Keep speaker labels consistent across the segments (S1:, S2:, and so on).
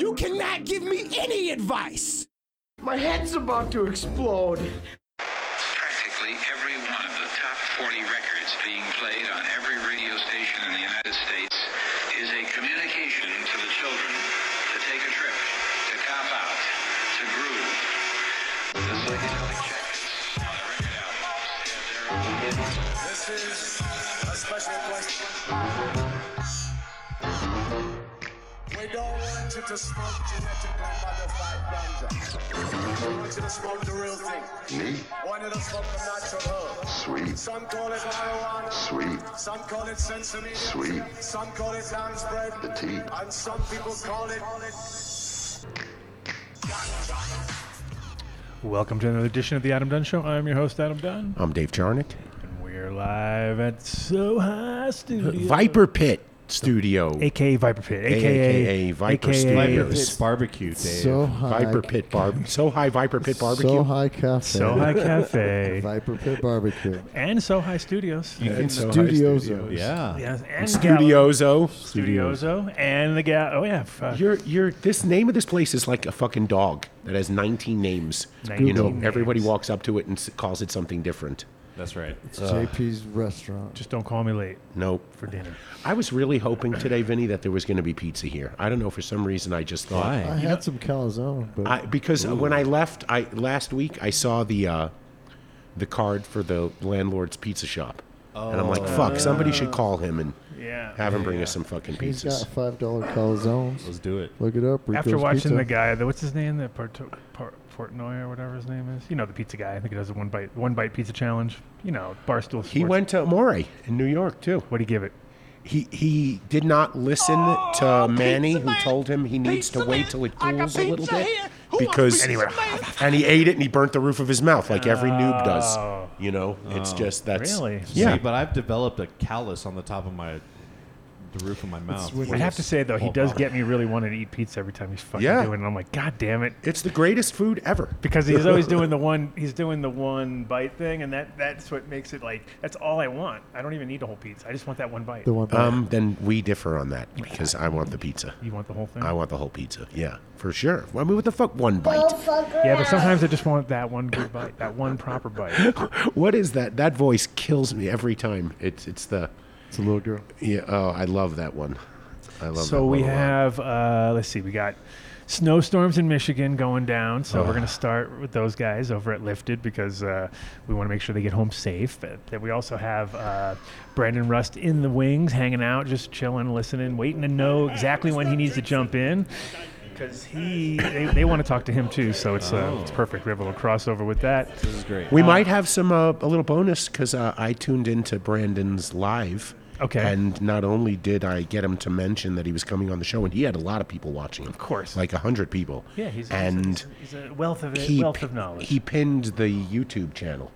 S1: You cannot give me any advice.
S2: My head's about to explode.
S3: Practically every one of the top 40 records being played on every radio station in the United States is a communication to the children to take a trip, to cop out, to groove. The psychedelic jackets on the record albums have their own
S4: This is a special question. We don't want you to smoke genetically modified ganja. We want you to smoke the real thing.
S5: Me?
S4: Want you to smoke the natural herb.
S5: Sweet.
S4: Some call it marijuana.
S5: Sweet.
S4: Some call it sinsemilla.
S5: Sweet.
S4: Some call it lamb's bread.
S5: The tea.
S4: And some people call it.
S6: Welcome to another edition of the Adam Dunn Show. I'm your host, Adam Dunn.
S7: I'm Dave Charnick.
S6: And we're live at So High Studio.
S7: Viper Pit Studio.
S6: AKA Viper Pit. AKA,
S7: AKA Viper
S6: AKA
S7: Studios.
S8: It's barbecue, Dave.
S9: So high,
S7: Viper Pit Bar. So high Viper Pit Barbecue.
S9: So high cafe.
S6: So High Cafe.
S9: Viper Pit Barbecue.
S6: and So High Studios.
S7: And So High
S9: Studios.
S7: Studios.
S8: Yeah.
S6: Yes, and
S7: Studioso.
S6: Studioso. And the gal. Oh, yeah. fuck.
S7: You're, you're, this name of this place is like a fucking dog that has 19 names. you know,
S6: 19
S7: everybody walks up to it and calls it something different.
S8: That's right.
S9: It's JP's restaurant.
S6: Just don't call me late
S7: Nope.
S6: for dinner.
S7: I was really hoping today, Vinny, that there was going to be pizza here. I don't know. For some reason, I just thought.
S9: I
S8: Why?
S9: had some calzone, but
S7: I, because when I left, I last week I saw the uh, the card for the landlord's pizza shop, and I'm like, "Fuck! Somebody should call him and
S6: Yeah.
S7: have him bring us some fucking
S9: he's
S7: pizzas."
S9: got five dollar calzones.
S8: Let's do it.
S9: Look it up.
S6: After watching
S9: Pizza.
S6: the guy, the, what's his name? The Porto, Port, Portnoy or whatever his name is. You know, the pizza guy. I think he does the one bite, one bite pizza challenge. You know, Barstool.
S7: He went to Amore in New York too.
S6: What do you give it?
S7: He he did not listen to Manny, who told him he needs to wait till it cools a little bit because anyway, and he ate it and he burnt the roof of his mouth like every noob does.
S6: Oh.
S7: You know, it's oh. just that's
S6: Really?
S7: yeah.
S8: See, but I've developed a callus on the top of my, the roof of my mouth.
S6: I'd have to say though, he does get me really wanting to eat pizza every time he's fucking
S7: Yeah.
S6: doing it. I'm like, God damn it.
S7: It's the greatest food ever.
S6: Because he's always doing the one he's doing the one bite thing and that that's what makes it like that's all I want. I don't even need a whole pizza. I just want that one bite.
S9: the one. that-
S7: Um, then we differ on that because I want the pizza.
S6: you want the whole thing?
S7: I want the whole pizza. Yeah, for sure. I mean, what the fuck? One bite.
S6: yeah, but sometimes I just want that one good bite, that one proper bite.
S7: What is that? That voice kills me every time. It's it's the
S9: it's a little girl.
S7: yeah. Oh, I love that one. I love. that
S6: So we
S7: one a lot.
S6: have uh, let's see, we got snowstorms in Michigan going down. So we're gonna start with those guys over at Lifted because uh, we want to make sure they get home safe. But then we also have uh, Brandon Rust in the wings, hanging out, just chilling, listening, waiting to know exactly when he needs to jump in. Because he, they, they want to talk to him too, so it's uh, it's perfect. We have a little crossover with that.
S8: This is great.
S7: We might have some uh, a little bonus because uh, I tuned into Brandon's live.
S6: Okay.
S7: And not only did I get him to mention that he was coming on the show, and he had a lot of people watching him. Of
S6: course.
S7: like a hundred people.
S6: Yeah, he's
S7: and
S6: he's, he's a wealth of
S7: he
S6: wealth of knowledge.
S7: He pinned the YouTube channel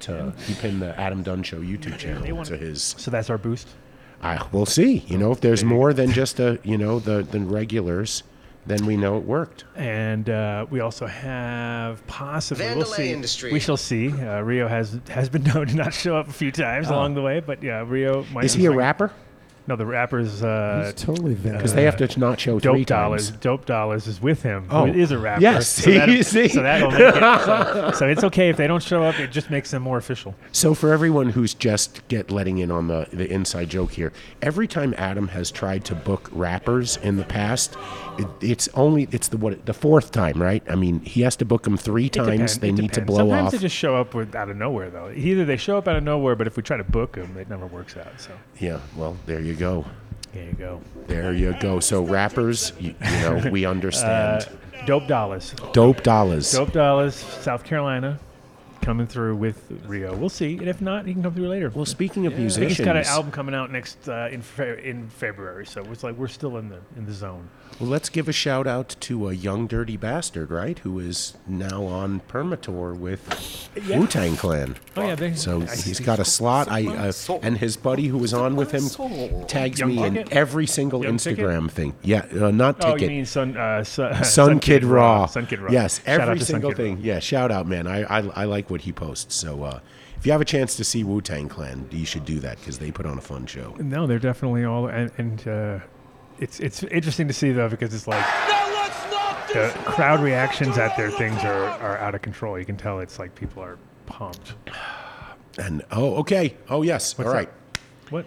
S7: to he pinned the Adam Dunn Show YouTube channel to his.
S6: so that's our boost.
S7: I we'll see. You know, if there's more than just a you know the the regulars, then we know it worked.
S6: and uh, we also have possibly we'll see.
S2: Industries.
S6: We shall see. Uh, Rio has has been known to not show up a few times along the way, but yeah, Rio might.
S7: Oh. Is he a
S6: like-
S7: rapper?
S6: No, the rapper's uh,
S9: He's totally
S7: Because
S9: because
S7: they have to not show three
S6: Dope Dollaz.
S7: times.
S6: Dope Dollaz is with him.
S7: Oh.
S6: who is a rapper.
S7: Yes,
S6: so, that'll-
S7: see, see.
S6: so that'll make it. So, so it's okay if they don't show up. It just makes them more official.
S7: So for everyone who's just get letting in on the, the inside joke here, every time Adam has tried to book rappers in the past, it, it's only it's the what the fourth time, right? I mean, he has to book them three times. They
S6: It
S7: need to
S6: depends.
S7: blow
S6: Sometimes
S7: off.
S6: they just show up with, out of nowhere, though. Either they show up out of nowhere, but if we try to book them, it never works out. So
S7: Yeah, well, there you go.
S6: there you go.
S7: There you go. So rappers, you, you know, we understand.
S6: Uh, Dope Dollaz.
S7: Dope Dollaz.
S6: Dope Dollaz, South Carolina, coming through with Rio. We'll see, and if not, he can come through later.
S7: Well, speaking of
S6: I think he's
S7: musicians,
S6: got an album coming out next uh, in fe- in February, so it's like we're still in the in the zone.
S7: Well, let's give a shout out to a young dirty bastard, right? Who is now on permatour with Wu Tang Clan.
S6: Oh yeah, they,
S7: So he's got a slot. I uh, and his buddy who was on with him tags
S6: Young
S7: me in every single
S6: Young Ticket?
S7: Instagram thing. Yeah, uh, not
S6: Oh,
S7: ticket.
S6: you mean Sun uh, Sun,
S7: Sun, Kid, Raw.
S6: Sun Kid Raw.
S7: Yes,
S6: Shout out
S7: every
S6: to Sun
S7: single
S6: Kid Raw.
S7: thing. Yeah, shout out, man. I, I I like what he posts. So uh, if you have a chance to see Wu Tang Clan, you should do that because they put on a fun show.
S6: No, they're definitely all and, and uh, it's it's interesting to see though because it's like the crowd reactions at their things are, are out of control. You can tell it's like people are pumped.
S7: And oh, okay. Oh yes.
S6: What's
S7: All
S6: that? What?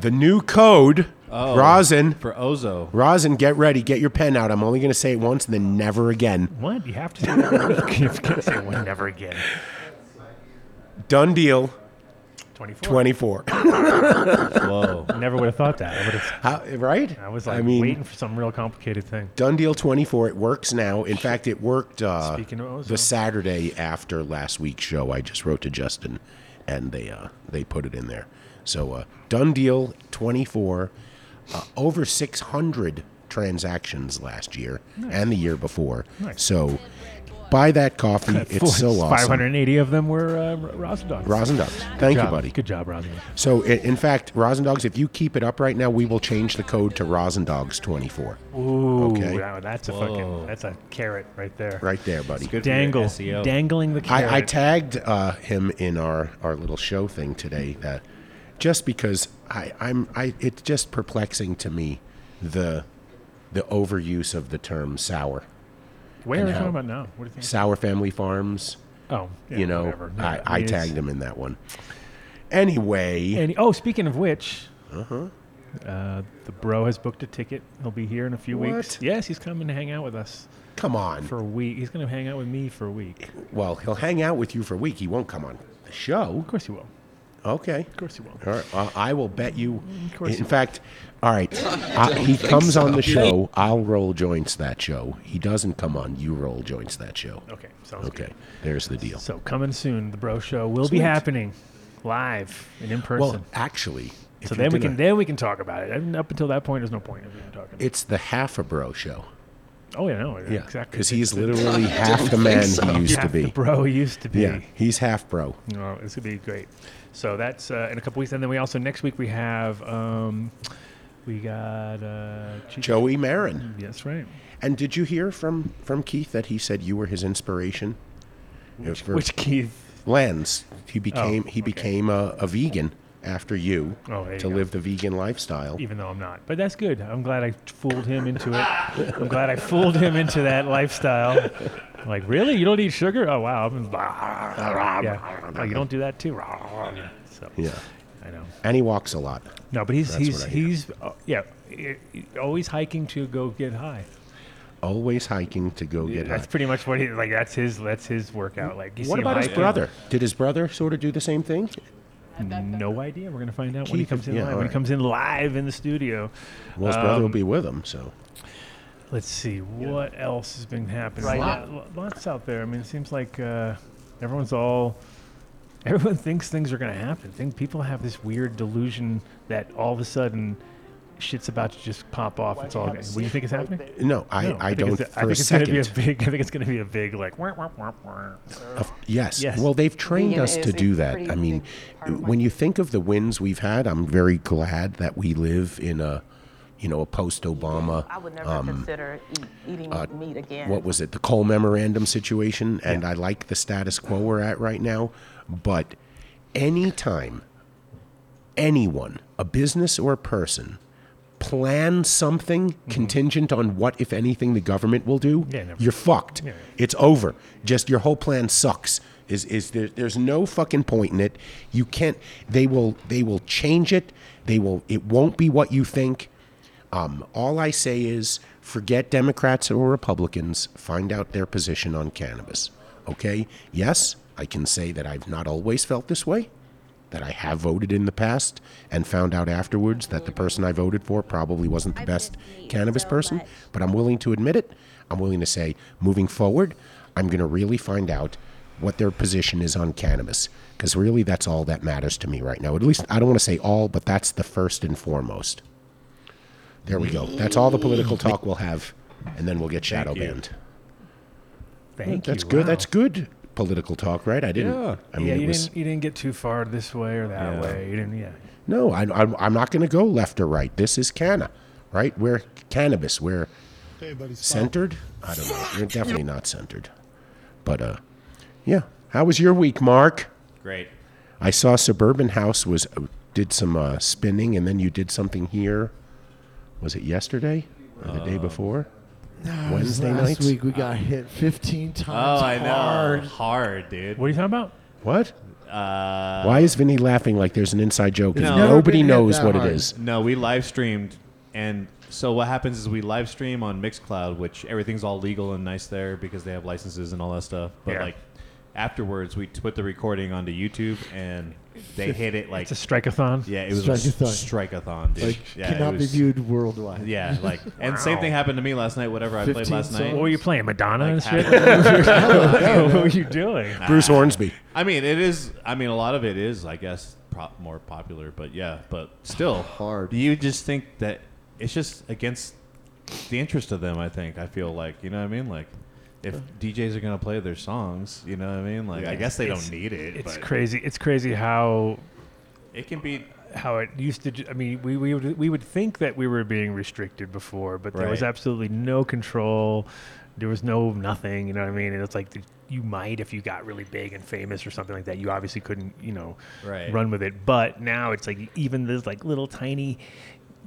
S7: The new code,
S8: Oh,
S7: Rosin.
S8: for Ozo.
S7: Rosin, get ready. Get your pen out. I'm only going to say it once and then never again.
S6: What? You have to say that. you can't say one never again.
S7: Done deal.
S6: 24.
S7: 24.
S8: Whoa.
S6: Never would have thought that. I would have.
S7: How, right?
S6: I was like
S7: I mean,
S6: waiting for some real complicated thing.
S7: Done deal 24. It works now. In fact, it worked uh,
S6: Speaking of Ozo.
S7: the Saturday after last week's show. I just wrote to Justin, and they uh, they put it in there. So uh, done deal 24. Uh, over 600 transactions last year and the year before.
S6: Nice.
S7: So buy that coffee. It's so awesome.
S6: 580 of them were uh, Rosin dogs.
S7: Rosin Dogs. Thank you, buddy.
S6: Good job, Rosin.
S7: So, in, in fact, Rosin Dogs, if you keep it up right now, we will change the code to Rosin Dogs 24.
S6: Ooh,
S7: Okay.
S6: wow, that's a
S8: Whoa.
S6: fucking that's a carrot right there.
S7: Right there, buddy.
S8: Good for your
S6: Dangle,
S8: SEO.
S6: dangling the carrot.
S7: I, I tagged uh, him in our, our little show thing today that just because I, I'm I it's just perplexing to me the the overuse of the term sour.
S6: Where are
S7: how-
S6: talking about now? What do you think?
S7: Sour Family Farms,
S6: Oh, yeah,
S7: you know,
S6: whatever. Yeah,
S7: I, I
S6: mean, it's-
S7: tagged him in that one. Anyway,
S6: And oh, speaking of which,
S7: Uh-huh.
S6: uh, the bro has booked a ticket. He'll be here in a few weeks.
S7: What?
S6: Yes, he's coming to hang out with us
S7: come on.
S6: for a week. He's going to hang out with me for a week.
S7: well, he'll hang out with you for a week. He won't come on the show.
S6: Of course he will.
S7: Okay.
S6: Of course he will.
S7: All right. Well, I will bet you.
S6: Of course
S7: In
S6: you-
S7: fact, all right. Uh, he comes on the show. I'll roll joints that show. He doesn't come on. You roll joints that show.
S6: Okay, sounds
S7: Okay.
S6: good.
S7: There's the deal.
S6: So coming soon, the bro show will
S7: Sweet.
S6: be happening live and in person.
S7: Well, actually,
S6: so then we
S7: gonna-
S6: can then we can talk about it. And up until that point, there's no point in even talking.
S7: It's the half a bro show.
S6: oh yeah, no,
S7: Yeah.
S6: exactly.
S7: Because he's
S6: It's
S7: literally half the man he used to
S6: half the
S7: be.
S6: bro he used to be.
S7: Yeah. He's half bro.
S6: No, it's gonna be great. So that's uh, in a couple weeks, and then we also next week we have um, we got uh,
S7: Joey Marin.
S6: Yes, right.
S7: And did you hear from from Keith that he said you were his inspiration? Which,
S6: Which Keith?
S7: Lens. He became he
S6: okay.
S7: became a, a vegan after you
S6: Oh, you
S7: to
S6: go.
S7: live the vegan lifestyle.
S6: Even though I'm not, but that's good. I'm glad I fooled him into it. I'm glad I fooled him into that lifestyle. Like, really? You don't eat sugar? Oh wow. I'm- yeah. Oh, you don't do that too? So
S7: Yeah.
S6: I know.
S7: And he walks a lot.
S6: No, but he's
S7: That's
S6: he's
S7: what I hear.
S6: he's uh, yeah, always hiking to go get high.
S7: Always hiking to go get high.
S6: that's
S7: high.
S6: pretty much what he like. That's his that's his workout. Like,
S7: What about his brother? Did his brother sort of do the same thing?
S6: No idea. We're gonna find out when he comes in
S7: yeah,
S6: live.
S7: all
S6: When he comes in live in the studio.
S7: Well, his brother will
S6: Um,
S7: be with him, so.
S6: Let's see what else has been happening.
S1: Right
S6: Lot- lots out there. I mean, it seems like uh, everyone's all. Everyone thinks things are going to happen. Think people have this weird delusion that all of a sudden, shit's about to just pop off. It's all. What do you think is happening?
S7: No, I,
S6: No,
S7: I,
S6: think
S7: don't
S6: it's-
S7: for
S6: I think
S7: a
S6: it's going to be a big. I think it's going to be a big like. wah, wah, wah, wah.
S7: Of- yes.
S6: Yes.
S7: Well, they've trained us to do that. I mean,
S5: big part of my-
S7: when you think of the wins we've had, I'm very glad that we live in a, you know, a post-Obama.
S5: I would never
S7: um,
S5: consider eat, eating
S7: uh,
S5: meat again.
S7: what was it? The Cole Memorandum situation, and I like the status quo we're at right now. But anytime anyone, a business or a person, plans something contingent on what, if anything, the government will do,
S6: Mm-hmm. Yeah,
S7: you're fucked.
S6: Yeah.
S7: It's over. Just your whole plan sucks. Is is there, there's no fucking point in it. You can't. They will they will change it. They will. It won't be what you think. Um, all I say is forget Democrats or Republicans. Find out their position on cannabis. Okay? Yes, I can say that I've not always felt this way, that I have voted in the past and found out afterwards that the person I voted for probably wasn't the best cannabis person, but I'm willing to admit it. I'm willing to say, moving forward, I'm going to really find out what their position is on cannabis. Because really, that's all that matters to me right now. At least, I don't want to say all, but that's the first and foremost. There we go. That's all the political talk we'll have, and then we'll get shadow
S8: you.
S7: banned.
S6: Thank you.
S7: That's good.
S6: Wow.
S7: That's good political talk, right? I didn't.
S8: Yeah.
S7: I mean,
S6: yeah,
S7: it
S6: you
S7: was,
S6: didn't. You didn't get too far this way or that
S8: Yeah.
S6: way. You didn't. Yeah.
S7: no. I, I'm, I'm not going to go left or right. This is canna, right? We're cannabis. We're centered. I don't know. You're definitely not centered. But uh, yeah. How was your week, Mark?
S8: Great.
S7: I saw Suburban House was uh, did some uh, spinning, and then you did something here. Was it yesterday or the day before? Wednesday
S9: Last
S7: nights.
S9: week we got hit 15 times.
S8: Oh,
S9: times.
S8: I know.
S9: hard.
S8: Hard, dude.
S6: What are you talking about?
S7: What?
S8: Uh,
S7: Why is Vinny laughing like there's an inside joke? and
S8: No.
S7: Nobody
S9: been hit
S7: knows
S9: that
S7: what
S9: hard.
S7: it is.
S8: No, we live streamed, and so what happens is we live stream on Mixcloud, which everything's all legal and nice there because they have licenses and all that stuff. But
S6: Yeah.
S8: like afterwards, we put the recording onto YouTube, and they hit it like
S6: It's a strikeathon.
S8: yeah, it was
S9: Strike-a-thon.
S8: a strikeathon, dude.
S9: Like,
S8: yeah,
S9: cannot
S8: it
S9: be viewed worldwide.
S8: Yeah, like and same thing happened to me last night. Whatever I played
S9: 15
S8: last night.
S6: What were you playing, Madonna and
S8: Like,
S6: shit? what were you doing?
S7: Bruce Hornsby.
S8: I mean, it is. I mean, a lot of it is, I guess, pro- more popular. But yeah, but still
S9: Hard.
S8: Do you just think that it's just against the interest of them. I think. I feel like you know what I mean. Like if DJs are gonna play their songs, you know what I mean. Like I guess they
S6: It's-
S8: don't need it.
S6: It's
S8: but
S6: crazy. It's crazy how
S8: It can be.
S6: how it used to. ju- I mean, we we would, we would think that we were being restricted before, but there was
S8: Right.
S6: absolutely no control. There was no nothing. You know what I mean? And it's like the, you might if you got really big and famous or something like that. You obviously couldn't, you know,
S8: Right.
S6: run with it. But now it's like even this like little tiny.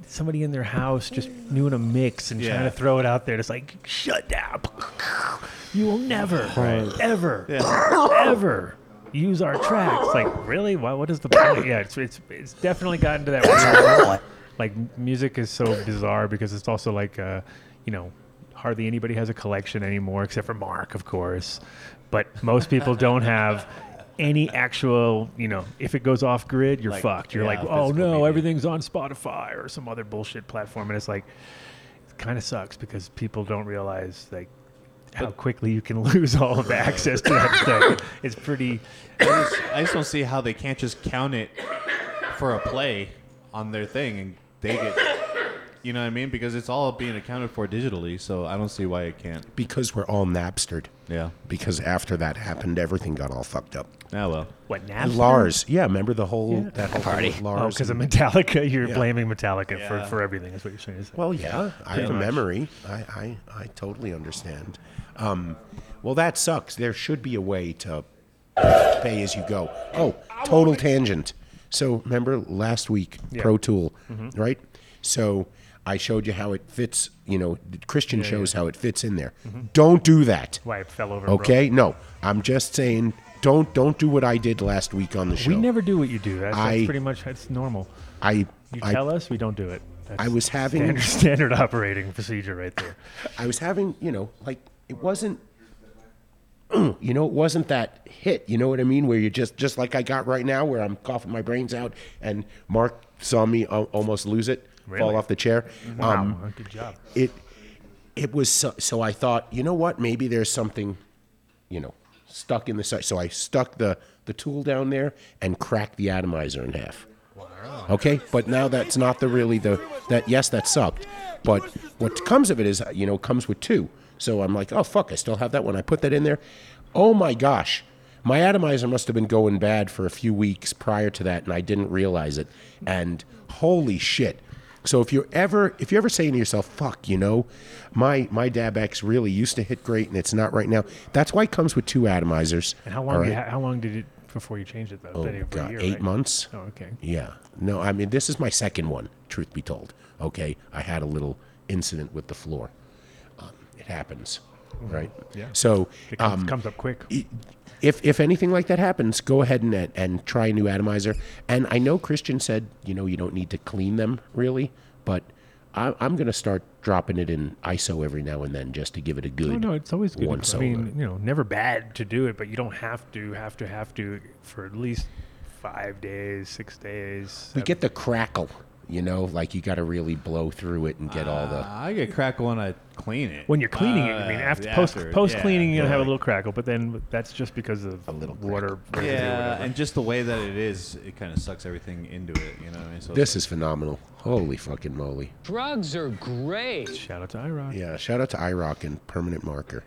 S6: Somebody in their house just doing a mix and trying to throw it out there. It's like, shut down. You will never, ever, ever use our tracks. Like, really? What? What is the point? Yeah, it's it's it's definitely gotten to that. Like, music is so bizarre because it's also like, uh, you know, hardly anybody has a collection anymore except for Mark, of course. But most people don't have any actual, you know, if it goes off grid, you're
S8: Like,
S6: fucked. You're
S8: yeah,
S6: like, oh
S8: physical
S6: no,
S8: media.
S6: everything's on Spotify or some other bullshit platform, and it's like, it kind of sucks because people don't realize like how quickly you can lose all of the access to that stuff. It's pretty.
S8: I just, I just don't see how they can't just count it for a play on their thing and they get. You know what I mean? Because it's all being accounted for digitally, so I don't see why it can't.
S7: Because we're all Napstered.
S8: Yeah.
S7: Because after that happened, everything got all fucked up.
S8: Ah well.
S6: What Napster?
S7: Lars, yeah, remember the whole that whole
S1: Party.
S7: thing with
S6: Oh,
S7: Lars?
S6: because of
S7: and-
S6: Metallica, you're
S7: Yeah.
S6: blaming Metallica
S8: Yeah.
S6: for, for everything. Is what you're saying. Is
S7: Well, yeah, I have a
S6: much.
S7: memory. I, I, I totally understand. Um, well, that sucks. There should be a way to pay as you go. Oh, total tangent. So remember last week,
S6: Yeah.
S7: Pro Tool,
S6: Mm-hmm.
S7: right? So I showed you how it fits. You know, Christian shows how it fits in there. Don't do that.
S6: why it fell over. and broke.
S7: Okay? No, I'm just saying. Don't don't do what I did last week on the show.
S6: We never do what you do. That's, that's pretty much that's normal.
S7: I
S6: You
S7: I,
S6: tell us, we don't do it. That's
S7: I was having-
S6: standard, standard operating procedure right there.
S7: I was having, you know, like it wasn't, you know, it wasn't that hit. You know what I mean? Where you just, just like I got right now, where I'm coughing my brains out, and Mark saw me almost lose it, fall off the chair.
S6: Wow,
S7: Um,
S6: good job.
S7: it, it was so, so. I thought, you know what? Maybe there's something, you know, stuck in the side. So I stuck the the tool down there and cracked the atomizer in half. Okay, but now that's not the really the that yes that sucked, but what comes of it is you know comes with two. So I'm like, oh fuck, I still have that one. I put that in there. Oh my gosh, my atomizer must have been going bad for a few weeks prior to that, and I didn't realize it. And holy shit. So if you're ever if you're ever saying to yourself, "Fuck," you know, my my Dab X really used to hit great and it's not right now. That's why it comes with two atomizers.
S6: And how long?
S7: right?
S6: Did, how, how long did it before you changed it though?
S7: Oh god,
S6: year,
S7: eight
S6: right?
S7: months.
S6: Oh, okay.
S7: Yeah. No, I mean this is my second one. Truth be told, okay, I had a little incident with the floor. Um, it happens, right?
S6: Mm-hmm. Yeah.
S7: So
S6: It comes,
S7: um,
S6: comes up quick.
S7: If if anything like that happens, go ahead and and try a new atomizer. And I know Christian said you know you don't need to clean them really, but I, I'm going to start dropping it in ISO every now and then just to give it a good.
S6: Oh, no, it's always good. I mean, you know, never bad to do it, but you don't have to, have to, have to for at least five days, six days.
S7: we get the crackle, you know, like you got to really blow through it and get all the.
S8: Uh, I get crackle when I clean it.
S6: when you're cleaning it. I mean,
S8: Uh,
S6: after post
S8: after,
S6: post
S8: yeah,
S6: cleaning, you'll have a
S8: yeah.
S6: little crackle, but then that's just because of a
S7: little
S6: water. residue or
S8: Yeah,
S6: whatever.
S8: and just the way that it is, it kind of sucks everything into it. You know what I mean? So
S7: This is phenomenal. Holy fucking moly.
S5: Drugs are great.
S6: shout out to IROC.
S7: Yeah, shout out to IROC and Permanent Marker.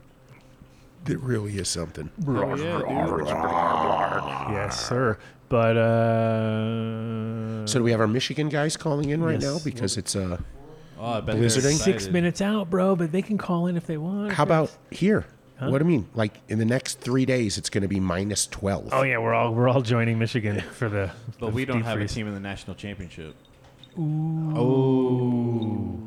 S7: It really is something.
S6: Yes, sir. But uh,
S7: So do we have our Michigan guys calling in right
S6: Yes.
S7: now because it's uh
S8: oh, I bet they're
S7: Blizzarding?
S6: six
S8: excited.
S6: minutes out, bro. But they can call in if they want.
S7: how about here? What do you mean? Like in the next three days, it's going to be minus twelve.
S6: Oh yeah, we're all we're all joining Michigan for the.
S8: But
S6: the
S8: we don't
S6: deep
S8: have a team in the national championship. Ooh.
S6: Oh.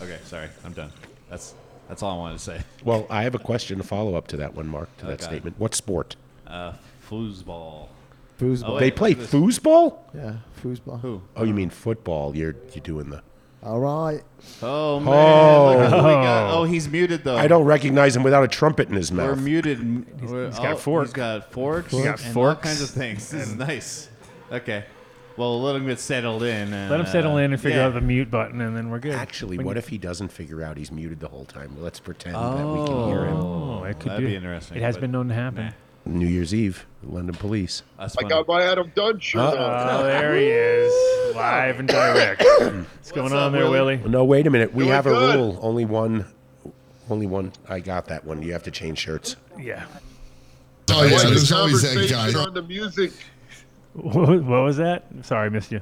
S8: Okay, Sorry, I'm done. That's that's all I wanted to say.
S7: Well, I have a question to follow up to that one, Mark, to that
S8: Okay.
S7: statement. What sport?
S8: Uh, foosball.
S9: Foosball.
S8: Oh, wait,
S7: They play
S8: look this.
S7: foosball?
S9: Yeah, foosball.
S8: Who?
S7: Oh, you mean football? You're you doing the.
S9: All right.
S8: Oh man!
S7: Oh.
S8: Look who we got. Oh, he's muted though.
S7: I don't recognize him without a trumpet in his
S8: We're
S7: mouth.
S8: muted. He's,
S6: he's got a fork.
S8: He's got forks.
S6: He's got
S8: and
S6: forks
S8: all kinds of things. This is nice. Okay. Well, let him get settled in. And,
S6: Let him settle
S8: uh,
S6: in and figure
S8: yeah.
S6: out the mute button, and then we're good.
S7: Actually,
S6: When
S7: what
S6: you-
S7: if he doesn't figure out he's muted the whole time? Let's pretend that we can hear him.
S6: Oh, it could
S8: That'd
S6: be.
S8: be interesting,
S6: It has
S8: but
S6: been known to happen.
S7: New Year's Eve, London Police.
S8: That's
S2: I
S8: funny.
S2: got my Adam Dunn shirt on.
S6: Oh, there he is, live and direct. What's going on there, Willie?
S7: No, wait a minute. We
S2: Doing
S7: have a
S2: good.
S7: rule. Only one. Only one. I got that one. You have to change shirts.
S6: Yeah.
S10: Oh
S2: I
S10: yeah,
S2: like the
S10: there's always that
S2: conversation
S10: guy.
S2: on the music.
S6: What, what was that? Sorry, I missed you.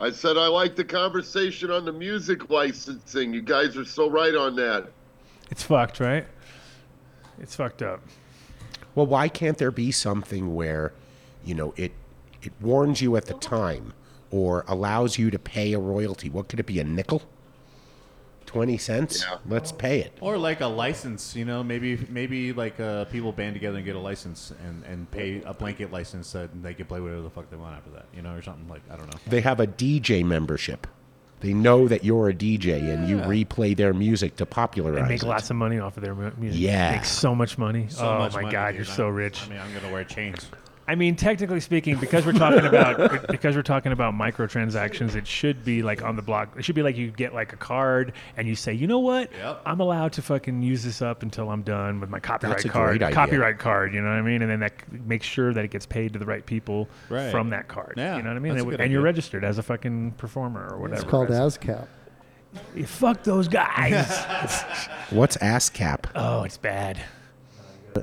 S2: I said I like the conversation on the music licensing. You guys are so right on that.
S6: It's fucked, right? It's fucked up.
S7: Well, why can't there be something where, you know, it it warns you at the time or allows you to pay a royalty? What could it be? A nickel? Twenty cents?
S2: Yeah.
S7: Let's pay it.
S8: Or like a license, you know, maybe maybe like uh, people band together and get a license and, and pay a blanket license that they can play whatever the fuck they want after that, you know, or something like I don't know.
S7: They have a DJ membership. They know that you're a DJ and you replay their music to popularize.
S6: They make
S7: it.
S6: lots of money off of their mu- music.
S7: Yeah.
S6: Make so much money.
S8: So
S6: oh
S8: much
S6: my
S8: money,
S6: god,
S8: dude.
S6: you're so
S8: I'm-
S6: rich.
S8: I mean, I'm gonna wear chains.
S6: I mean, technically speaking, because we're talking about because we're talking about microtransactions, it should be like on the block. It should be like you get like a card and you say, you know what,
S8: Yep.
S6: I'm allowed to fucking use this up until I'm done with my copyright
S7: a
S6: card.
S7: great idea.
S6: Copyright card, you know what I mean? And then that makes sure that it gets paid to the right people
S8: Right.
S6: from that card.
S8: Yeah,
S6: you know what I mean?
S8: that's
S6: And, and you're registered as a fucking performer or whatever.
S9: It's called
S6: As-
S9: ASCAP.
S6: Yeah, Fuck those guys.
S7: What's ASCAP?
S6: oh, it's bad.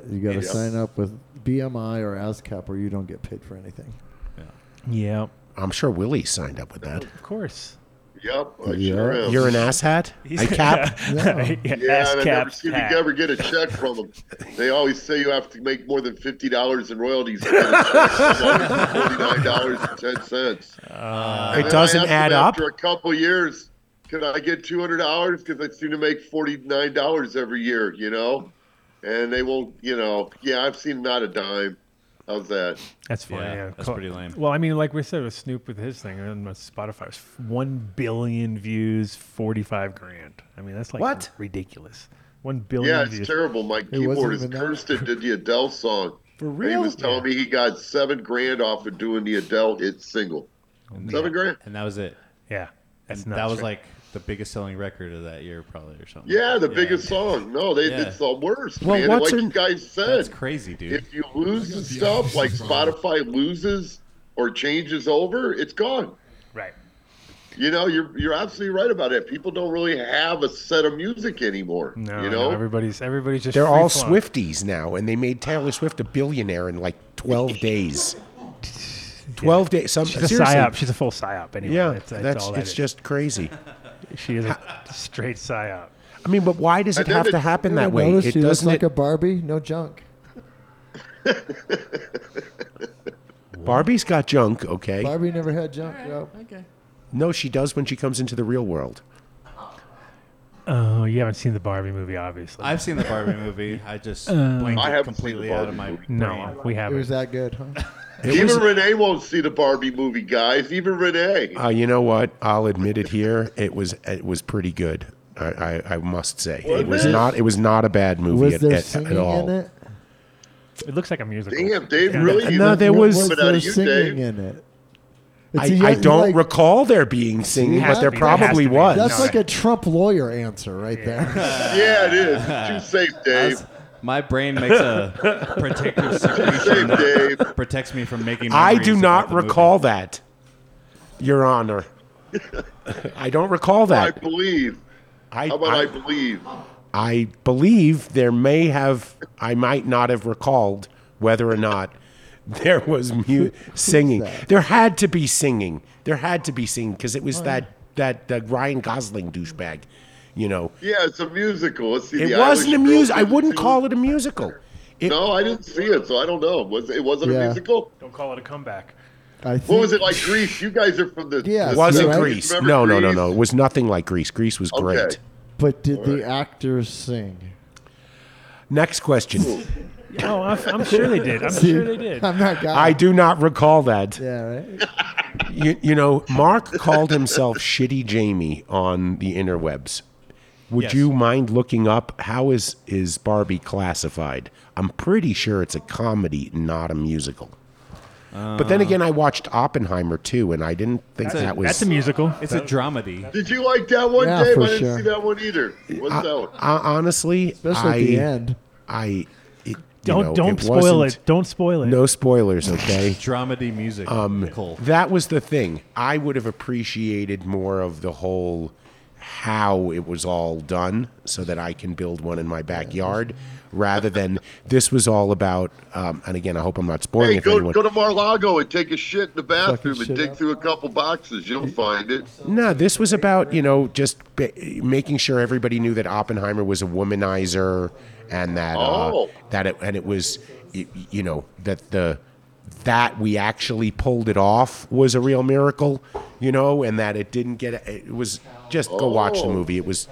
S9: You got to sign up with BMI or ASCAP, or you don't get paid for anything.
S6: Yeah,
S7: I'm sure Willie signed up with that.
S6: of course.
S2: Yep, I
S9: Yeah.
S2: sure am.
S7: You're an asshat? I cap?
S6: yeah,
S2: yeah,
S6: ass
S2: and I never
S6: cap
S2: see
S6: hat.
S2: you ever get a check from them. They always say you have to make more than fifty dollars in royalties to get. Forty nine dollars and ten cents.
S7: Uh, it doesn't add up?
S2: After a couple years, could I get two hundred dollars? Because I seem to make forty nine dollars every year. You know, and they won't. You know, yeah, I've seen not a dime. How's that?
S6: That's funny.
S8: Yeah,
S6: Yeah,
S8: that's
S6: Cool.
S8: pretty lame.
S6: Well, I mean, like we said with Snoop with his thing on Spotify, it's one billion views, forty-five grand. I mean, that's like
S7: What?
S6: ridiculous. One billion
S2: Yeah, it's
S6: views.
S2: terrible. My keyboard is
S9: even that.
S2: cursed it did the Adele song.
S7: For
S2: And he
S7: real?
S2: was telling me he got seven grand off of doing the Adele hit single. Oh, seven grand?
S8: And that was it.
S6: Yeah, that's
S8: And
S6: nuts,
S8: that was
S6: right?
S8: like the biggest selling record of that year, probably, or something.
S2: Yeah, the biggest song. No, they,
S8: Yeah.
S2: it's the worst,
S7: Well,
S2: man.
S7: what's
S2: like
S7: her-
S2: you guys said,
S8: That's crazy, dude.
S2: if you lose the stuff, like Spotify loses or changes over, it's gone.
S6: right.
S2: You know, you're you're absolutely right about it. People don't really have a set of music anymore.
S6: No,
S2: you
S6: no,
S2: know,
S6: everybody's everybody's just
S7: They're all
S6: free-flowing.
S7: Swifties now, and they made Taylor Swift a billionaire in like 12 days. 12 days. Some,
S6: She's a
S7: seriously.
S6: psyop. She's a full psyop. Anyway,
S7: Yeah,
S6: that's, that's,
S7: that's,
S6: all that
S7: it's
S6: is.
S7: just crazy.
S6: she is a straight psyop.
S7: I mean, but why does it have to happen that way?
S9: notice
S7: It
S9: she looks
S7: doesn't.
S9: like a Barbie, no junk.
S7: Barbie's got junk, okay?
S9: Barbie never had junk. Yo.
S7: No, she does when she comes into the real world.
S6: Oh, you haven't seen the Barbie movie, obviously.
S8: I've seen the Barbie movie. I just
S6: Uh,
S8: blanked
S2: I
S8: it
S2: haven't seen the
S8: completely out of my
S2: Barbie
S6: no,
S8: brain.
S6: we haven't.
S9: was that good, huh?
S2: Even Renee won't see the Barbie movie, guys. Even Renee.
S7: Uh, you know what? I'll admit it here. It was it was pretty good. I, I, I must say
S2: Was
S7: it was
S2: it?
S7: not it was not a bad movie
S9: Was
S7: at,
S9: there
S7: at, at all.
S9: in it?
S6: It looks like a musical.
S2: Damn, Dave,
S6: Yeah.
S2: really? You
S7: No, there was-
S9: Was there
S2: of you,
S9: singing
S2: Dave.
S9: in it?
S7: I,
S9: It's-
S7: I don't
S9: like-
S7: recall there being singing, but there
S9: be.
S7: Probably
S6: to
S7: was.
S9: That's
S6: No,
S9: like a Trump lawyer answer right there.
S2: Yeah, it is. Too safe, Dave.
S8: That's- My brain makes a protective secretion that protects me from making.
S7: I do not
S8: about the movie.
S7: recall that, Your Honor. I don't recall that.
S2: I believe.
S7: I,
S2: How about I,
S7: I,
S2: believe?
S7: I believe there may have, I might not have recalled whether or not there was mu- singing. There had to be singing. There had to be singing because it was that that that Ryan Gosling douchebag. You know,
S2: Yeah, it's a musical. Let's see.
S7: it
S2: the
S7: wasn't a
S2: Irish
S7: music.
S2: Girl
S7: I wouldn't call it a musical. It,
S2: No, I didn't see it, so I don't know. Was it wasn't
S9: Yeah.
S2: a musical?
S6: Don't call it a comeback.
S9: I think
S2: What was it like Grease? You guys are from the.
S9: Yeah,
S2: the
S7: It wasn't
S9: right?
S2: Grease.
S7: No, no, no, no. It was nothing like Grease. Grease was
S2: Okay.
S7: great.
S9: But did the actors sing?
S7: Next question.
S6: Oh, I'm, I'm sure they did. I'm
S9: See,
S6: sure they did.
S9: I'm not guy.
S7: I do not recall that.
S9: Yeah, right.
S7: You, you know, Mark called himself Shitty Jamie on the interwebs. Would
S8: Yes.
S7: you mind looking up how is is Barbie classified? I'm pretty sure it's a comedy, not a musical. but then again, I watched Oppenheimer too, and I didn't think
S6: That's, a,
S7: that was.
S6: that's a musical.
S8: It's a dramedy.
S2: Did you like that one,
S9: Yeah,
S2: Dave?
S9: for
S2: I didn't
S9: sure.
S2: see that one either. What's that one?
S7: Uh, honestly,
S9: Especially
S7: I,
S9: at the end.
S7: I it, you
S6: Don't
S7: know,
S6: don't
S7: it
S6: spoil it. Don't spoil it.
S7: No spoilers, okay?
S8: Dramedy music.
S7: Um,
S8: Cool.
S7: That was the thing. I would have appreciated more of the whole how it was all done so that I can build one in my backyard rather than this was all about um, and again I hope I'm not spoiling
S2: Hey,
S7: it
S2: go,
S7: anyone.
S2: go to Mar-Lago and take a shit in the bathroom and dig
S9: up.
S2: through a couple boxes. You'll find it.
S7: No, this was about you know just ba- making sure everybody knew that Oppenheimer was a womanizer, and that
S2: Oh.
S7: uh, that it and it was y- you know that the that we actually pulled it off was a real miracle, you know, and that it didn't get it was just go watch the
S2: Oh.
S7: movie. It was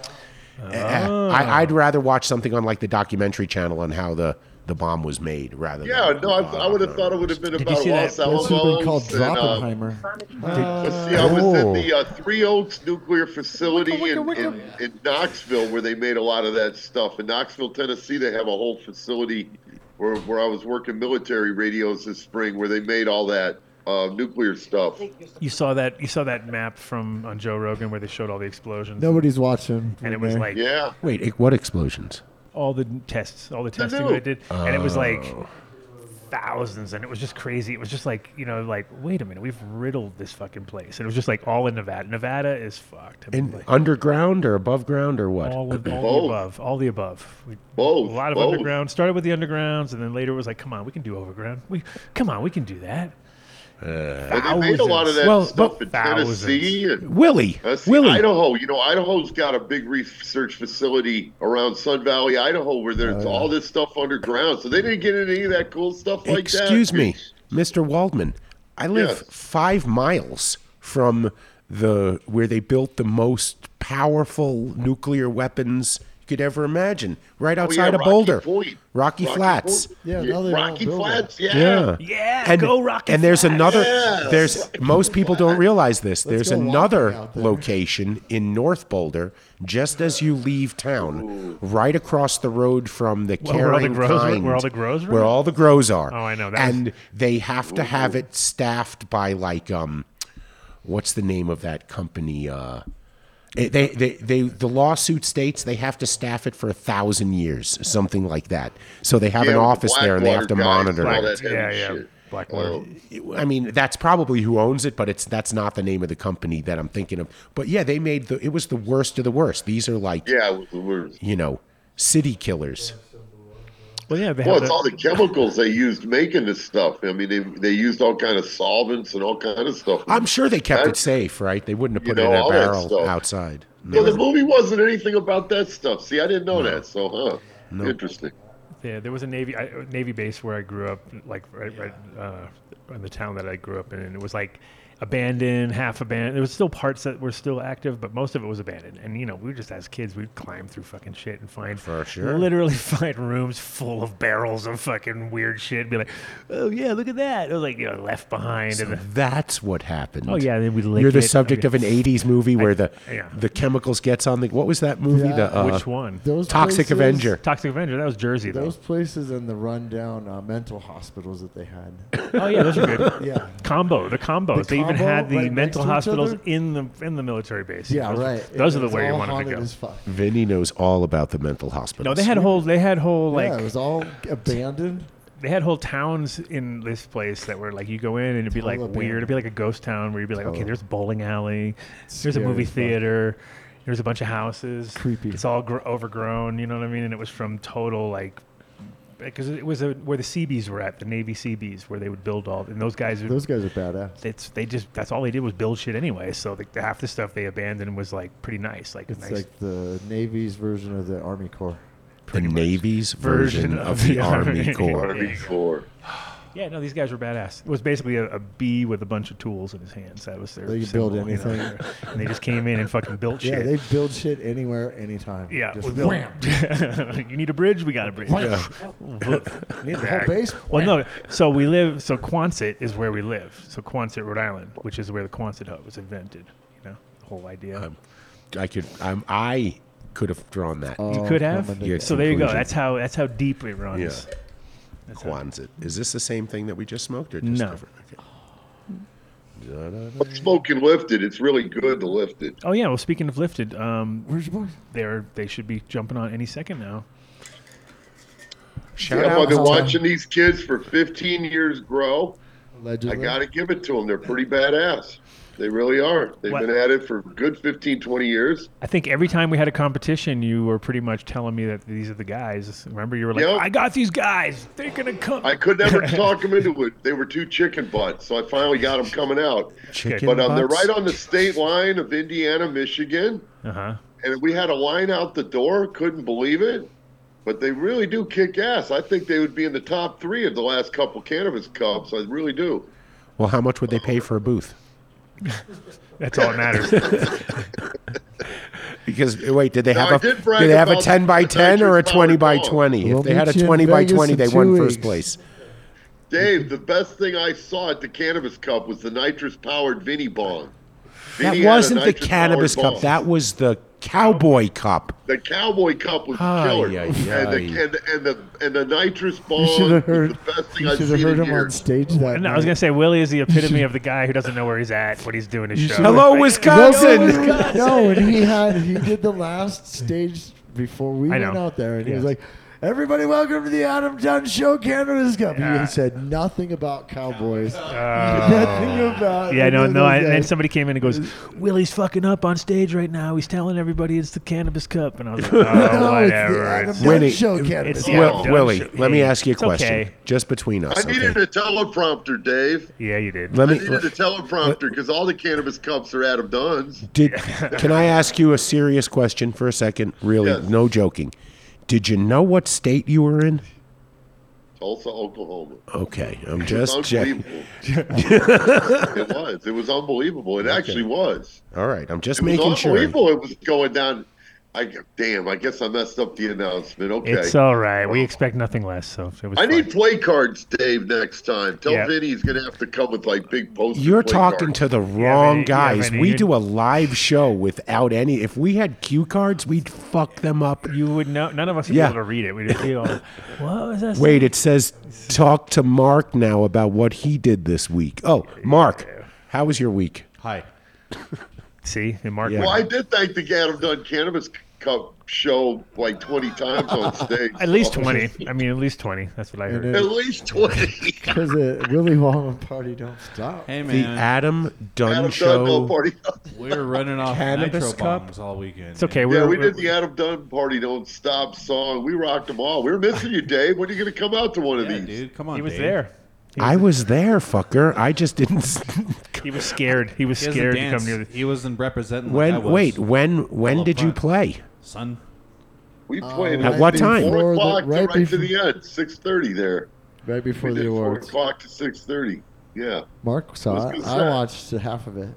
S7: I, I'd rather watch something on like the documentary channel on how the the bomb was made rather.
S2: Yeah,
S7: than,
S2: no, I, I would have thought it would have been
S6: you
S2: about
S6: see that?
S2: Los
S9: This would have been called
S2: Alamos. and, uh,
S9: Droppenheimer.
S2: Let's see, I was in
S7: Oh.
S2: the uh, Three Oaks nuclear facility in, in, in Knoxville where they made a lot of that stuff. In Knoxville, Tennessee, they have a whole facility where, where I was working military radios this spring where they made all that uh, nuclear stuff.
S6: You saw that. You saw that map from on Joe Rogan where they showed all the explosions.
S9: Nobody's watching.
S6: and it was
S9: Renee.
S6: like
S2: Yeah.
S7: Wait, what explosions?
S6: all the tests, all the testing
S2: do.
S6: they did, and it was like
S7: Oh.
S6: thousands, and it was just crazy. It was just like you know, like wait a minute, we've riddled this fucking place, and it was just like all in Nevada. Nevada is fucked. I mean,
S7: In
S6: like,
S7: underground or above ground or what?
S6: all, of, all
S2: Both.
S6: the above, all the above. We,
S2: Both,
S6: A lot of
S2: both.
S6: underground. Started with the undergrounds, and then later it was like, come on, we can do overground. We come on, we can do that.
S2: And they made a lot of that
S7: Well,
S2: stuff
S6: but
S2: in Tennessee. And,
S7: Willie,
S2: uh, see,
S7: Willie,
S2: Idaho, you know, Idaho's got a big research facility around Sun Valley, Idaho, where there's all this stuff underground. So they didn't get into any of that cool stuff like that.
S7: Excuse me, Mr. Waldman. I live
S2: Yes.
S7: five miles from the where they built the most powerful nuclear weapons you could ever imagine, right
S2: Oh, yeah,
S7: outside of Boulder,
S2: Point.
S7: Rocky, Flats.
S2: Point.
S9: Yeah, now
S2: Rocky Flats, yeah.
S7: Yeah,
S6: Yeah, go Rocky
S7: And there's
S6: Flats.
S7: another.
S2: Yeah.
S7: There's most people don't realize this. There's
S9: go walking
S7: another
S9: there.
S7: location in North Boulder, just as you leave town, right across the road from the
S6: Well, where all the grows
S7: Kind,
S6: where all the grows were?
S7: where all the grows are.
S6: Oh, I know. That
S7: and they have to have it staffed by like um, what's the name of that company? Uh, it- they, they, they, the lawsuit states they have to staff it for a thousand years, something like that. So they have
S2: Yeah,
S7: an office there and they have to monitor it.
S2: that
S6: Yeah, yeah.
S2: shit.
S6: Blackwater.
S2: Oh,
S7: I mean, that's probably who owns it, but it's that's not the name of the company that I'm thinking of. But yeah, they made the. It was the worst of the worst. These are like,
S2: yeah, it was the worst.
S7: you know, city killers.
S6: Well, yeah, they
S2: Well, it's
S6: the-
S2: all the chemicals they used making this stuff. I mean, they they used all kind of solvents and all kind of stuff.
S7: I'm sure they kept it safe, right? They wouldn't have
S2: You
S7: put it in a
S2: all that
S7: barrel
S2: stuff.
S7: outside.
S2: Yeah, the movie wasn't anything about that stuff. See, I didn't know that. So, huh? Interesting.
S6: Yeah, there was a navy I, navy base where I grew up, like right, right uh, in the town that I grew up in, and it was like abandoned, half abandoned. There was still parts that were still active, but most of it was abandoned. And you know, we were just as kids, we'd climb through fucking shit and find
S7: For sure.
S6: literally find rooms full of barrels of fucking weird shit. And be like, oh yeah, look at that. It was like you know, left behind.
S7: So
S6: and
S7: that's what happened.
S6: Oh, yeah, then we lick
S7: You're the
S6: it.
S7: subject
S6: I
S7: of an '80s movie where the
S6: yeah.
S7: the chemicals gets on the. What was that movie?
S9: Yeah.
S7: The uh,
S6: which one?
S9: Those
S7: Toxic
S9: places-
S7: Avenger.
S6: Toxic Avenger. That was Jersey though.
S9: Those places and the rundown uh, mental hospitals that they had.
S6: Oh yeah, those are good.
S9: Yeah.
S6: Combo, the combos.
S9: The
S6: they even had the
S9: right next
S6: mental
S9: to each
S6: hospitals
S9: other?
S6: in the in the military base.
S9: Yeah,
S6: those,
S9: right.
S6: Those
S9: It
S6: are the
S9: was
S6: way you
S9: all
S6: wanted to
S9: haunted
S6: go.
S9: as fuck.
S7: Vinny knows all about the mental hospitals.
S6: No, they had whole they had whole like
S9: yeah, it was all abandoned.
S6: they had whole towns in this place that were like you go in and it'd be like
S9: Total
S6: weird. It'd be like a ghost town where you'd be like, okay,
S9: Total.
S6: there's a bowling alley, there's a
S9: Scary
S6: movie
S9: as fuck.
S6: theater, there's a bunch of houses.
S9: Creepy.
S6: It's all gr- overgrown. You know what I mean? And it was from total like. Because it was a, where the Seabees were at, the Navy Seabees, where they would build all, and those guys
S9: Those guys are badass.
S6: it's they just that's all they did was build shit anyway. So the, half the stuff they abandoned was like pretty nice, like
S9: It's
S6: nice.
S9: like the Navy's version of the Army Corps.
S7: the Navy's version, of, the Army Corps.
S2: Army Corps.
S6: Yeah, no, these guys were badass. It was basically a, a bee with a bunch of tools in his hands. That was their.
S9: They could build
S6: symbol, you know.
S9: anything.
S6: and they just came in and fucking built shit.
S9: Yeah,
S6: shit.
S9: they build shit anywhere, anytime.
S6: Yeah,
S9: Just
S6: we built-
S9: wham.
S6: you need a bridge? We got a bridge.
S9: Yeah. Need the whole base?
S6: Well, no. So we live. So Quonset is where we live. So Quonset, Rhode Island, which is where the Quonset hut was invented. You know, the whole idea.
S7: I could. Um, I could have drawn that.
S6: you could have.
S7: Your
S6: so there you go.
S7: conclusion.
S6: That's how. That's how deep it runs.
S7: Yeah.
S6: That's
S7: Quonset. Is this the same thing that we just smoked, or just
S6: No.
S7: different? Okay.
S2: But smoking lifted, it's really good to lift it.
S6: Oh yeah. Well, speaking of lifted, um,
S9: Where's your boy?
S6: they're they should be jumping on any second now.
S7: Shout
S2: yeah,
S7: out
S2: I've been
S7: to-
S2: watching these kids for 15 years grow. I got to give it to them. They're pretty badass. They really are. They've
S6: What-
S2: been at it for a good 15, 20 years.
S6: I think every time we had a competition, you were pretty much telling me that these are the guys. Remember, you were like,
S2: Yep.
S6: "I got these guys. They're gonna come."
S2: I could never talk them into it. They were two chicken butts, so I finally got them coming out.
S7: Chicken
S2: But um, they're right on the state line of Indiana, Michigan.
S6: Uh huh.
S2: and we had a line out the door. Couldn't believe it, but they really do kick ass. I think they would be in the top three of the last couple cannabis cups. I really do.
S7: Well, how much would they pay for a booth?
S6: That's all that matters.
S7: Because wait, did they
S2: Now,
S7: have
S2: I
S7: a
S2: did brag
S7: did they have a
S2: about
S7: ten by
S2: the
S7: ten or a
S2: nitrous
S7: twenty by
S2: powered bong.
S7: twenty?
S9: We'll
S7: If they had a
S9: meet you in
S7: twenty by
S9: Vegas
S7: twenty,
S9: in
S7: they
S9: two
S7: won first
S9: weeks.
S7: place.
S2: Dave, the best thing I saw at the cannabis cup was the nitrous powered Vinnie bong.
S7: That
S2: Vinny had a
S7: wasn't the cannabis cup.
S2: bong.
S7: That was the cowboy cup.
S2: The cowboy cup was
S7: Ay,
S2: killer,
S7: ay,
S2: and, the,
S7: ay.
S2: and, the, and the and the nitrous
S9: You should have heard.
S2: the best thing
S9: You should have heard him
S2: years.
S9: on stage that
S6: no, I was gonna say Willie is the epitome of the guy who doesn't know where he's at what he's doing his show.
S7: Hello,
S6: Like,
S7: Wisconsin.
S9: no, and he had he did the last stage before we
S6: I
S9: went
S6: know.
S9: out there, and he was like, "Everybody, welcome to the Adam Dunn Show, Cannabis Cup."
S6: Yeah.
S9: He said nothing about cowboys,
S6: Oh.
S9: nothing about.
S6: Yeah, no, no. I, and then somebody came in and goes, "Willie's fucking up on stage right now. He's telling everybody it's the cannabis cup." And I was like, "Oh,
S9: No, it's the
S6: whatever."
S9: Adam
S6: It's-
S9: Dunn
S7: Winnie,
S9: Show,
S6: it's
S9: Cannabis
S6: the
S9: Cup.
S6: Adam
S7: Will, Willie,
S6: show.
S7: let me ask you a
S6: it's
S7: question,
S6: okay.
S7: just between us.
S2: I needed a teleprompter, Dave.
S6: Yeah, you did.
S7: Let
S2: I
S7: me.
S2: needed a teleprompter because all the cannabis cups are Adam Dunn's.
S7: Did can I ask you a serious question for a second? Really,
S2: Yes.
S7: no joking. Did you know what state you were in?
S2: Tulsa, Oklahoma.
S7: Okay, I'm just checking.
S2: unbelievable. it was. It was unbelievable. It actually was.
S7: All right, I'm just
S2: It was
S7: making sure.
S2: unbelievable. It was going down. I damn. I guess I messed up the announcement. Okay.
S6: It's all right. We expect nothing less. So it was.
S2: I
S6: fine.
S2: need play cards, Dave, next time. Tell
S6: Yeah.
S2: Vinny he's gonna have to come with like big posters.
S7: You're talking to the wrong
S6: Vinny, yeah,
S7: guys.
S6: Vinny,
S7: we
S6: you-
S7: do a live show without any. If we had cue cards, we'd fuck them up.
S6: You would know. None of us would
S7: Yeah.
S6: be able to read it. We'd just be all, "What was that?"
S7: Wait, it says talk to Mark now about what he did this week. Oh, Mark, how was your week?
S8: Hi.
S6: See, and Mark.
S7: Yeah.
S2: Well, I did thank the Adam Dunn Cannabis Cup show like 20 times on stage.
S6: At least twenty. I mean, at least twenty. That's what I heard.
S2: At least 20.
S9: Because the Willy Wonka party don't stop.
S8: Hey
S7: The
S8: man,
S7: Adam Dunn
S2: Adam Dunn
S7: show.
S2: no party.
S8: we're running off
S7: Cannabis
S8: nitro
S7: cup?
S8: bombs all weekend.
S6: It's okay.
S2: Yeah,
S6: We're,
S2: we
S6: we're-
S2: did the Adam Dunn party don't stop song. We rocked them all. We were missing you, Dave. When are you going to come out to one of these?
S8: dude, come on.
S6: He was
S8: Dave.
S6: there.
S7: I was there, fucker. I just didn't.
S6: He was scared. He was
S8: He doesn't
S6: scared to
S8: dance.
S6: come near the.
S8: He wasn't representing. like I
S7: when
S8: was.
S7: wait, when when
S8: up
S7: did you
S8: front.
S7: play?
S8: son.
S2: We uh, played
S9: At
S2: at
S7: what time?
S2: Four
S9: Before the-
S2: o'clock to
S9: right
S2: right, to
S9: before-
S2: the end. Six thirty there.
S9: Right before
S2: we
S9: the
S2: did
S9: awards.
S2: Four o'clock to six thirty. Yeah,
S9: Mark saw
S2: was
S9: it.
S2: good
S9: I
S2: set.
S9: watched half of it.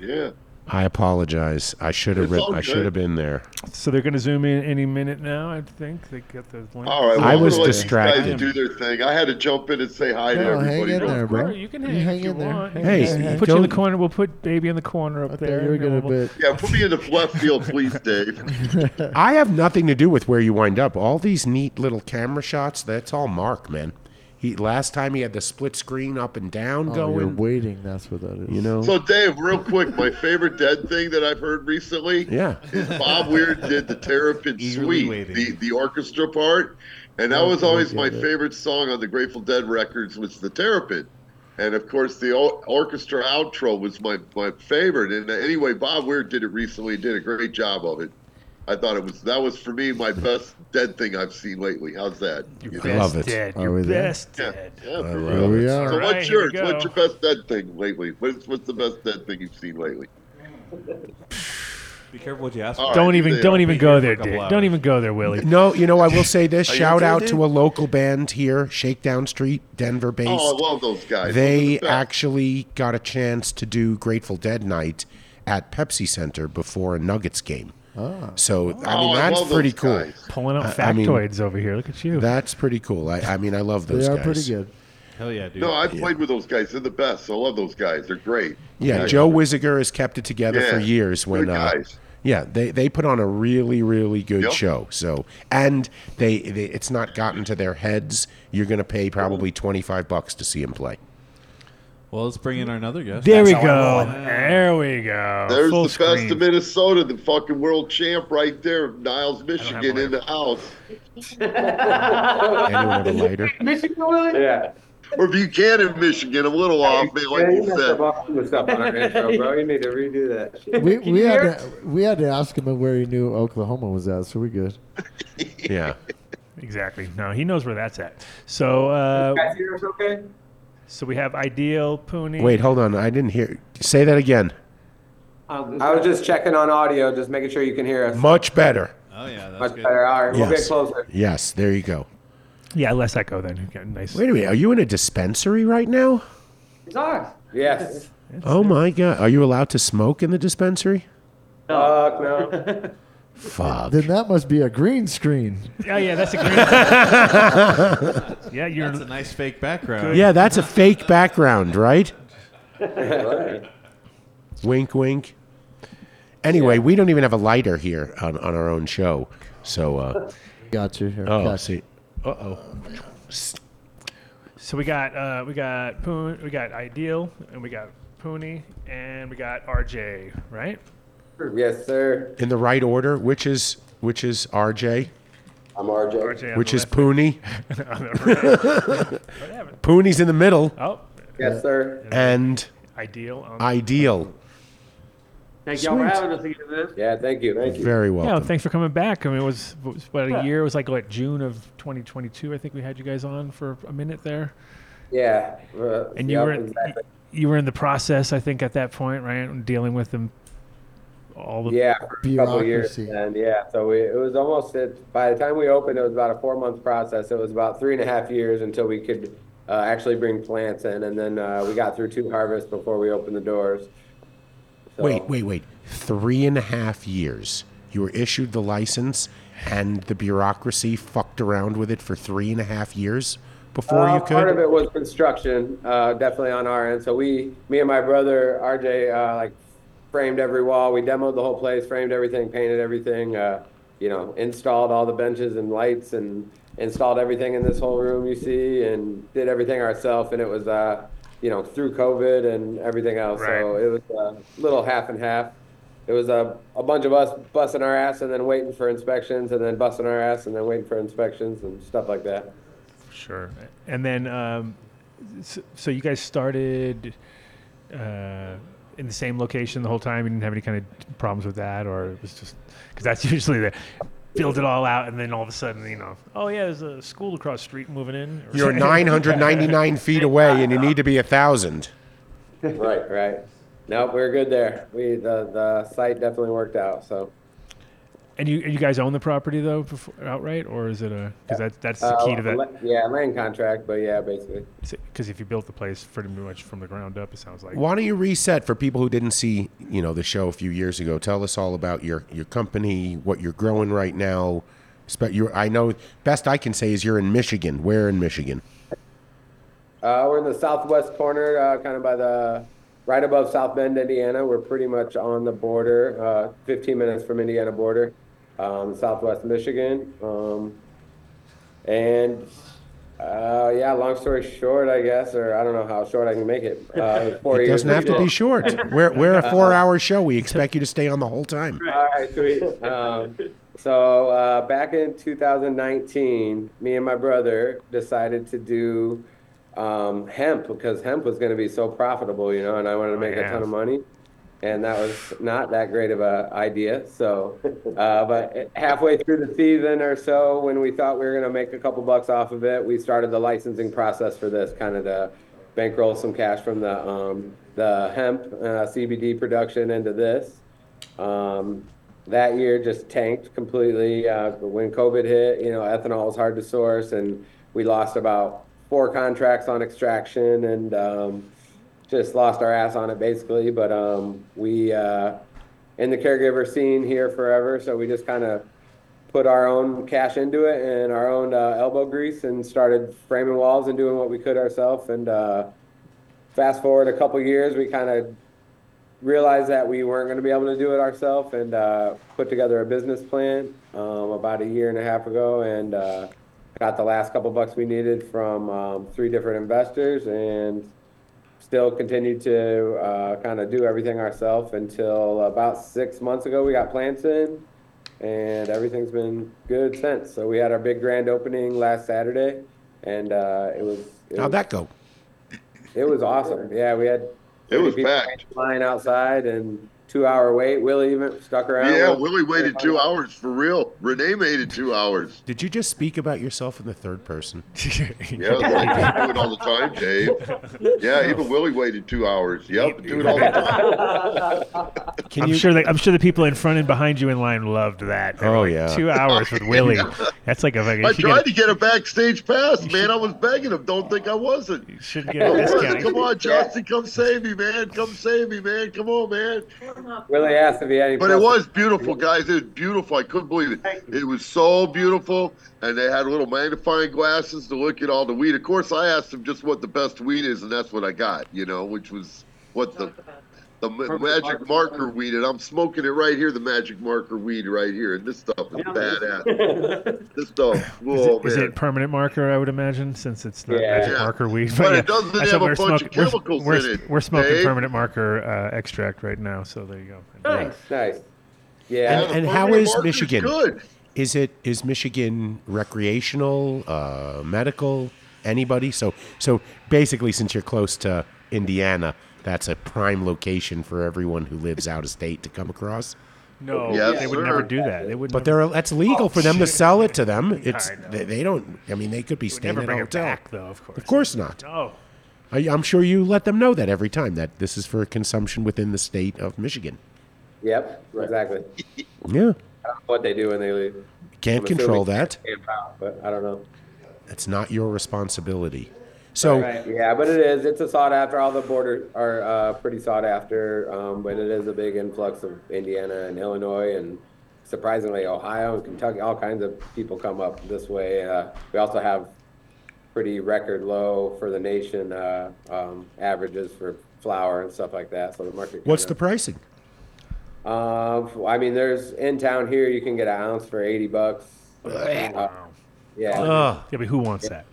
S2: yeah.
S7: I apologize. I should have.
S2: It's all
S7: I should
S2: good.
S7: have been there.
S6: So they're going to zoom in any minute now. I think they got the link.
S2: All right. Well,
S7: I
S2: I'm
S7: was
S2: gonna let these
S7: distracted.
S2: Guys do their thing. I had to jump in and say hi to
S9: No, hang
S2: everybody.
S9: in
S2: real
S9: there,
S2: quick.
S9: bro.
S6: You can
S9: You
S6: hang,
S9: hang
S6: if you
S9: in there.
S6: want.
S9: Hang
S7: Hey,
S9: in there.
S6: Put you in the
S7: don't-
S6: corner. We'll put baby in the corner up
S9: I
S6: there.
S9: you were
S6: you know,
S9: gonna
S6: we'll-
S9: bit.
S2: Yeah, put me in the left field, please, Dave.
S7: I have nothing to do with where you wind up. All these neat little camera shots. That's all Mark, man. He last time he had the split screen up and down
S9: Oh, you're waiting. That's what that is.
S7: You know.
S2: So, Dave, real quick, my favorite dead thing that I've heard recently
S7: yeah.
S2: is Bob Weir did the Terrapin Suite,
S8: waiting.
S2: the, the orchestra part. And that
S9: Oh,
S2: was always my
S9: it.
S2: favorite song on the Grateful Dead records was the Terrapin. And of course, the orchestra outro was my, my favorite. And uh, anyway, Bob Weir did it recently, did a great job of it. I thought it was that was for me my best dead thing I've seen lately. How's that?
S6: Your
S2: You
S6: best
S7: love it.
S6: Dead.
S9: Are
S6: Your
S9: we there?
S6: best
S2: Yeah,
S6: dead.
S2: yeah, for
S7: I
S2: real.
S9: we
S7: it.
S9: are.
S2: So
S6: All right,
S2: what's
S6: here
S2: yours?
S6: we go.
S2: What's your best dead thing lately? What's what's the best dead thing you've seen lately?
S8: Be careful what you ask
S2: All
S8: for.
S2: right,
S6: Don't
S2: you
S6: even don't
S2: I'll
S6: even go there,
S8: a
S6: Dick. Don't even go there, Willie.
S7: No, you know, I will say this. Shout
S2: okay,
S7: out
S2: dude?
S7: to a local band here, Shakedown Street, Denver based.
S2: Oh, I love those guys.
S7: they
S2: Those the
S7: actually got a chance to do Grateful Dead night at Pepsi Center before a Nuggets game. So I
S2: Oh,
S7: mean
S2: I
S7: that's
S2: love
S7: pretty cool.
S2: guys.
S6: Pulling out
S7: I- I mean,
S6: factoids over here. Look at you.
S7: That's pretty cool. I, I mean I love those. Guys.
S9: they are
S7: guys.
S9: pretty good.
S8: Hell yeah, dude.
S2: No, I played with those guys. They're the best. I love those guys. They're great.
S7: Yeah, Joe Wiziger has kept it together for years. When
S2: good
S7: uh,
S2: guys.
S7: yeah, they they put on a really really good
S2: Yep.
S7: show. So and they, they it's not gotten to their heads. You're going to pay probably twenty five bucks to see him play.
S8: Well, let's bring in our another guest.
S6: there we go. There we go.
S2: There's
S6: Full
S2: the
S6: screen.
S2: best of Minnesota, the fucking world champ right there, Niles, Michigan, in the house.
S7: Anyone have a lighter?
S10: Yeah.
S2: Or Buchanan, Michigan. I'm a little off, man, like
S10: Yeah,
S2: you
S10: you
S2: said.
S10: up all stuff on our intro, bro. You need to redo that.
S9: We, we had to we had to ask him where he knew Oklahoma was at, so we good.
S7: Yeah.
S6: Exactly. No, he knows where that's at. So, uh,
S10: You guys hear us okay?
S6: So we have Ideal, Pooney.
S7: Wait, hold on. I didn't hear. Say that again.
S10: I was just checking on audio, just making sure you can hear us.
S7: Much better.
S8: Oh yeah, that's
S10: Much
S8: good.
S10: better. All right, we'll get closer.
S7: Yes, there you go.
S6: Yeah, less echo then. You got Nice.
S7: Wait a minute. Are you in a dispensary right now?
S10: It's on. Yes.
S7: Oh my god. Are you allowed to smoke in the dispensary?
S10: Fuck no.
S7: Fuck.
S9: Then that must be a green screen.
S6: Oh yeah, that's a great. yeah, you're.
S8: That's a nice fake background.
S7: Yeah, that's a fake background, right? right. Wink, wink. Anyway, we don't even have a lighter here on, on our own show. So, uh,
S9: Got you here.
S7: oh,
S9: Got
S7: see. Uh oh.
S6: So we got uh, we got Poon, we got Ideal, and we got Pooney, and we got RJ, right?
S10: Yes, sir.
S7: In the right order, which is which is RJ,
S10: I'm RJ.
S6: RJ on
S7: which
S6: the
S7: is
S6: left.
S7: Pooney.
S6: On the
S7: Pooney's in the middle,
S6: Oh,
S10: Yes, sir.
S7: and
S6: Ideal. On
S7: Ideal.
S10: Thank y'all for having us again. This. Yeah, thank you. Thank you.
S7: Very
S6: yeah, well,
S7: welcome.
S6: thanks for coming back. I mean, it was, it was what a year. It was like what June of 2022. I think we had you guys on for a minute there,
S10: Yeah. uh,
S6: and you
S10: yep,
S6: were in,
S10: exactly.
S6: you were in the process. I think at that point, right, dealing with them. All the
S10: Yeah, for a couple of years.
S9: Bureaucracy.
S10: And yeah, so we, it was almost, it, by the time we opened, it was about a four month process. It was about three and a half years until we could uh, actually bring plants in. And then uh, we got through two harvests before we opened the doors. So-
S7: Wait, wait, wait. Three and a half years. You were issued the license, and the bureaucracy fucked around with it for three and a half years before
S10: Uh,
S7: you could.
S10: Part of it was construction, uh, definitely on our end. So we, me and my brother RJ, uh, like framed every wall. We demoed the whole place, framed everything, painted everything. Uh, you know, installed all the benches and lights, and installed everything in this whole room you see, and did everything ourselves. And it was, uh, you know, through COVID and everything else.
S6: Right.
S10: So it was a little half and half. It was a, a bunch of us busting our ass and then waiting for inspections, and then busting our ass and then waiting for inspections and stuff like that.
S6: Sure. And then, um, so, so you guys started uh, in the same location the whole time. You didn't have any kind of problems with that, or it was just because that's usually the build it all out, and then all of a sudden, you know, oh yeah, there's a school across the street moving in.
S7: You're 999 feet away, and you need to be a thousand.
S10: Right, right. Nope, we're good there. We the the site definitely worked out. So
S6: And you you guys own the property though before, outright, or is it a because that that's the key to
S10: Uh,
S6: that.
S10: la- yeah, land contract, but yeah, basically.
S6: Because if you built the place pretty much from the ground up, it sounds like.
S7: Why don't you reset for people who didn't see, you know, the show a few years ago? Tell us all about your your company, what you're growing right now. Spe- You're, I know best I can say is you're in Michigan. Where in Michigan?
S10: Uh, we're in the southwest corner, uh, kind of by the right above South Bend, Indiana. We're pretty much on the border, uh, 15 minutes from Indiana border, um, southwest Michigan. Um, and uh, yeah, long story short, I guess, or I don't know how short I can make it. Uh, four
S7: It
S10: years
S7: doesn't have to be short. We're we're a four hour show. We expect you to stay on the whole time.
S10: All right, sweet. Um, so uh, back in 2019, me and my brother decided to do um, hemp because hemp was going to be so profitable, you know, and I wanted to make a
S6: yeah.
S10: ton of money. And that was not that great of a idea. So, uh, but halfway through the season or so, when we thought we were going to make a couple bucks off of it, we started the licensing process for this, kind of to bankroll some cash from the um, the hemp uh, CBD production into this. Um, that year just tanked completely. Uh, when COVID hit, you know, ethanol was hard to source, and we lost about four contracts on extraction, and um, just lost our ass on it basically. But um, we uh, in the caregiver scene here forever, so we just kind of put our own cash into it and our own uh, elbow grease and started framing walls and doing what we could ourselves. And uh, fast forward a couple years, we kind of realized that we weren't going to be able to do it ourselves and uh, put together a business plan um, about a year and a half ago and uh, got the last couple bucks we needed from um, three different investors and still continued to uh, kind of do everything ourselves until about six months ago we got plants in and everything's been good since. So we had our big grand opening last Saturday and uh, it was it
S7: How'd
S10: was,
S7: that go?
S10: it was awesome. Yeah, we had
S2: It was
S10: 30
S2: packed.
S10: Lying outside and two hour wait. Willie even stuck around.
S2: Yeah, Willie waited two hours for real. Renee waited two hours.
S7: Did you just speak about yourself in the third person?
S2: Yeah, like, do it all the time, Dave. Yeah, even Willie waited two hours. Yep, do it all the time.
S7: Can
S6: I'm
S7: you?
S6: sure that I'm sure the people in front and behind you in line loved that. They were
S7: Oh,
S6: like,
S7: yeah.
S6: two hours with Willie. That's like a fucking.
S2: I tried
S6: get
S2: to get a backstage pass, man. I was begging him. Don't think I wasn't.
S6: You should get a
S2: wasn't.
S6: discount.
S2: Come on, Justin, come save me, man. Come save me, man. Come on, man.
S10: Willie asked if he had any.
S2: But it was beautiful, guys. It was beautiful. I couldn't believe it. It was so beautiful, and they had little magnifying glasses to look at all the weed. Of course, I asked them just what the best weed is, and that's what I got. You know, which was what the the ma- magic marker weed, and I'm smoking it right here. The magic marker weed right here, and this stuff is badass. this stuff,
S6: Is
S2: whoa,
S6: it, is
S2: man.
S6: it permanent marker? I would imagine, since it's not
S10: Yeah.
S6: magic
S2: Yeah.
S6: marker weed.
S2: But
S6: yeah,
S2: it doesn't have a
S6: we're
S2: bunch of
S6: smoking- we're-
S2: chemicals
S6: we're,
S2: in it,
S6: We're smoking
S2: Dave.
S6: permanent marker uh, extract right now, so there you go.
S11: Nice.
S10: nice. Yeah.
S7: And,
S2: the
S7: and how
S2: permanent
S7: is
S2: marker's
S7: Michigan?
S2: Good.
S7: Is it is Michigan recreational, uh, medical, anybody? So so basically, since you're close to Indiana, that's a prime location for everyone who lives out of state to come across.
S6: No,
S2: Yes,
S6: they would
S2: sir.
S6: never do that. They would.
S7: But
S6: never,
S7: they're that's legal oh, for them to sell it to them. It's they, they don't. I mean, they could be
S6: would
S7: staying
S6: never
S7: at a
S6: bring it
S7: hotel.
S6: back, though. Of course.
S7: Of course not.
S6: No.
S7: I, I'm sure you let them know that every time that this is for consumption within the state of Michigan.
S10: Yep. Exactly.
S7: Yeah,
S10: I don't know what they do when they leave.
S7: can't
S10: I'm
S7: control that.
S10: camp out, but I don't know.
S7: That's not your responsibility. So
S10: Yeah, but it is. It's a sought after. All the borders are uh, pretty sought after, um, but it is a big influx of Indiana and Illinois and surprisingly Ohio and Kentucky. All kinds of people come up this way. Uh, we also have pretty record low for the nation uh, um, averages for flour and stuff like that. So the market.
S7: what's the pricing?
S10: Um, I mean, there's in town here. You can get an ounce for eighty bucks. Uh, yeah.
S6: Yeah, but who wants that?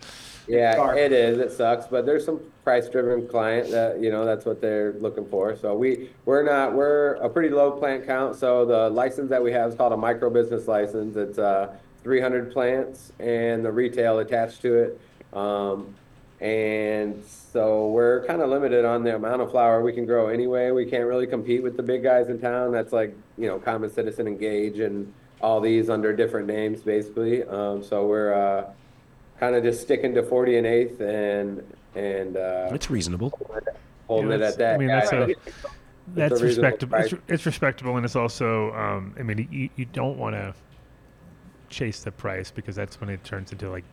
S10: Yeah, it is. It sucks, but there's some price-driven client that you know that's what they're looking for. So we we're not we're a pretty low plant count. So the license that we have is called a micro business license. It's uh 300 plants and the retail attached to it. Um, and so we're kind of limited on the amount of flower we can grow anyway. We can't really compete with the big guys in town. That's like you know Common Citizen, Engage, and all these under different names basically. Um, so we're uh, kind of just sticking to 40 and eighth and and uh,
S7: It's reasonable.
S10: holding
S6: Yeah,
S10: it at that.
S6: I mean, that's a-
S10: think
S6: That's
S10: a
S6: respectable. It's, it's respectable, and it's also. Um, I mean, you, you don't want to chase the price because that's when it turns into like,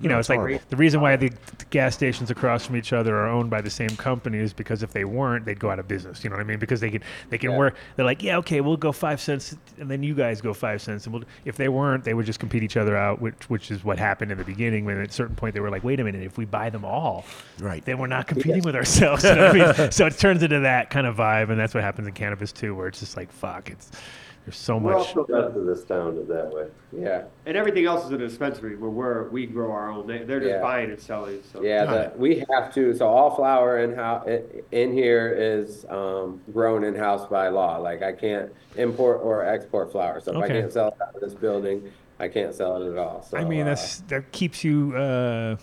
S6: you know,
S7: it's
S6: like
S7: horrible.
S6: the reason why the, the gas stations across from each other are owned by the same company is because if they weren't, they'd go out of business. You know what I mean? Because they can they can
S10: Yeah.
S6: work. They're like, yeah, okay, we'll go five cents, and then you guys go five cents, and we'll. If they weren't, they would just compete each other out, which which is what happened in the beginning. When at a certain point they were like, wait a minute, if we buy them all,
S7: Right.
S6: then we're not competing with ourselves. You know I mean? So it turns into that kind of vibe, and that's what happens in cannabis too, where it's just like, fuck, it's there's so
S10: We're
S6: much.
S10: also rest of this town is that way. Yeah,
S11: And everything else is a dispensary where we're, we grow our own. They, they're just
S10: Yeah.
S11: buying and selling. So.
S10: yeah. The, we have to. So all flour in how in here is um, grown in house by law. Like I can't import or export flour, So if I
S6: Okay.
S10: can't sell it out of this building, I can't sell it at all. So
S6: I mean,
S10: uh,
S6: that's that keeps you. Uh,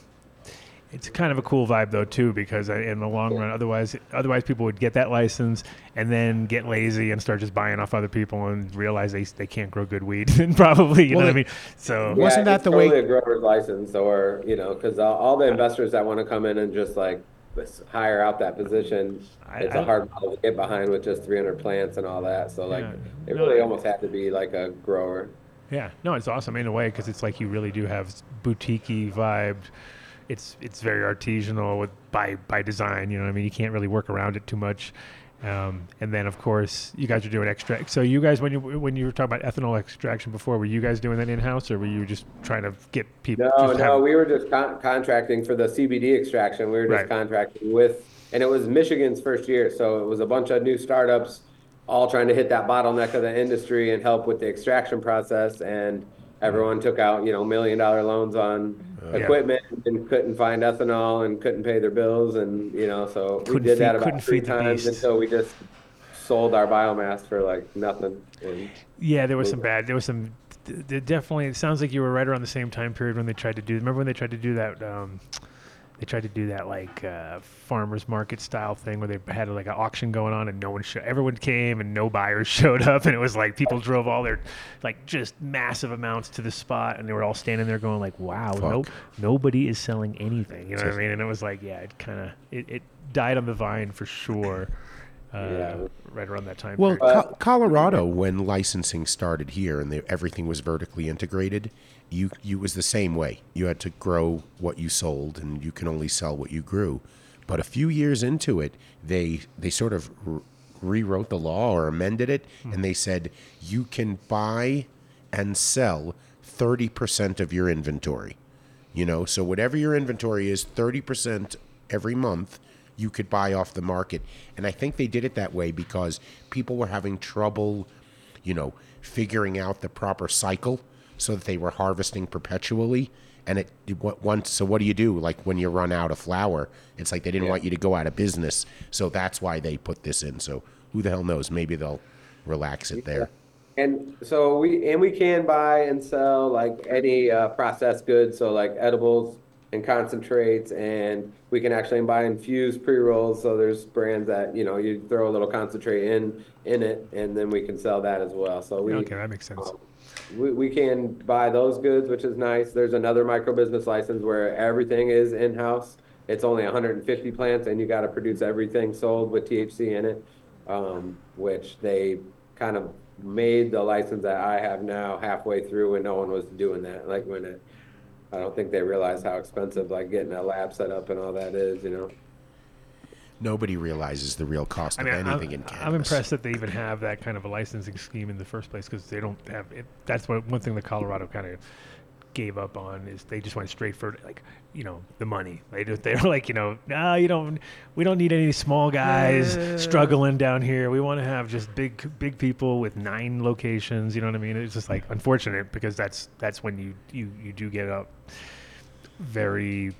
S6: it's kind of a cool vibe though too, because in the long run, otherwise, otherwise people would get that license and then get lazy and start just buying off other people and realize they they can't grow good weed and probably you
S7: Well,
S6: know what I mean. So
S7: Wasn't that
S10: it's
S7: the way-
S10: totally a grower's license, or you know, because all, all the investors that want to come in and just like hire out that position,
S6: I-
S10: it's
S6: I-
S10: a hard model to get behind with just 300 plants and all that. So like,
S6: Yeah.
S10: it really
S6: I-
S10: almost had to be like a grower.
S6: Yeah, no, it's awesome in a way because it's like you really do have boutique vibe. It's it's very artisanal with by by design. You know, what I mean, you can't really work around it too much. Um, and then of course you guys are doing extract. So you guys, when you when you were talking about ethanol extraction before, were you guys doing that in house or were you just trying to get people?
S10: No, no,
S6: have-
S10: we were just con- contracting for the CBD extraction. We were just
S6: Right.
S10: contracting with, and it was Michigan's first year, so it was a bunch of new startups, all trying to hit that bottleneck of the industry and help with the extraction process. And everyone took out, you know, million dollar loans on
S6: Yeah.
S10: equipment and couldn't find ethanol and couldn't pay their bills, and you know, so we
S6: Couldn't
S10: did
S6: feed-
S10: that about three
S6: feed
S10: times until we just sold our biomass for like nothing. And
S6: Yeah, there was some bad. There was some. Definitely, it sounds like you were right around the same time period when they tried to do. Remember when they tried to do that? Um, they tried to do that like uh, farmers market style thing where they had like an auction going on and no one showed. Everyone came and no buyers showed up, and it was like people drove all their like just massive amounts to the spot, and they were all standing there going like, "Wow, no, nobody is selling anything." You know what I mean? And it was like, yeah, it kind of it, it died on the vine for sure. Uh,
S10: Yeah.
S6: right around that time.
S7: Well,
S6: period.
S7: Co- Colorado, when licensing started here and the, everything was vertically integrated, you you was the same way. You had to grow what you sold, and you can only sell what you grew. But a few years into it, they they sort of r- rewrote the law or amended it, and they said you can buy and sell thirty percent of your inventory. You know, so whatever your inventory is, thirty percent every month you could buy off the market. And I think they did it that way because people were having trouble, you know, figuring out the proper cycle so that they were harvesting perpetually. And it what once so what do you do like when you run out of flour? It's like they didn't want you to go out of business. So that's why they put this in. So who the hell knows? Maybe they'll relax it there.
S10: And so we and we can buy and sell like any uh, processed goods, so like edibles and concentrates, and we can actually buy infused pre rolls. So there's brands that you know you throw a little concentrate in in it, and then we can sell that as well. So we
S6: okay, that makes sense.
S10: um, we, we can buy those goods, which is nice. There's another micro business license where everything is in house. It's only 150 plants, and you got to produce everything sold with THC in it, um, which they kind of made the license that I have now halfway through when no one was doing that. Like when it, I don't think they realize how expensive like getting a lab set up and all that is, you know.
S7: Nobody realizes the real cost
S6: I mean,
S7: of anything
S6: I'm,
S7: in cannabis.
S6: I'm impressed that they even have that kind of a licensing scheme in the first place because they don't have it. That's what one thing that Colorado kind of gave up on is they just went straight for like you know the money. They just they're like you know no you don't we don't need any small guys struggling down here. We want to have just big big people with nine locations. You know what I mean? It's just like unfortunate because that's that's when you you you do get up very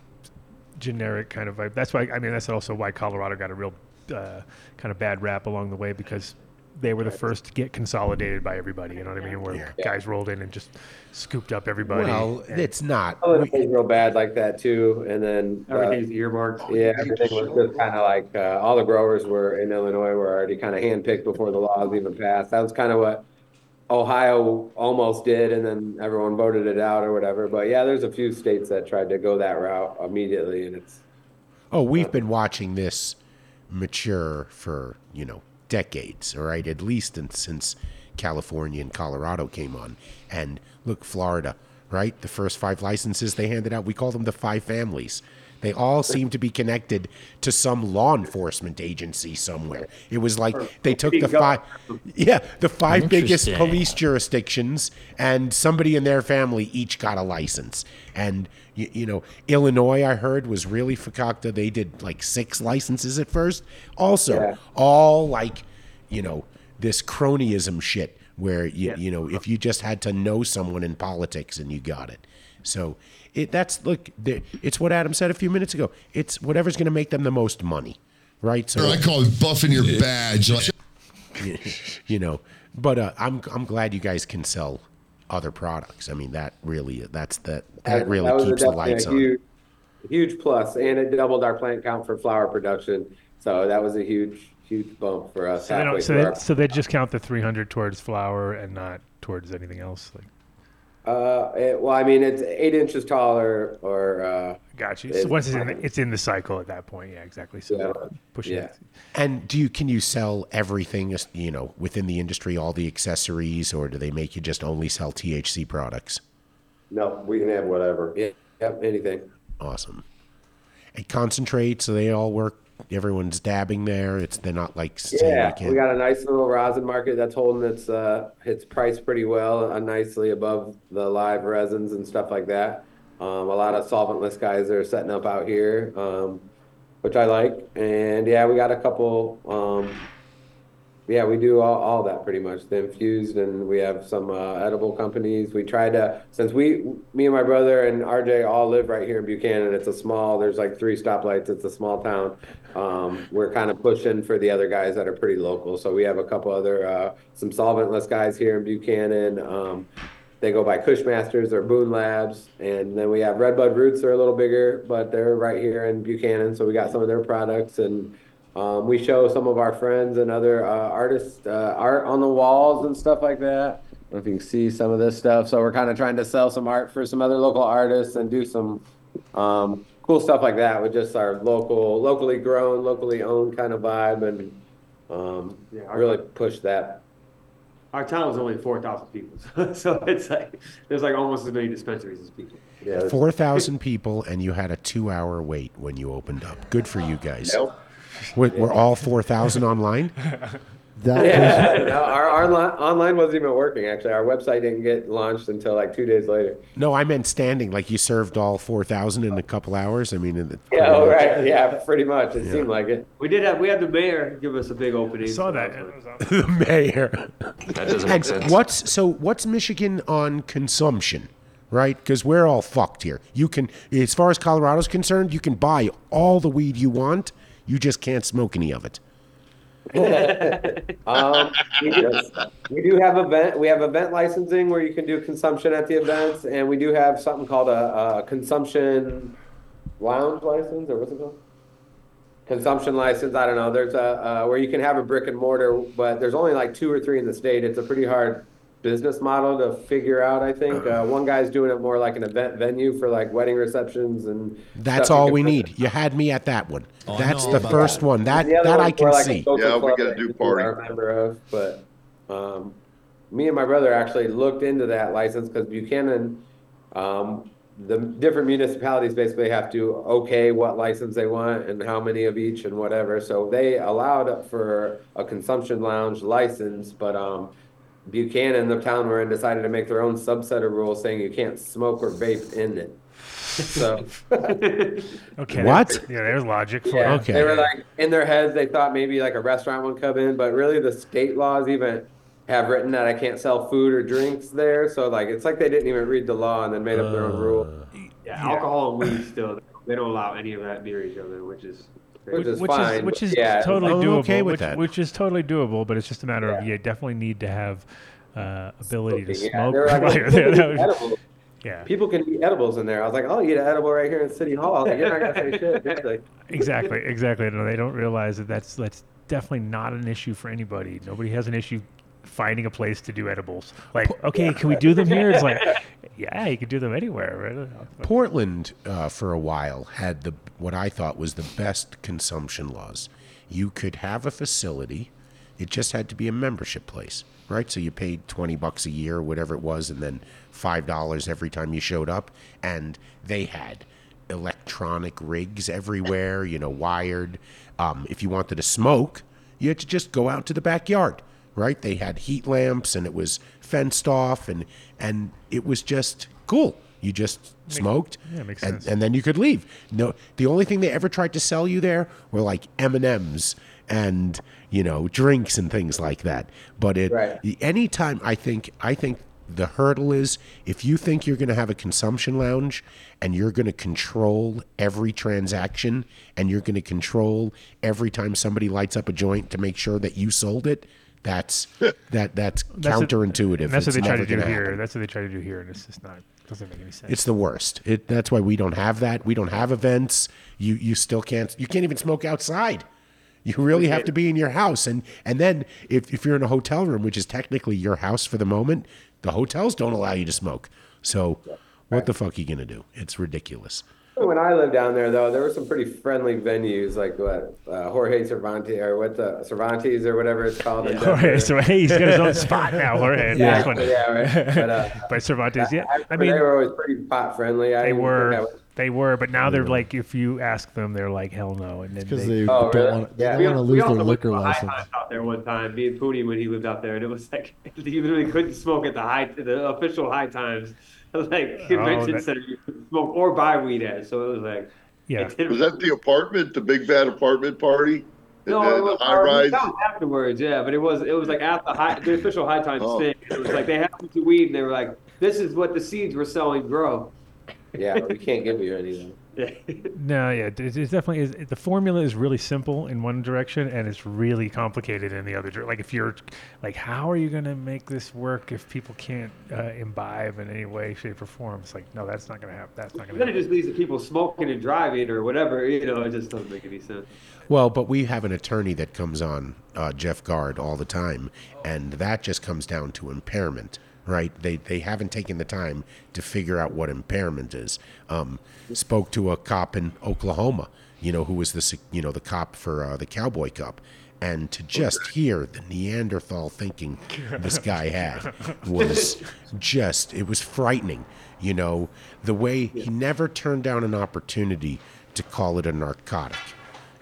S6: generic kind of vibe. That's why I mean that's also why Colorado got a real uh, kind of bad rap along the way because they were the first to get consolidated by everybody. You know what I mean? Where guys rolled in and just scooped up everybody.
S7: Well,
S6: and-
S7: it's not.
S10: Oh, it was real bad like that too, and then uh,
S11: Everything's earmarked.
S10: Yeah, everything was just kind of like uh, all the growers were in Illinois were already kind of handpicked before the laws even passed. That was kind of what Ohio almost did, and then everyone voted it out or whatever. But yeah, there's a few states that tried to go that route immediately, and it's
S7: Oh, we've been watching this mature for, you know, decades, all right? At least in, since California and Colorado came on. And look, Florida, right? The first five licenses they handed out, we call them the five families. They all seem to be connected to some law enforcement agency somewhere. It was like they took the five, yeah, the five biggest police jurisdictions, and somebody in their family each got a license. And you, you know, Illinois, I heard, was really fakakta. They did like six licenses at first. Also,
S10: Yeah.
S7: all like, you know, this cronyism shit where you you know if you just had to know someone in politics and you got it. So it that's look, it's what Adam said a few minutes ago. It's whatever's going to make them the most money, right? So
S12: I call it buffing your badge.
S7: You, you know but uh, i'm i'm glad you guys can sell other products i mean that really that's that that really
S10: was a
S7: keeps the lights
S10: a
S7: on
S10: huge, huge plus, and it doubled our plant count for flower production. So that was a huge, huge bump for us.
S6: so they don't. So they,
S10: our-
S6: so they just count the 300 towards flower and not towards anything else. Like,
S10: Uh, it, well, I mean, it's eight inches taller or, or uh,
S6: Got you.
S10: It's
S6: So once it's in, the, it's in the cycle at that point, yeah, exactly. So
S10: Yeah.
S6: push it.
S10: Yeah.
S7: And do you can you sell everything you know within the industry, all the accessories, or do they make you just only sell THC products?
S10: No, we can have whatever. Yeah, yep, anything.
S7: Awesome. And concentrates, so they all work. Everyone's dabbing there. It's they're not like
S10: Yeah, we got a nice little rosin market that's holding its uh its price pretty well, uh, nicely above the live resins and stuff like that. Um, a lot of solventless guys are setting up out here, um, which I like. And yeah, we got a couple. Um, yeah, we do all, all that pretty much. The infused, and we have some uh, edible companies. We try to, since we, me and my brother and RJ all live right here in Buchanan. It's a small. There's like three stoplights. It's a small town. Um, we're kind of pushing for the other guys that are pretty local. So we have a couple other, uh, some solventless guys here in Buchanan. Um, they go by Cushmasters or Boone Labs, and then we have Redbud Roots. They're a little bigger, but they're right here in Buchanan. So we got some of their products and. Um, we show some of our friends and other uh, artists uh, art on the walls and stuff like that. I don't know if you can see some of this stuff. So we're kind of trying to sell some art for some other local artists and do some um, cool stuff like that with just our local, locally grown, locally owned kind of vibe, and um,
S11: Yeah, our-
S10: really push that.
S11: Our town is only four thousand people, so it's like there's like almost as many dispensaries as people.
S10: Yeah,
S7: Four thousand people, and you had a two-hour wait when you opened up. Good for you guys.
S10: Yep.
S7: Were, were all four thousand online?
S9: That
S10: yeah, no, our, our li- online wasn't even working. Actually, our website didn't get launched until like two days later.
S7: No, I meant standing. Like you served all four thousand in a couple hours. I mean, in the,
S10: Yeah, oh, right. Yeah, pretty much. It seemed like it.
S11: We did have we had the mayor give us a big opening.
S6: Saw that.
S7: the mayor.
S13: That doesn't
S7: And
S13: make sense.
S7: what's so? What's Michigan on consumption? Right, because we're all fucked here. You can, as far as Colorado's concerned, you can buy all the weed you want. You just can't smoke any of it.
S10: Um, we, do, we do have event. We have event licensing where you can do consumption at the events, and we do have something called a, a consumption lounge license, or what's it called? Consumption license. I don't know. There's a uh, where you can have a brick and mortar, but there's only like two or three in the state. It's a pretty hard business model to figure out. I think uh, one guy's doing it more like an event venue for like wedding receptions and.
S7: That's
S10: stuff
S7: all we
S10: put-
S7: need. You had me at that one.
S8: Oh,
S7: That's the first
S8: that.
S7: one. That
S10: The other
S7: that I can
S10: like
S7: see.
S2: Yeah, we gotta
S10: that
S2: do party.
S10: are a member of, but um, me and my brother actually looked into that license because Buchanan, um, the different municipalities basically have to okay what license they want and how many of each and whatever. So they allowed for a consumption lounge license, but um, Buchanan, the town we're in, decided to make their own subset of rules saying you can't smoke or vape in it. So.
S6: Okay.
S7: What?
S6: Yeah, there's logic for
S10: Yeah,
S6: it.
S7: Okay.
S10: they were like in their heads. They thought maybe like a restaurant would come in, but really the state laws even have written that I can't sell food or drinks there. So like it's like they didn't even read the law and then made up their own rule.
S11: Uh, yeah, alcohol and weed still they don't allow any of that near each other, which is
S10: Which is
S6: which
S10: fine.
S6: is which is
S10: yeah,
S6: totally
S7: I'm
S6: doable.
S7: okay with
S6: which,
S7: that.
S6: which is totally doable, but it's just a matter of
S10: Yeah.
S6: you definitely need to have uh, ability to
S10: Yeah,
S6: smoke.
S10: they were like,
S6: while
S10: "Oh,
S6: you're there.
S10: people can eat edibles."
S6: yeah,
S10: People can eat edibles in there. I was like, I'll eat an edible right here in City Hall. Like, you're not gonna say shit. dude. Like,
S6: exactly, exactly. No, they don't realize that that's that's definitely not an issue for anybody. Nobody has an issue finding a place to do edibles. Like, okay, can we do them here? It's like, yeah, you can do them anywhere. Right?
S7: Portland, uh, for a while, had the what I thought was the best consumption laws. You could have a facility; it just had to be a membership place, right? So you paid twenty bucks a year, whatever it was, and then five dollars every time you showed up. And they had electronic rigs everywhere, you know, wired. Um, if you wanted to smoke, you had to just go out to the backyard, right? They had heat lamps, and it was fenced off, and and it was just cool. You just smoked,
S6: yeah, makes
S7: and,
S6: sense.
S7: and then you could leave. No, the only thing they ever tried to sell you there were like M and M's and you know drinks and things like that. But it
S10: Right.
S7: anytime I think I think the hurdle is if you think you're going to have a consumption lounge and you're going to control every transaction and you're going to control every time somebody lights up a joint to make sure that you sold it. That's that that's,
S6: That's
S7: counterintuitive.
S6: that's what they try to do here.
S7: happen.
S6: That's what they try to do here, and it's just not doesn't make any sense.
S7: It's the worst. It, that's why we don't have that. We don't have events. You you still can't. You can't even smoke outside. You really have to be in your house. And and then if, if you're in a hotel room, which is technically your house for the moment, the hotels don't allow you to smoke. So what the fuck are you gonna do? It's ridiculous.
S10: When I lived down there, though, there were some pretty friendly venues, like what uh, Jorge Cervantes or what the Cervantes or whatever it's called. in
S6: Jorge, so, hey, he's got his own spot now, Jorge.
S10: Yeah,
S6: This one.
S10: yeah, right. But, uh,
S6: By Cervantes, yeah. I
S10: I
S6: mean,
S10: they were always pretty pot friendly. I
S6: they
S10: didn't think I
S6: were, they were, but now they're like, if you ask them, they're like, hell no, and then
S9: because
S6: they,
S9: they
S10: Oh,
S9: don't
S10: really?
S9: want they
S10: Yeah.
S9: don't
S11: We,
S9: want to
S11: we
S9: lose their liquor
S11: a high
S9: license.
S11: times out there one time. Me and Poonie when he lived out there, and it was like he literally couldn't smoke at the high, the official high times, like convention oh,
S6: that-
S11: center. You couldn't smoke or buy weed at. So it was like,
S6: yeah.
S11: it didn't-
S2: Was that the apartment, the big bad apartment party?
S11: No, it was
S2: high rise?
S11: afterwards, yeah. But it was it was like at the high the official high times
S2: Oh.
S11: thing. It was like they had to weed and they were like, This is what the seeds we're selling grow.
S10: yeah, we can't give you anything.
S6: No, yeah, it's, it definitely is. The formula is really simple in one direction, and it's really complicated in the other. dir- Like if you're, like, how are you going to make this work if people can't uh, imbibe in any way, shape, or form? It's like, no, that's not going to happen. That's not going to
S11: then it just leads to people smoking and driving or whatever. You know, it just doesn't make any sense.
S7: Well, but we have an attorney that comes on, uh, Jeff Guard, all the time, and that just comes down to impairment, right? They they haven't taken the time to figure out what impairment is. Um, spoke to a cop in Oklahoma, you know, who was the you know the cop for uh, the Cowboy Cup, and to just hear the Neanderthal thinking this guy had was just it was frightening. You know, the way he never turned down an opportunity to call it a narcotic.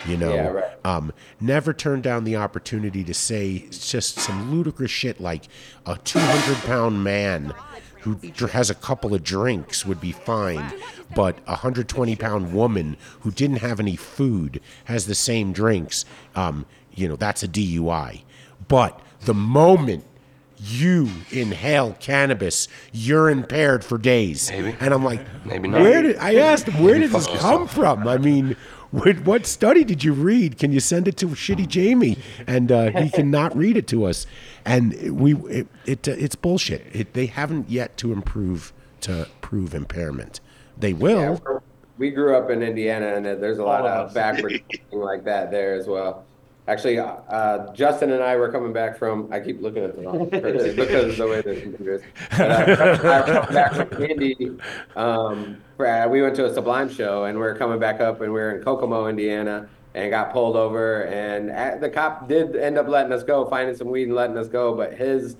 S7: You know,
S10: Yeah, right.
S7: um, never turn down the opportunity to say just some ludicrous shit like a 200 pound man who has a couple of drinks would be fine, but a 120 pound woman who didn't have any food has the same drinks. Um, you know, that's a DUI. But the moment you inhale cannabis, you're impaired for days.
S13: Maybe.
S7: And I'm like,
S13: Maybe not.
S7: where did I asked him, where did this come from? I mean, what, what study did you read? Can you send it to Shitty Jamie? And uh, he cannot read it to us. And we, it, it uh, it's bullshit. It, they haven't yet to improve to prove impairment. They will.
S10: Yeah, we grew up in Indiana, and there's a lot
S11: All of
S10: of backward thinking like that there as well. Actually, uh, Justin and I were coming back from. I keep looking at the wrong person because of the way the computer is. But, uh, I coming back from Indy. Um, uh, we went to a Sublime show, and we are coming back up, and we were in Kokomo, Indiana, and got pulled over. And at, the cop did end up letting us go, finding some weed and letting us go. But his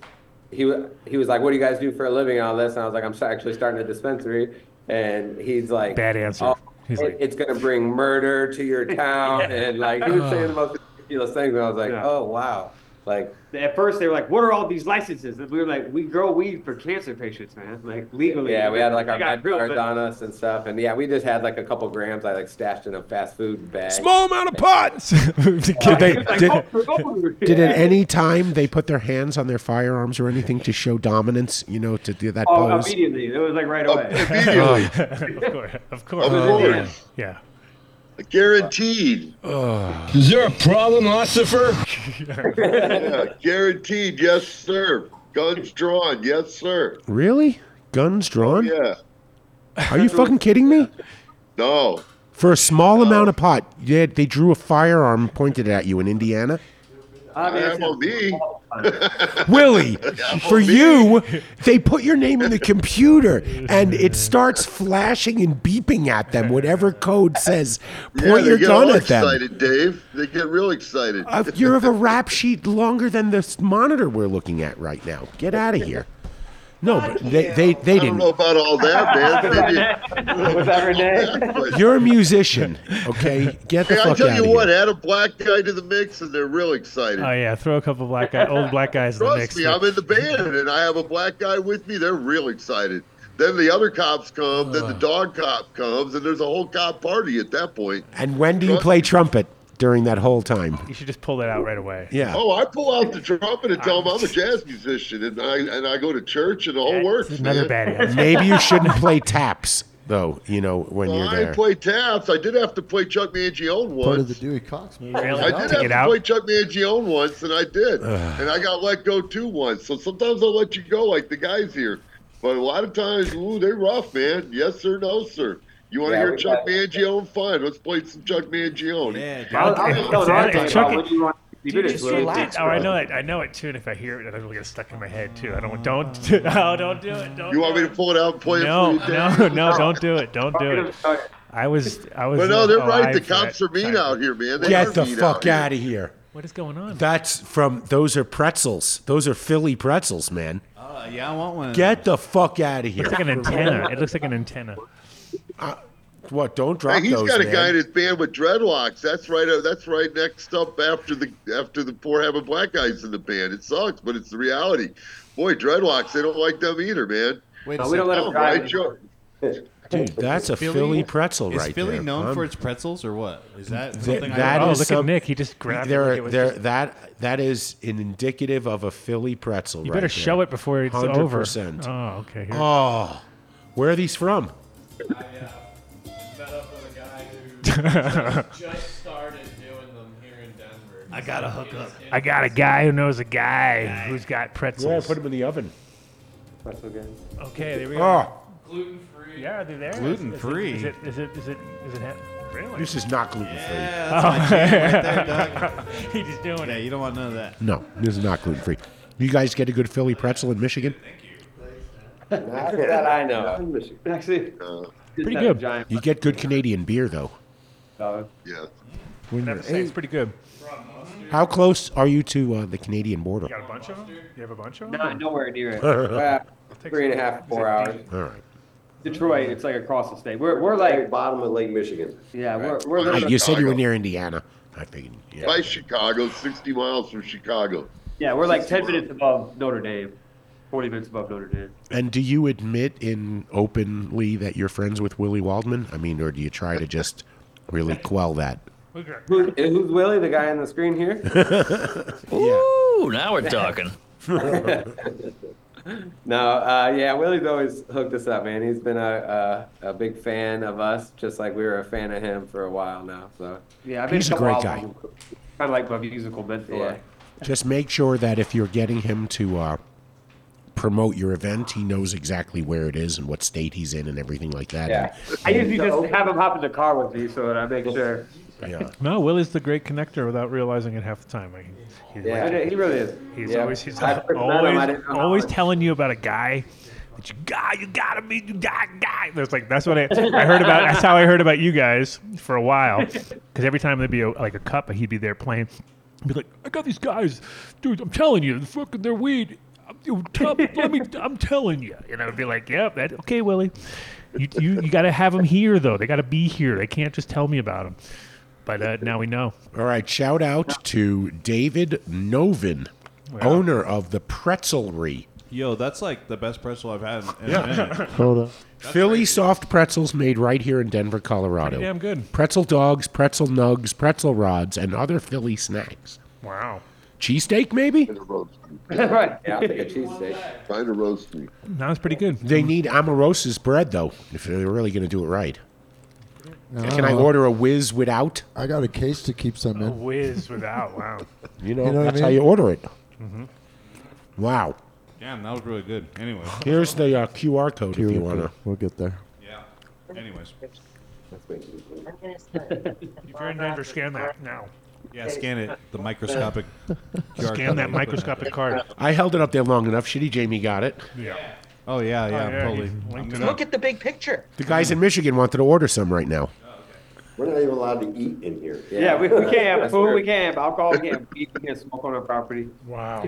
S10: he wa- he was like, "What do you guys do for a living?" And all this, and I was like, "I'm sta- actually starting a dispensary." And he's like,
S6: Bad answer.
S10: "Oh,
S6: He's
S10: it-
S6: like-
S10: it's gonna bring murder to your town," and like he was saying the most ridiculous things. And I was like,
S11: Yeah.
S10: "Oh wow!" Like
S11: At first, they were like, "What are all these licenses?" And we were like, "We grow weed for cancer patients, man. Like legally."
S10: yeah, we had like our
S11: They got
S10: med
S11: real,
S10: cards
S11: but-
S10: on us and stuff, and yeah, we just had like a couple grams I like stashed in a fast food bag.
S7: Small amount of pots. did, they,
S11: Like,
S7: did,
S11: oh, oh,
S7: did at any time they put their hands on their firearms or anything to show dominance? You know, to do that
S11: Oh,
S7: pose.
S11: immediately. It was like right
S2: Oh,
S11: away.
S2: Immediately.
S6: of course, of course.
S2: Of oh,
S6: Yeah,
S2: course.
S6: Yeah.
S2: Guaranteed.
S1: Is there a problem, Lucifer?
S2: Yeah, guaranteed. Yes, sir. Guns drawn. Yes, sir.
S7: Really? Guns drawn?
S2: Oh, yeah.
S7: Are you fucking kidding me?
S2: No.
S7: For a small amount of pot, yeah, they drew a firearm pointed at you in Indiana.
S11: I mean,
S2: I
S11: it's
S2: have on me.
S7: Willie, for you, they put your name in the computer and it starts flashing and beeping at them, whatever code says,
S2: Yeah,
S7: point
S2: they
S7: your
S2: get
S7: gun
S2: all
S7: at them.
S2: excited, Dave. They get real excited.
S7: Uh, you're of a rap sheet longer than this monitor we're looking at right now. Get out of here. No, but they, they, they
S2: I don't know
S7: didn't.
S2: about all that, man.
S11: Was that Renee?
S2: But-
S7: You're a musician, okay? Get the
S2: Hey, I
S7: fuck
S2: tell
S7: out
S2: you
S7: of
S2: what,
S7: here.
S2: add a black guy to the mix, and they're real excited.
S6: Oh yeah, throw a couple black guy, old black guys in the
S2: Trust
S6: mix.
S2: me, I'm in the band, and I have a black guy with me. They're real excited. Then the other cops come. Then the dog cop comes, and there's a whole cop party at that point.
S7: And when do you play trumpet during that whole time?
S6: You should just pull that out right away.
S7: Yeah.
S2: Oh, I pull out the trumpet and tell them I'm a jazz musician, and I and I go to church, and the whole works.
S6: Another
S2: man.
S6: bad answer.
S7: Maybe you shouldn't play taps, though, you know, when
S2: Well,
S7: you're there.
S2: didn't play taps. I did have to play Chuck Mangione once.
S9: Part of the Dewey Cox movie.
S6: Really?
S2: I did
S6: get
S2: have to
S6: out?
S2: play Chuck Mangione once, and I did, and I got let go too once. So sometimes I'll let you go, like the guys here. But a lot of times, ooh, they're rough, man. Yes sir, no sir. You want to
S10: Yeah,
S2: hear
S10: we
S2: Chuck
S10: got-
S2: Mangione? Fine, let's play some Chuck Mangione.
S8: Yeah,
S11: I was, I was
S6: If-
S11: telling
S6: if-
S11: RJ
S6: if
S11: about
S6: Chuck-
S11: when you want
S13: Dude, just relax,
S6: Oh, I know it. I know it too. And if I hear it, it'll get stuck in my head too. I don't. Don't. No, don't do it. Don't.
S2: You want
S6: do
S2: me to pull it out and play
S6: No,
S2: it for you?
S6: no,
S2: no,
S6: no, don't do it. Don't do it. I was. I was.
S2: But no, they're right. The cops are mean out here, man. They
S7: Get the fuck out of here.
S6: What is going on?
S7: That's from those are pretzels. Those are Philly pretzels, man.
S8: Uh, yeah, I want one.
S7: Get the fuck out of here.
S6: It Looks like an antenna. It looks like an antenna.
S7: What? Don't drop
S2: Hey, he's
S7: those,
S2: got a
S7: man.
S2: guy in his band with dreadlocks. That's right. Uh, that's right next up after the after the poor having black guys in the band. It sucks, but it's the reality. Boy, dreadlocks. They don't like them either, man.
S8: Wait,
S11: No, we don't let
S8: them
S11: him drive.
S2: Right, Joe?
S7: Dude, that's a
S8: Philly-
S7: Philly, pretzel
S8: Is
S7: right
S8: Philly
S7: there.
S8: known
S7: Um,
S8: for its pretzels or what? Is that
S7: th-
S8: something
S7: that
S8: I
S6: Oh,
S7: is
S6: look at Nick. He just grabbed it
S7: there,
S6: like it was
S7: there,
S6: just-
S7: that that is an indicative of a Philly pretzel.
S6: You
S7: right
S6: better show it before it's over.
S7: 100%.
S6: Oh, okay. Here.
S7: Oh, where are these from?
S13: Uh, just started doing them here in Denver.
S8: I gotta hook up.
S6: I got a guy who knows a guy who's got pretzels.
S7: Yeah, put them in the oven.
S11: That's okay.
S6: Okay, there we
S7: go.
S6: Ah. Oh.
S13: Gluten free.
S6: Yeah, they're there.
S8: Gluten
S6: Is it-
S8: free.
S6: Is it? Is it? Is it? Is it? ha- Really?
S7: this is not gluten free.
S8: Yeah, that's oh. my jam right there, Doug.
S6: He's just doing
S8: Yeah,
S6: it.
S8: you don't want none of that.
S7: No, this is not gluten free. You guys get a good Philly pretzel in Michigan?
S10: Not that I know. of.
S11: Actually,
S2: Uh,
S6: Pretty
S11: that
S6: good.
S11: Giant.
S7: You get good Canadian beer though.
S11: Uh,
S2: yeah.
S9: When
S6: I
S9: you're
S6: to say, it's pretty good.
S7: How close are you to uh, the Canadian border?
S6: You got a bunch of them? You have a bunch of them?
S11: not nowhere near it.
S10: Three and a half, four hours.
S7: All right.
S11: Detroit, it's like across the state. We're we're like
S10: bottom of Lake Michigan.
S11: yeah, we're we're literally,
S7: you said you were near Indiana. I figured. Yeah.
S2: By Chicago, 60 miles from Chicago.
S11: yeah, we're like ten minutes above Notre Dame, forty minutes above Notre Dame.
S7: And do you admit in openly that you're friends with Willie Waldman? I mean, or do you try to just really quell that?
S6: Look at
S10: Who's, who's Willie, the guy on the screen here?
S14: Ooh, now we're talking.
S10: No, uh, yeah, Willie's always hooked us up, man. He's been a, a a big fan of us, just like we were a fan of him for a while now. So
S11: Yeah, I've been
S7: He's a great guy.
S11: albums, Kind of like my musical mentor.
S10: yeah,
S7: Just make sure that if you're getting him to uh, promote your event, he knows exactly where it is and what state he's in and everything like that.
S10: yeah.
S11: I usually just have him hop in the car with me so that I make sure.
S7: Yeah.
S6: No, Willie's the great connector without realizing it half the time. Like, he's,
S10: Yeah.
S11: And He really is.
S6: he's
S10: Yeah.
S6: always he's
S10: I first met him,
S6: always,
S10: didn't know how
S6: always telling you about a guy that you got you gotta meet you got guy. There's like that's what I, I heard about. That's how I heard about you guys for a while. Because every time there'd be a, like a cup, he'd be there playing. He'd be like, I got these guys, dude. I'm telling you, the fucking their weed. I'm- tell- let me. I'm telling you. And I would be like, Yep, that okay, Willie. You you, you got to have them here though. They got to be here. They can't just tell me about them. But uh, now we know.
S7: All right. Shout out to David Novin, owner of the Pretzelry.
S8: Yo, that's like the best pretzel I've had in
S7: Yeah.
S8: a minute.
S9: hold on.
S7: Philly soft pretzels made right here in Denver, Colorado.
S6: Pretty damn good.
S7: Pretzel dogs, pretzel nugs, pretzel rods, and other Philly snacks.
S6: Wow.
S7: Cheesesteak, maybe?
S2: Trying to roast me.
S11: right.
S10: Yeah, I'll take a cheesesteak.
S2: Trying to roast me.
S6: That was pretty good.
S7: They need Amoroso's bread, though, if they're really going to do it right. Can I order a whiz without?
S9: I got a case to keep some
S6: A
S9: in.
S6: whiz without. Wow.
S7: You know,
S9: You know what I
S7: that's how
S9: mean?
S7: you order it. Wow.
S8: Damn, that was really good. Anyway.
S7: Here's the uh, QR code
S9: Here
S7: if you
S9: we
S7: want
S9: go.
S7: to.
S9: We'll get there.
S8: Yeah. Anyways.
S6: If you're in Denver, scan that now.
S8: Yeah, scan it. The microscopic QR
S6: Scan
S8: code.
S6: that microscopic card.
S7: I held it up there long enough. Shitty Jamie got it.
S6: Yeah.
S8: Oh yeah, yeah, oh,
S6: yeah,
S8: totally.
S6: he's linked
S8: gonna-
S14: Look at the big picture.
S7: The guys in Michigan wanted to order some right now.
S10: Oh, We're not even allowed to eat in here.
S11: Yeah, we, we can't have
S10: That's
S11: food,
S10: weird.
S11: we can't have alcohol, we can't have weed, we can't smoke on our property.
S6: Wow.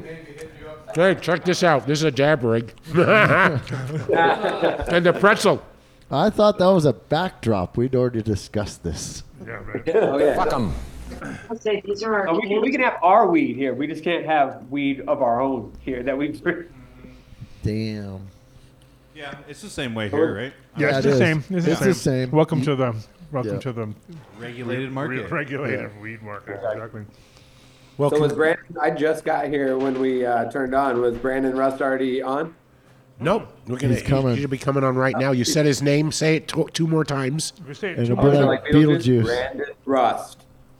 S7: Hey, check this out. This is a dab rig. and the pretzel.
S9: I thought that was a backdrop. We'd already discussed this.
S6: Yeah, right.
S10: Oh, yeah.
S14: Fuck 'em.
S15: Say these are our
S11: Oh, we, can, we can have our weed here, we just can't have weed of our own here that we.
S9: Damn.
S8: Yeah, it's the same way here, right?
S6: Yeah,
S9: Yeah,
S6: it's
S9: it
S6: the
S9: is.
S6: same. It's,
S9: It's
S6: the
S9: the
S6: same.
S9: same.
S6: Welcome to the welcome
S9: Yeah.
S6: to the
S8: Regulated market.
S6: regulated weed market. Exactly.
S7: Well,
S10: So was Brandon? I just got here when we uh, turned on. Was Brandon Rust already on?
S7: nope. We're gonna,
S9: He's coming.
S7: He should be coming on right now. You said his name. Say it to- two more times.
S6: We say it
S9: And
S6: two
S9: it'll be
S6: more
S9: like
S6: times.
S9: Beetlejuice.
S10: Brandon Rust.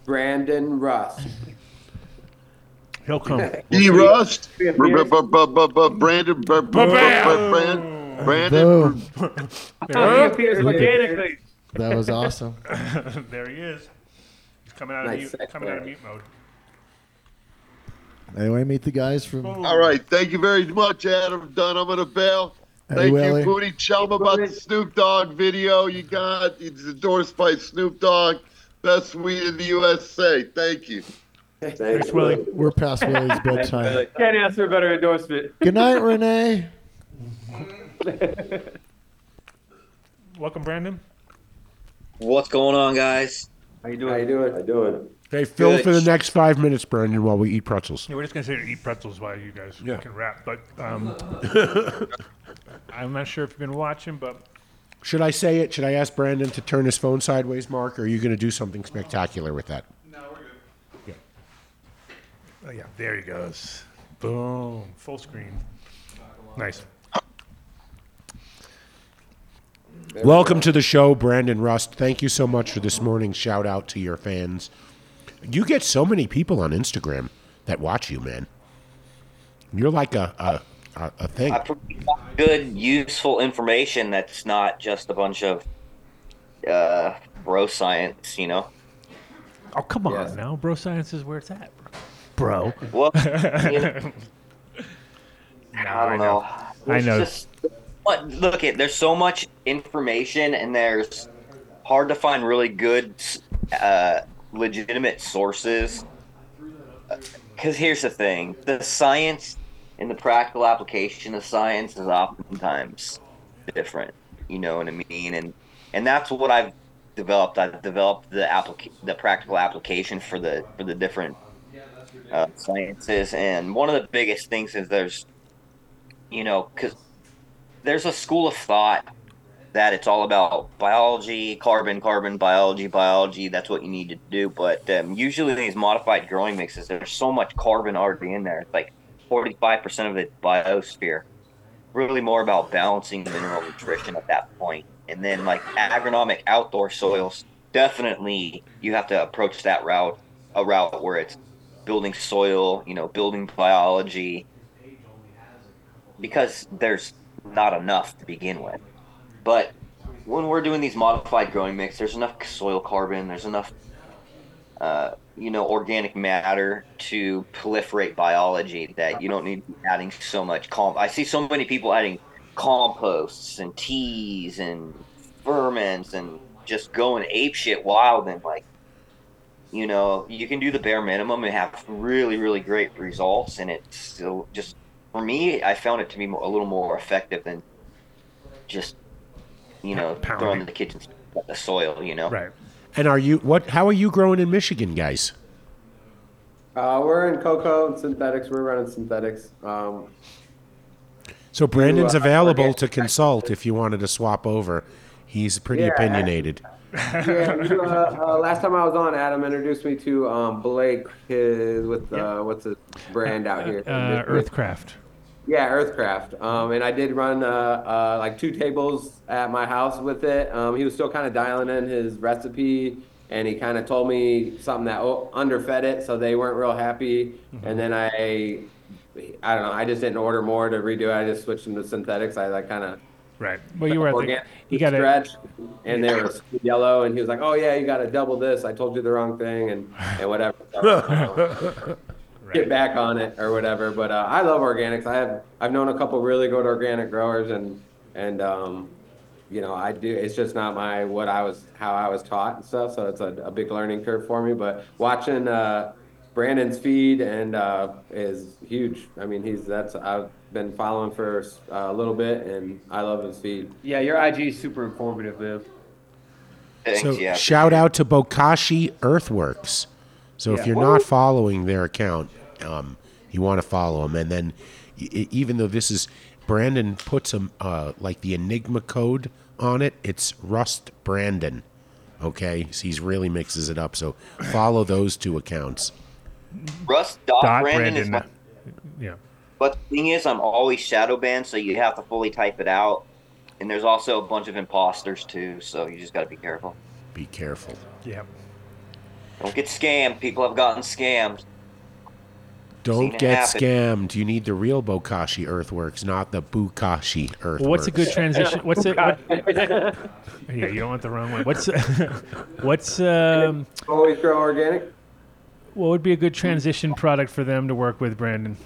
S10: Brandon Rust.
S6: He'll come.
S2: E Rust, B- Brandon, b- b- b- Brand- Brandon.
S9: Boom.
S11: He appears organically.
S9: That was awesome.
S6: there he is. He's coming out of
S10: Nice
S6: mute, coming out of
S10: segue.
S6: mute mode.
S9: Anyway, meet the guys from. Oh.
S2: All right, thank you very much, Adam. Done. I'm gonna bail. Thank
S9: Willie.
S2: you, Booty. Tell them about the Snoop Dogg video you got. It's endorsed by Snoop Dogg. Best weed in the USA. Thank you.
S11: Thanks,
S6: Willie.
S9: We're past Willie's bedtime.
S11: Can't ask for a better endorsement.
S9: Good night, Renee.
S6: Welcome, Brandon.
S14: What's going on, guys?
S11: How you doing?
S10: How you doing? How you doing?
S7: Hey, fill
S14: Good.
S7: for the next five minutes, Brandon, while we eat pretzels.
S6: Yeah, we're just gonna sit and eat pretzels while you guys
S7: Yeah.
S6: can rap. But um, I'm not sure if you've been watching, but
S7: Should I say it? Should I ask Brandon to turn his phone sideways, Mark? Or are you going to do something spectacular with that? No, we're good. Yeah.
S6: Oh yeah, there he goes. Boom, full screen. Nice.
S7: Welcome to the show, Brandon Rust. Thank you so much for this morning's shout out to your fans. You get so many people on Instagram that watch you, man. You're like a a, a, a thing.
S16: I good, useful information that's not just a bunch of uh, bro science, you know.
S6: Oh come on now, bro. Science is where it's at, bro.
S16: Well, you know, I don't know.
S6: I know.
S16: Just, but look, it there's so much information, and there's hard to find really good, uh, legitimate sources. Because here's the thing: the science and the practical application of science is oftentimes different. You know what I mean? And and that's what I've developed. I've developed the applica- the practical application for the for the different uh, sciences. And one of the biggest things is there's, you know, because there's a school of thought that it's all about biology, carbon, carbon, biology, biology. That's what you need to do. But um, usually these modified growing mixes, there's so much carbon already in there. It's like 45% of the biosphere. Really more about balancing mineral nutrition at that point. And then like agronomic outdoor soils, definitely you have to approach that route, a route where it's building soil, you know, building biology, because there's not enough to begin with. But when we're doing these modified growing mix, there's enough soil carbon, there's enough, uh, you know, organic matter to proliferate biology that you don't need to be adding so much comp. I see so many people adding composts and teas and ferments and just going ape shit wild and like, you know, you can do the bare minimum and have really, really great results. And it's still just, for me, I found it to be more, a little more effective than just, you know,
S7: Pounding.
S16: throwing the kitchen at the soil, you know?
S6: Right.
S7: And are you what? How are you growing in Michigan, guys?
S10: Uh, we're in coco and synthetics. We're running synthetics. Um,
S7: So Brandon's
S10: uh,
S7: available to consult if you wanted to swap over. He's pretty
S10: Yeah.
S7: opinionated.
S10: yeah, you, uh, uh, last time I was on, Adam introduced me to um, Blake, his with uh, what's his brand out here?
S6: Uh, Earthcraft.
S10: Yeah, Earthcraft. Um, and I did run uh, uh, like two tables at my house with it. Um, he was still kind of dialing in his recipe, and he kind of told me something that oh, underfed it, so they weren't real happy. And then I, I don't know, I just didn't order more to redo it. I just switched them to synthetics. I like kind of
S6: Right. Well, you were at the,
S10: organic
S6: you got
S10: stretch, and they were yellow, and he was like, "Oh yeah, you got to double this. I told you the wrong thing, and and whatever." So, Get back on it or whatever. But uh, I love organics. I have I've known a couple really good organic growers, and and um, you know I do. It's just not my what I was how I was taught and stuff. So it's a, a big learning curve for me. But watching uh, Brandon's feed and uh, is huge. I mean, he's that's I've been following for uh, a little bit, and I love his feed.
S11: Yeah, your IG is super informative, man.
S7: So shout out to Bokashi Earthworks. So if you're not following their account, um, you want to follow them. And then, even though this is Brandon puts some uh, like the Enigma code on it, it's Rust Brandon. Okay, so he's really mixes it up. So follow those two accounts.
S16: Rust dot,
S6: Dot
S16: Brandon, is
S6: Brandon.
S16: my
S6: Yeah.
S16: But the thing is, I'm always shadow banned, so you have to fully type it out. And there's also a bunch of imposters too, so you just got to be careful.
S7: Be careful.
S6: Yeah.
S16: Don't get scammed. People have gotten scammed.
S7: Don't
S16: Seen
S7: get
S16: happen.
S7: scammed. You need the real Bokashi Earthworks, not the Bukashi Earthworks.
S6: What's a good transition? What's it? What, yeah, you don't want the wrong one. What's what's um?
S10: Always grow organic.
S6: What would be a good transition product for them to work with, Brandon?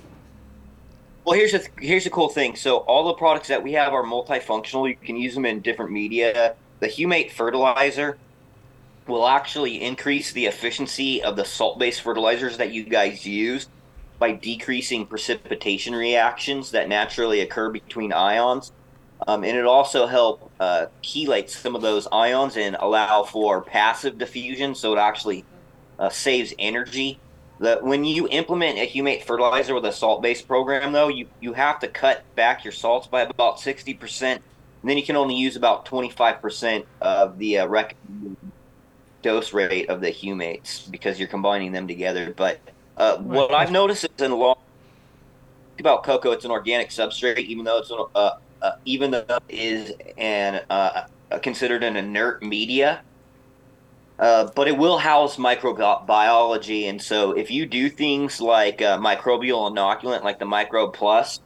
S16: Well, here's the here's the cool thing. So all the products that we have are multifunctional. You can use them in different media. The Humate fertilizer will actually increase the efficiency of the salt-based fertilizers that you guys use by decreasing precipitation reactions that naturally occur between ions. Um, and it also help uh, chelate some of those ions and allow for passive diffusion, so it actually uh, saves energy. The, when you implement a humate fertilizer with a salt-based program, though, you, you have to cut back your salts by about 60%, and then you can only use about 25% of the uh, recommended dose rate of the humates because you're combining them together. But uh, what I've noticed is in the long about coco, it's an organic substrate, even though it's an, uh, uh, even though it is an uh, considered an inert media. Uh, but it will house microbiology, and so if you do things like uh, microbial inoculant, like the Microbe Plus,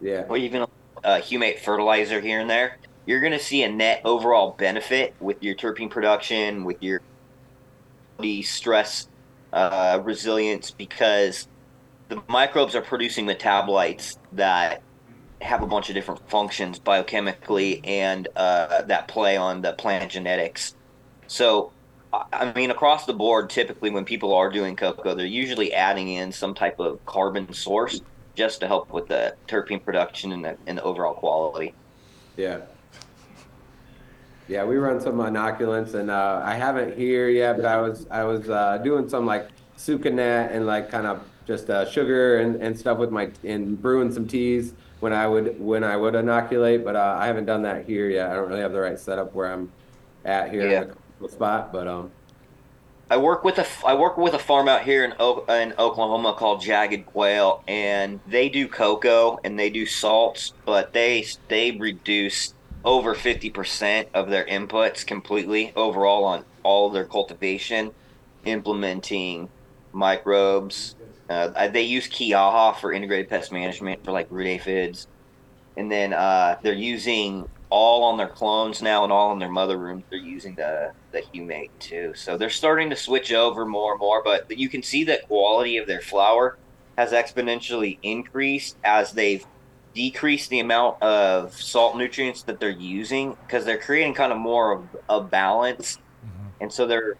S10: yeah,
S16: or even a humate fertilizer here and there, you're going to see a net overall benefit with your terpene production, with your stress uh, resilience, because the microbes are producing metabolites that have a bunch of different functions biochemically and uh, that play on the plant genetics. So, I- mean, across the board, typically when people are doing coco, they're usually adding in some type of carbon source just to help with the terpene production and the, and the overall quality.
S10: Yeah. Yeah, we run some inoculants, and uh, I haven't here yet, but I was I was uh, doing some like sucanat and like kind of just uh, sugar and, and stuff with my and brewing some teas when I would when I would inoculate, but uh, I haven't done that here yet. I don't really have the right setup where I'm at here
S16: Yeah.
S10: in the spot, but um,
S16: I work with a I work with a farm out here in o- in Oklahoma called Jagged Quail, and they do coco and they do salts, but they they reduce over fifty percent of their inputs completely overall on all their cultivation, implementing microbes. Uh, they use Kiaha for integrated pest management for like root aphids, and then uh, they're using all on their clones now and all in their mother rooms. They're using the the humate too, so they're starting to switch over more and more. But you can see that quality of their flower has exponentially increased as they've decreased the amount of salt nutrients that they're using because they're creating kind of more of a balance, and so they're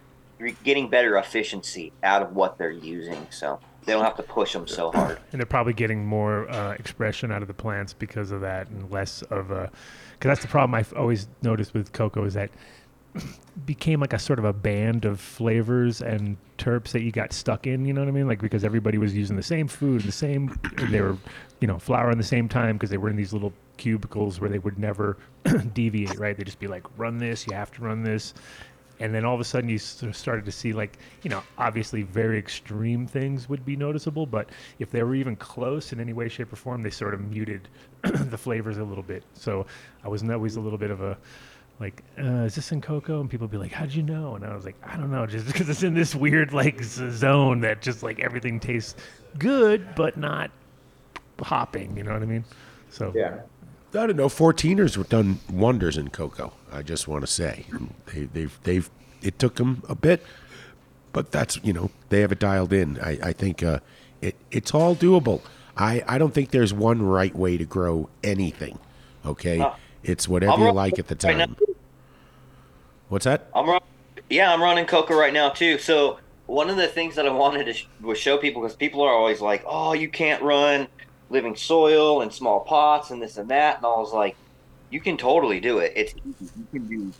S16: getting better efficiency out of what they're using. So they don't have to push them so hard.
S6: and they're probably getting more uh, expression out of the plants because of that, and less of a. Because that's the problem I've always noticed with coco is that became like a sort of a band of flavors and terps that you got stuck in. You know what I mean? Like because everybody was using the same food, the same. They were, you know, flowering the same time because they were in these little cubicles where they would never deviate. Right? They would just be like, run this. You have to run this. And then all of a sudden, you sort of started to see, like, you know, obviously very extreme things would be noticeable, but if they were even close in any way, shape, or form, they sort of muted the flavors a little bit. So I was always a little bit of a, like, uh, is this in coco? And people would be like, how'd you know? And I was like, I don't know, just because it's in this weird, like, zone that just, like, everything tastes good, but not hopping. You know what I mean? So,
S10: yeah.
S7: I don't know. 14ers have done wonders in coco. I just want to say they, they've they've it took them a bit, but that's you know they have it dialed in. I, I think uh, it it's all doable. I, I don't think there's one right way to grow anything. Okay,
S16: Uh,
S7: it's whatever
S16: I'm
S7: you like at the
S16: right
S7: time. What's that?
S16: I'm run- yeah, I'm running coco right now too. So one of the things that I wanted to sh- was show people because people are always like, "Oh, you can't run living soil and small pots and this and that," and I was like, "You can totally do it. It's easy. You can do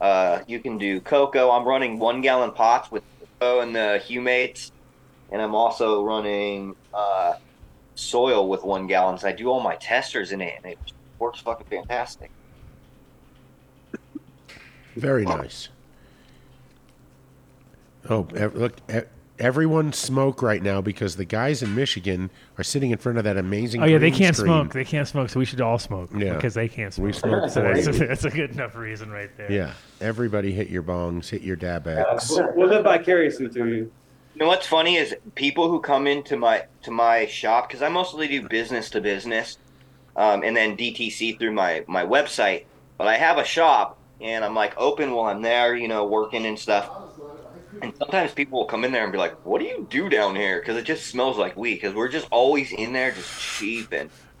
S16: uh, you can do coco. I'm running one gallon pots with coco and the humates, and I'm also running uh, soil with one gallon. So I do all my testers in it, and it works fucking fantastic.
S7: Very nice. Oh, look, e- everyone smoke right now because the guys in Michigan are sitting in front of that amazing.
S6: Oh yeah, they can't
S7: screen.
S6: smoke. They can't smoke, so we should all smoke.
S7: Yeah.
S6: because they can't smoke.
S7: We smoke
S6: so
S7: for
S6: that's,
S7: you.
S6: that's a good enough reason right there.
S7: Yeah, everybody hit your bongs, hit your dab X.
S11: We'll, we'll live vicariously through you.
S16: You know what's funny is people who come into my to my shop because I mostly do business to business, um, and then DTC through my my website. But I have a shop, and I'm like open while I'm there, you know, working and stuff. And sometimes people will come in there and be like, "What do you do down here?" Because it just smells like weed. Because we're just always in there, just cheaping.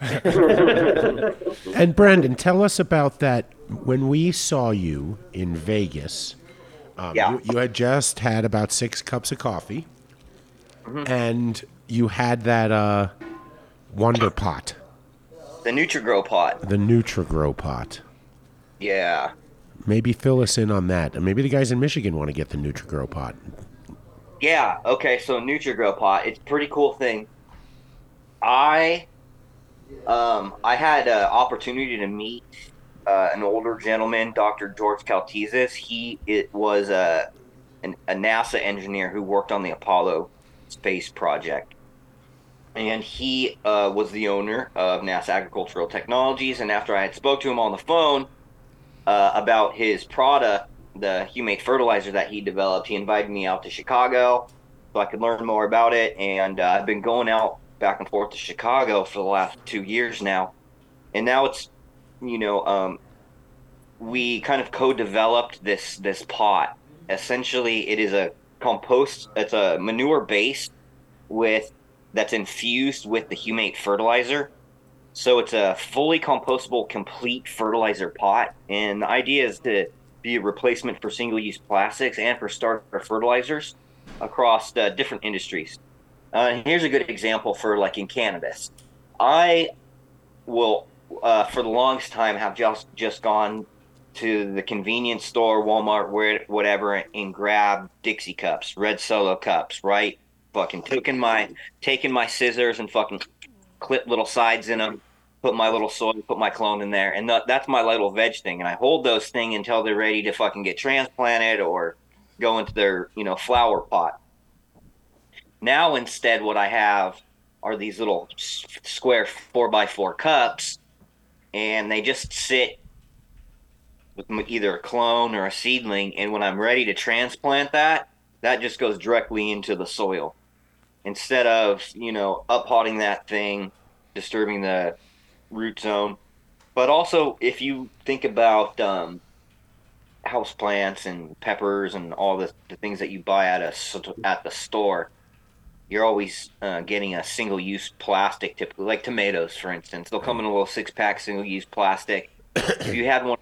S7: And Brandon, tell us about that. When we saw you in Vegas, um,
S16: Yeah.
S7: you, you had just had about six cups of coffee,
S16: Mhm.
S7: and you had that uh, Wonder Pot,
S16: The NutriGrow pot.
S7: the NutriGrow pot.
S16: Yeah.
S7: Maybe fill us in on that. And maybe the guys in Michigan want to get the NutriGrow pot.
S16: Yeah. Okay. So NutriGrow pot. It's a pretty cool thing. I, um, I had an opportunity to meet uh, an older gentleman, Dr. George Caltizis. He it was a, an, a NASA engineer who worked on the Apollo space project, and he uh, was the owner of NASA Agricultural Technologies. And after I had spoke to him on the phone uh, about his product, the humate fertilizer that he developed, he invited me out to Chicago so I could learn more about it. And uh, I've been going out back and forth to Chicago for the last two years now, and now it's you know um, we kind of co-developed this this pot. Essentially, it is a compost. It's a manure base with that's infused with the humate fertilizer. So it's a fully compostable, complete fertilizer pot, and the idea is to be a replacement for single-use plastics and for starter fertilizers across uh, different industries. Uh, here's a good example for like in cannabis. I will, uh, for the longest time, have just just gone to the convenience store, Walmart, where whatever, and grab Dixie cups, red Solo cups, right? Fucking taking my taking my scissors and fucking clip little sides in them, put my little soil, put my clone in there, and that, that's my little veg thing. And I hold those thing until they're ready to fucking get transplanted or go into their you know flower pot. Now instead, what I have are these little square four by four cups, and they just sit with either a clone or a seedling. And when I'm ready to transplant that, that just goes directly into the soil instead of you know uppotting that thing, disturbing the root zone. But also, if you think about um, house plants and peppers and all the, the things that you buy at a at the store, you're always uh, getting a single-use plastic, typically like tomatoes, for instance. They'll come in a little six-pack single-use plastic. if you had one,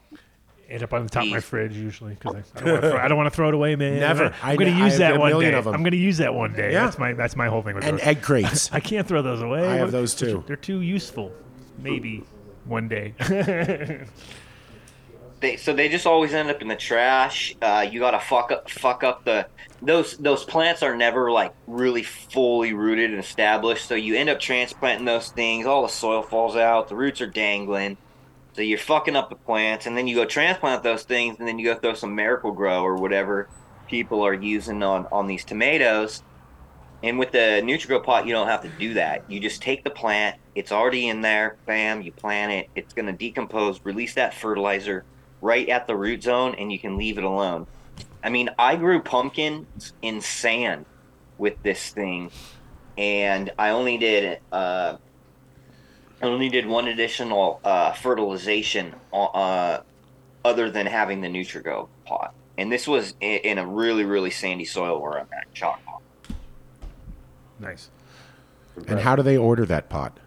S6: End up on the top of my fridge usually because I, I don't wanna throw- I don't want to throw it away, man.
S7: Never.
S6: I'm
S7: I-
S6: going to
S7: I
S6: use
S7: have
S6: that
S7: a
S6: one
S7: million
S6: day.
S7: of 'em.
S6: I'm going to use that one day.
S7: Yeah.
S6: That's my that's my whole thing with
S7: And
S6: those.
S7: egg crates.
S6: I can't throw those away.
S7: I have those too.
S6: They're too useful. Maybe one day.
S16: they so they just always end up in the trash. Uh, you gotta fuck up fuck up the those those plants are never like really fully rooted and established. So you end up transplanting those things. All the soil falls out. The roots are dangling. So you're fucking up the plants, and then you go transplant those things, and then you go throw some Miracle-Gro or whatever people are using on on these tomatoes. And with the NutriGrow pot, you don't have to do that. You just take the plant; it's already in there. Bam, you plant it. It's going to decompose, release that fertilizer right at the root zone, and you can leave it alone. I mean, I grew pumpkins in sand with this thing, and I only did uh, only did one additional uh, fertilization uh, other than having the NutriGrow pot, and this was in, in a really really sandy soil where I'm at, chalk pot.
S6: nice.
S7: And how do they order that pot?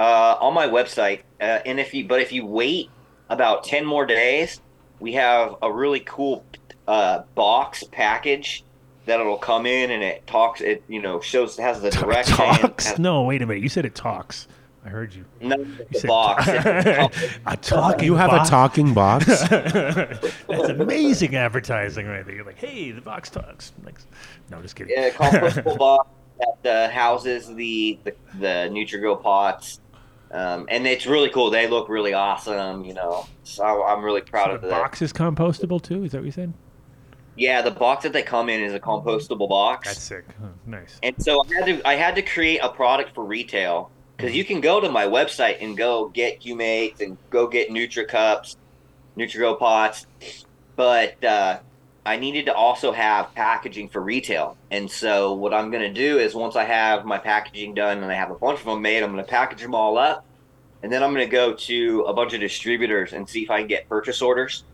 S16: uh, on my website. Uh, and if you, but if you wait about ten more days, we have a really cool uh, box package that'll come in and it talks. It you know shows has the direction.
S6: Talks? No, wait a minute. You said it talks. I heard you.
S16: No,
S6: You
S16: the
S6: said
S16: box.
S6: a talking.
S7: You have
S6: box?
S7: a talking box?
S6: That's amazing advertising right there. You're like, hey, the box talks. Like, no, just kidding.
S16: Yeah, compostable box that uh, houses the the, the NutriGrow pots. Um, and it's really cool. They look really awesome, you know. So I'm really proud
S6: So
S16: of
S6: the
S16: that.
S6: box is compostable too. Is that what you said?
S16: Yeah, the box that they come in is a compostable box.
S6: That's sick. Huh, nice.
S16: And so I had to I had to create a product for retail because you can go to my website and go get humates and go get NutriCups, NutriGrow pots, but uh, I needed to also have packaging for retail. And so what I'm going to do is once I have my packaging done and I have a bunch of them made, I'm going to package them all up, and then I'm going to go to a bunch of distributors and see if I can get purchase orders.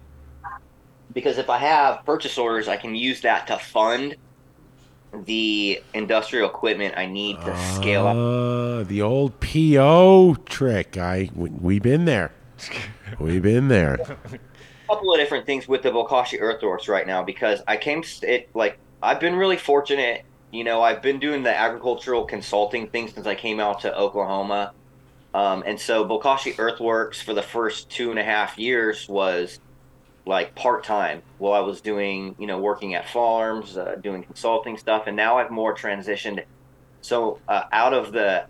S16: Because if I have purchase orders, I can use that to fund the industrial equipment I need to scale up.
S7: Uh, the old PO trick. I we've been there. We've been there.
S16: a couple of different things with the Bokashi Earthworks right now because I came it like I've been really fortunate. You know, I've been doing the agricultural consulting thing since I came out to Oklahoma, um, and so Bokashi Earthworks for the first two and a half years was like part time while I was doing you know working at farms, uh, doing consulting stuff, and now I've more transitioned. So uh, out of the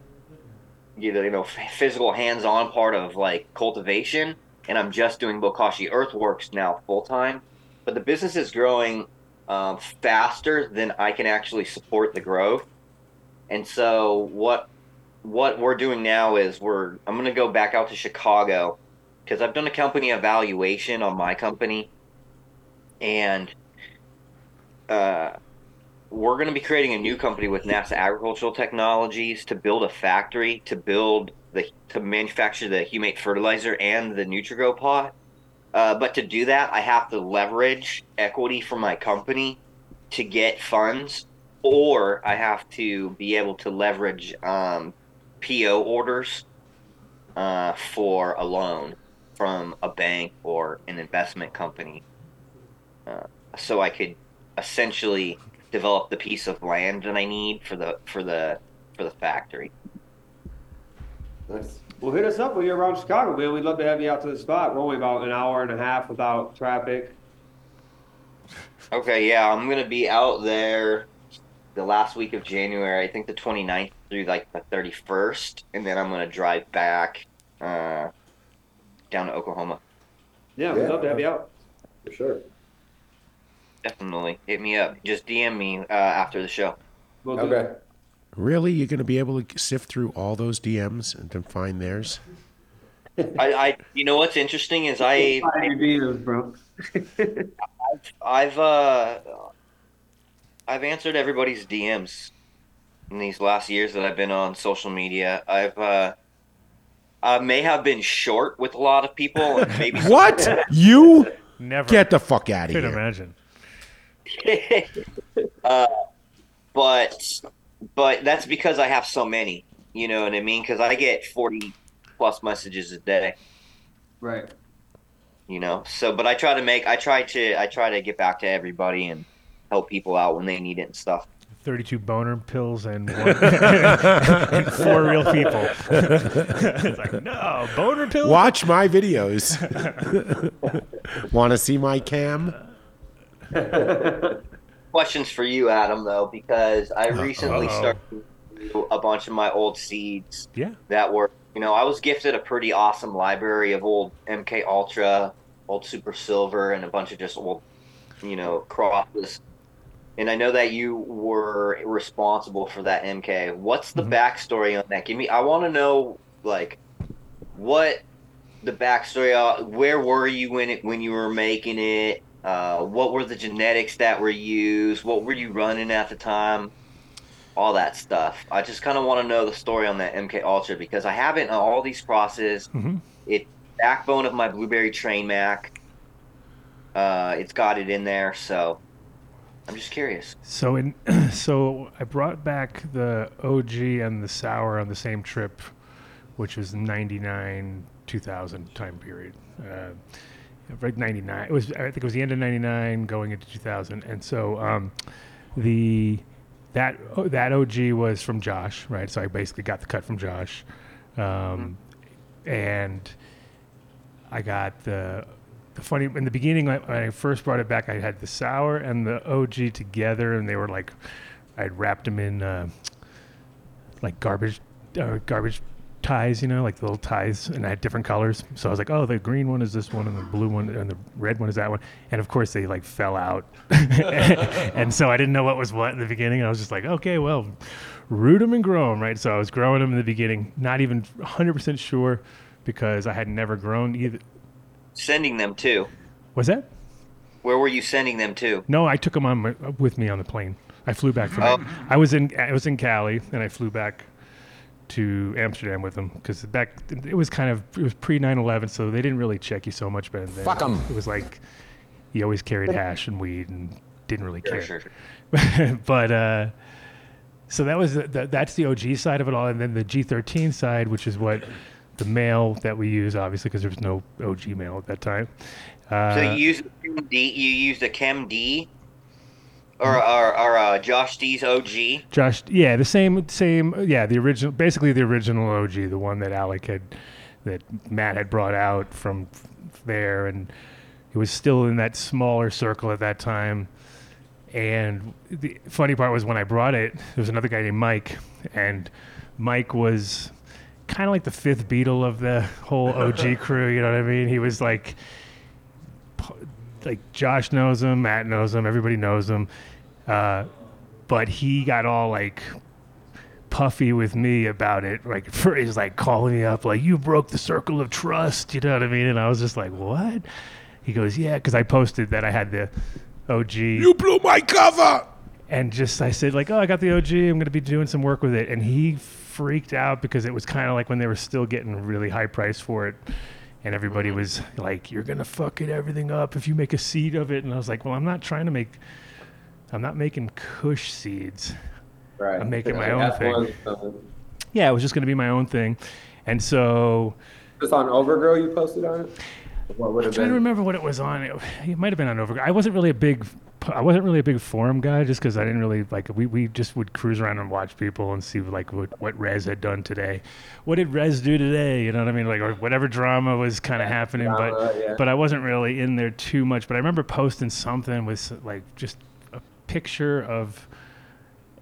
S16: you know, you know physical hands-on part of like cultivation and i'm just doing bokashi earthworks now full time but the business is growing um, faster than i can actually support the growth and so what what we're doing now is we're i'm to go back out to chicago because i've done a company evaluation on my company and uh, we're going to be creating a new company with NASA Agricultural Technologies to build a factory to build the to manufacture the humate fertilizer and the NutriGrow pot. Uh, but to do that, I have to leverage equity from my company to get funds, or I have to be able to leverage um, PO orders uh, for a loan from a bank or an investment company, uh, so I could essentially develop the piece of land that I need for the for the for the factory.
S11: Nice. Well, hit us up when you're around Chicago, man. We'd love to have you out to the spot. We're only about an hour and a half without traffic.
S16: Okay, yeah, I'm gonna be out there the last week of January. I think the 29th through like the 31st, and then I'm gonna drive back uh, down to Oklahoma.
S11: Yeah, we'd love to have you out.
S10: For sure.
S16: Definitely hit me up. Just DM me uh, after the show.
S10: Okay.
S7: Really, you're going to be able to sift through all those DMs and to find theirs?
S16: I, I, you know what's interesting is I,
S11: bro.
S16: I've, I've, uh, I've answered everybody's DMs in these last years that I've been on social media. I've, uh, I may have been short with a lot of people. And maybe
S7: What? You?
S6: Never.
S7: Get the fuck out of
S6: Couldn't
S7: here.
S6: imagine.
S16: uh, but but that's because I have so many. You know what I mean? Because I get forty plus messages a day.
S11: Right.
S16: You know. So, but I try to make. I try to. I try to get back to everybody and help people out when they need it and stuff.
S6: 32 boner pills and, one, and four real people. it's like, no, boner pills?
S7: Watch my videos. Want to see my cam?
S16: Questions for you, Adam, though, because I recently
S7: Uh-oh.
S16: started a bunch of my old seeds.
S6: Yeah.
S16: That were, you know, I was gifted a pretty awesome library of old MK Ultra, old Super Silver, and a bunch of just old, you know, crosses. And I know that you were responsible for that MK. What's the backstory on that? Give me. I want to know, like, what the backstory. Uh, where were you when it when you were making it? Uh, what were the genetics that were used? What were you running at the time? All that stuff. I just kind of want to know the story on that MK Ultra because I have it in all these crosses.
S6: Mhm.
S16: It backbone of my Blueberry Train Mac. Uh, it's got it in there, so I'm just curious.
S6: So in so I brought back the OG and the sour on the same trip, which was 99 2000 time period. Uh, right 99. It was I think it was the end of 99 going into 2000. And so um, the that oh, that OG was from Josh, right? So I basically got the cut from Josh. Um, and I got the funny in the beginning when I first brought it back, I had the sour and the OG together, and they were like, I'd wrapped them in uh, like garbage uh, garbage ties, you know, like the little ties, and I had different colors. So I was like, oh, the green one is this one, and the blue one, and the red one is that one. And of course, they like fell out, and so I didn't know what was what in the beginning. I was just like, okay, well, root them and grow them, right? So I was growing them in the beginning, not even 100% sure because I had never grown either.
S16: Sending them to.
S6: Was that?
S16: Where were you sending them to?
S6: No, I took them on my, with me on the plane. I flew back from.
S16: Oh.
S6: I was in I was in Cali, and I flew back to Amsterdam with them because back it was kind of it was pre 9/11, so they didn't really check you so much back then.
S5: Fuck 'em.
S6: It was like he always carried hash and weed and didn't really
S16: Sure,
S6: care.
S16: sure, sure.
S6: but uh, so that was the, the, that's the OG side of it all, and then the G13 side, which is what the mail that we use, obviously, because there was no OG mail at that time. Uh,
S16: so you Chem D, you used a Chem D, or or, or uh, Josh D's OG.
S6: Josh, yeah, the same, same, yeah, the original, basically the original OG, the one that Alec had, that Matt had brought out from there, and it was still in that smaller circle at that time. And the funny part was when I brought it, there was another guy named Mike, and Mike was kind of like the fifth Beatle of the whole OG crew. You know what I mean? He was like, like Josh knows him, Matt knows him, everybody knows him, uh, but he got all like puffy with me about it. Like he's like calling me up, like you broke the circle of trust. You know what I mean? And I was just like, what? He goes, yeah, because I posted that I had the OG. You
S12: blew my cover.
S6: And just I said like, oh, I got the OG. I'm going to be doing some work with it. And he freaked out because it was kind of like when they were still getting really high price for it. And everybody mm-hmm. was like, "You're gonna fuck it everything up if you make a seed of it." And I was like, "Well, I'm not trying to make, I'm not making Kush seeds.
S10: Right.
S6: I'm making my own thing."
S10: one-
S6: Yeah, it was just gonna be my own thing. And so
S10: Just on Overgrow, you posted on it. What would
S6: I'm
S10: have
S6: trying
S10: been?
S6: to remember what it was on. It, it might have been on Overgrow. I wasn't really a big, I wasn't really a big forum guy, just because I didn't really like. We, we just would cruise around and watch people and see like what what Rez had done today. What did Rez do today? You know what I mean? Like or whatever drama was kind of happening. but
S10: yeah.
S6: but I wasn't really in there too much. But I remember posting something with like just a picture of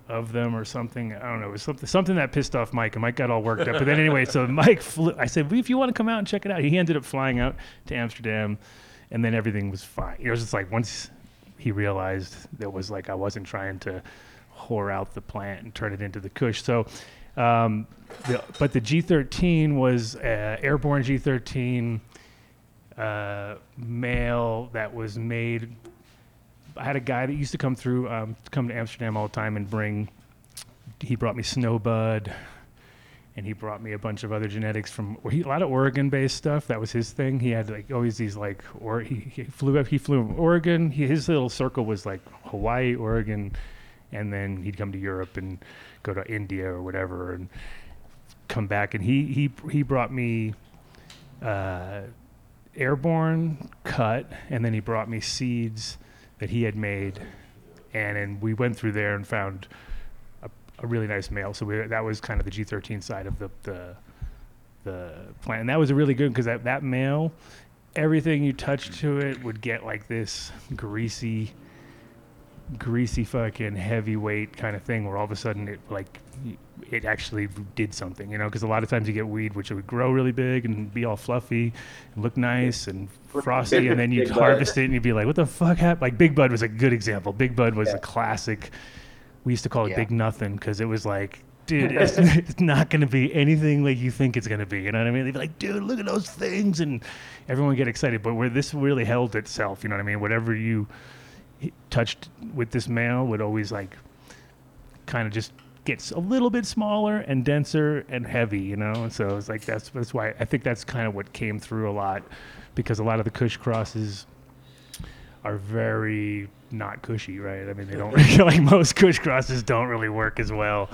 S6: of them or something. I don't know. It was something something that pissed off Mike, and Mike got all worked up. But then anyway, so Mike flew. I said, well, if you want to come out and check it out, he ended up flying out to Amsterdam, and then everything was fine. It was just like once he realized that was like I wasn't trying to whore out the plant and turn it into the Kush. So. Um, the, but the G13 was uh, airborne G13 uh, male that was made I had a guy that used to come through, um, come to Amsterdam all the time and bring. He brought me Snowbud, and he brought me a bunch of other genetics from he, a lot of Oregon-based stuff. That was his thing. He had like always these like, or he, he flew up. He flew in Oregon. He, his little circle was like Hawaii, Oregon, and then he'd come to Europe and go to India or whatever, and come back. And he he he brought me. Uh, airborne cut, and then he brought me seeds that he had made, and then we went through there and found a, really nice male. So we, that was kind of the G13 side of the the, the plant, and that was a really good because that that male, everything you touched to it would get like this greasy, greasy fucking heavyweight kind of thing, where all of a sudden it like it actually did something, you know, because a lot of times you get weed which would grow really big and be all fluffy and look nice and frosty, and then you'd
S10: Big Bud.
S6: harvest it and you'd be like, what the fuck happened? Like Big Bud was a good example. Big Bud was a classic. We used to call it
S16: Yeah.
S6: Big Nothing because it was like, dude, it's, it's not going to be anything like you think it's going to be. You know what I mean? They'd be like, dude, look at those things, and everyone would get excited. But where this really held itself, you know what I mean? Whatever you touched with this male would always like kind of just gets a little bit smaller and denser and heavy, you know. And so it's like that's that's why I think that's kind of what came through a lot, because a lot of the Kush crosses are very not cushy, right? I mean, they don't really, like most cush crosses don't really work as well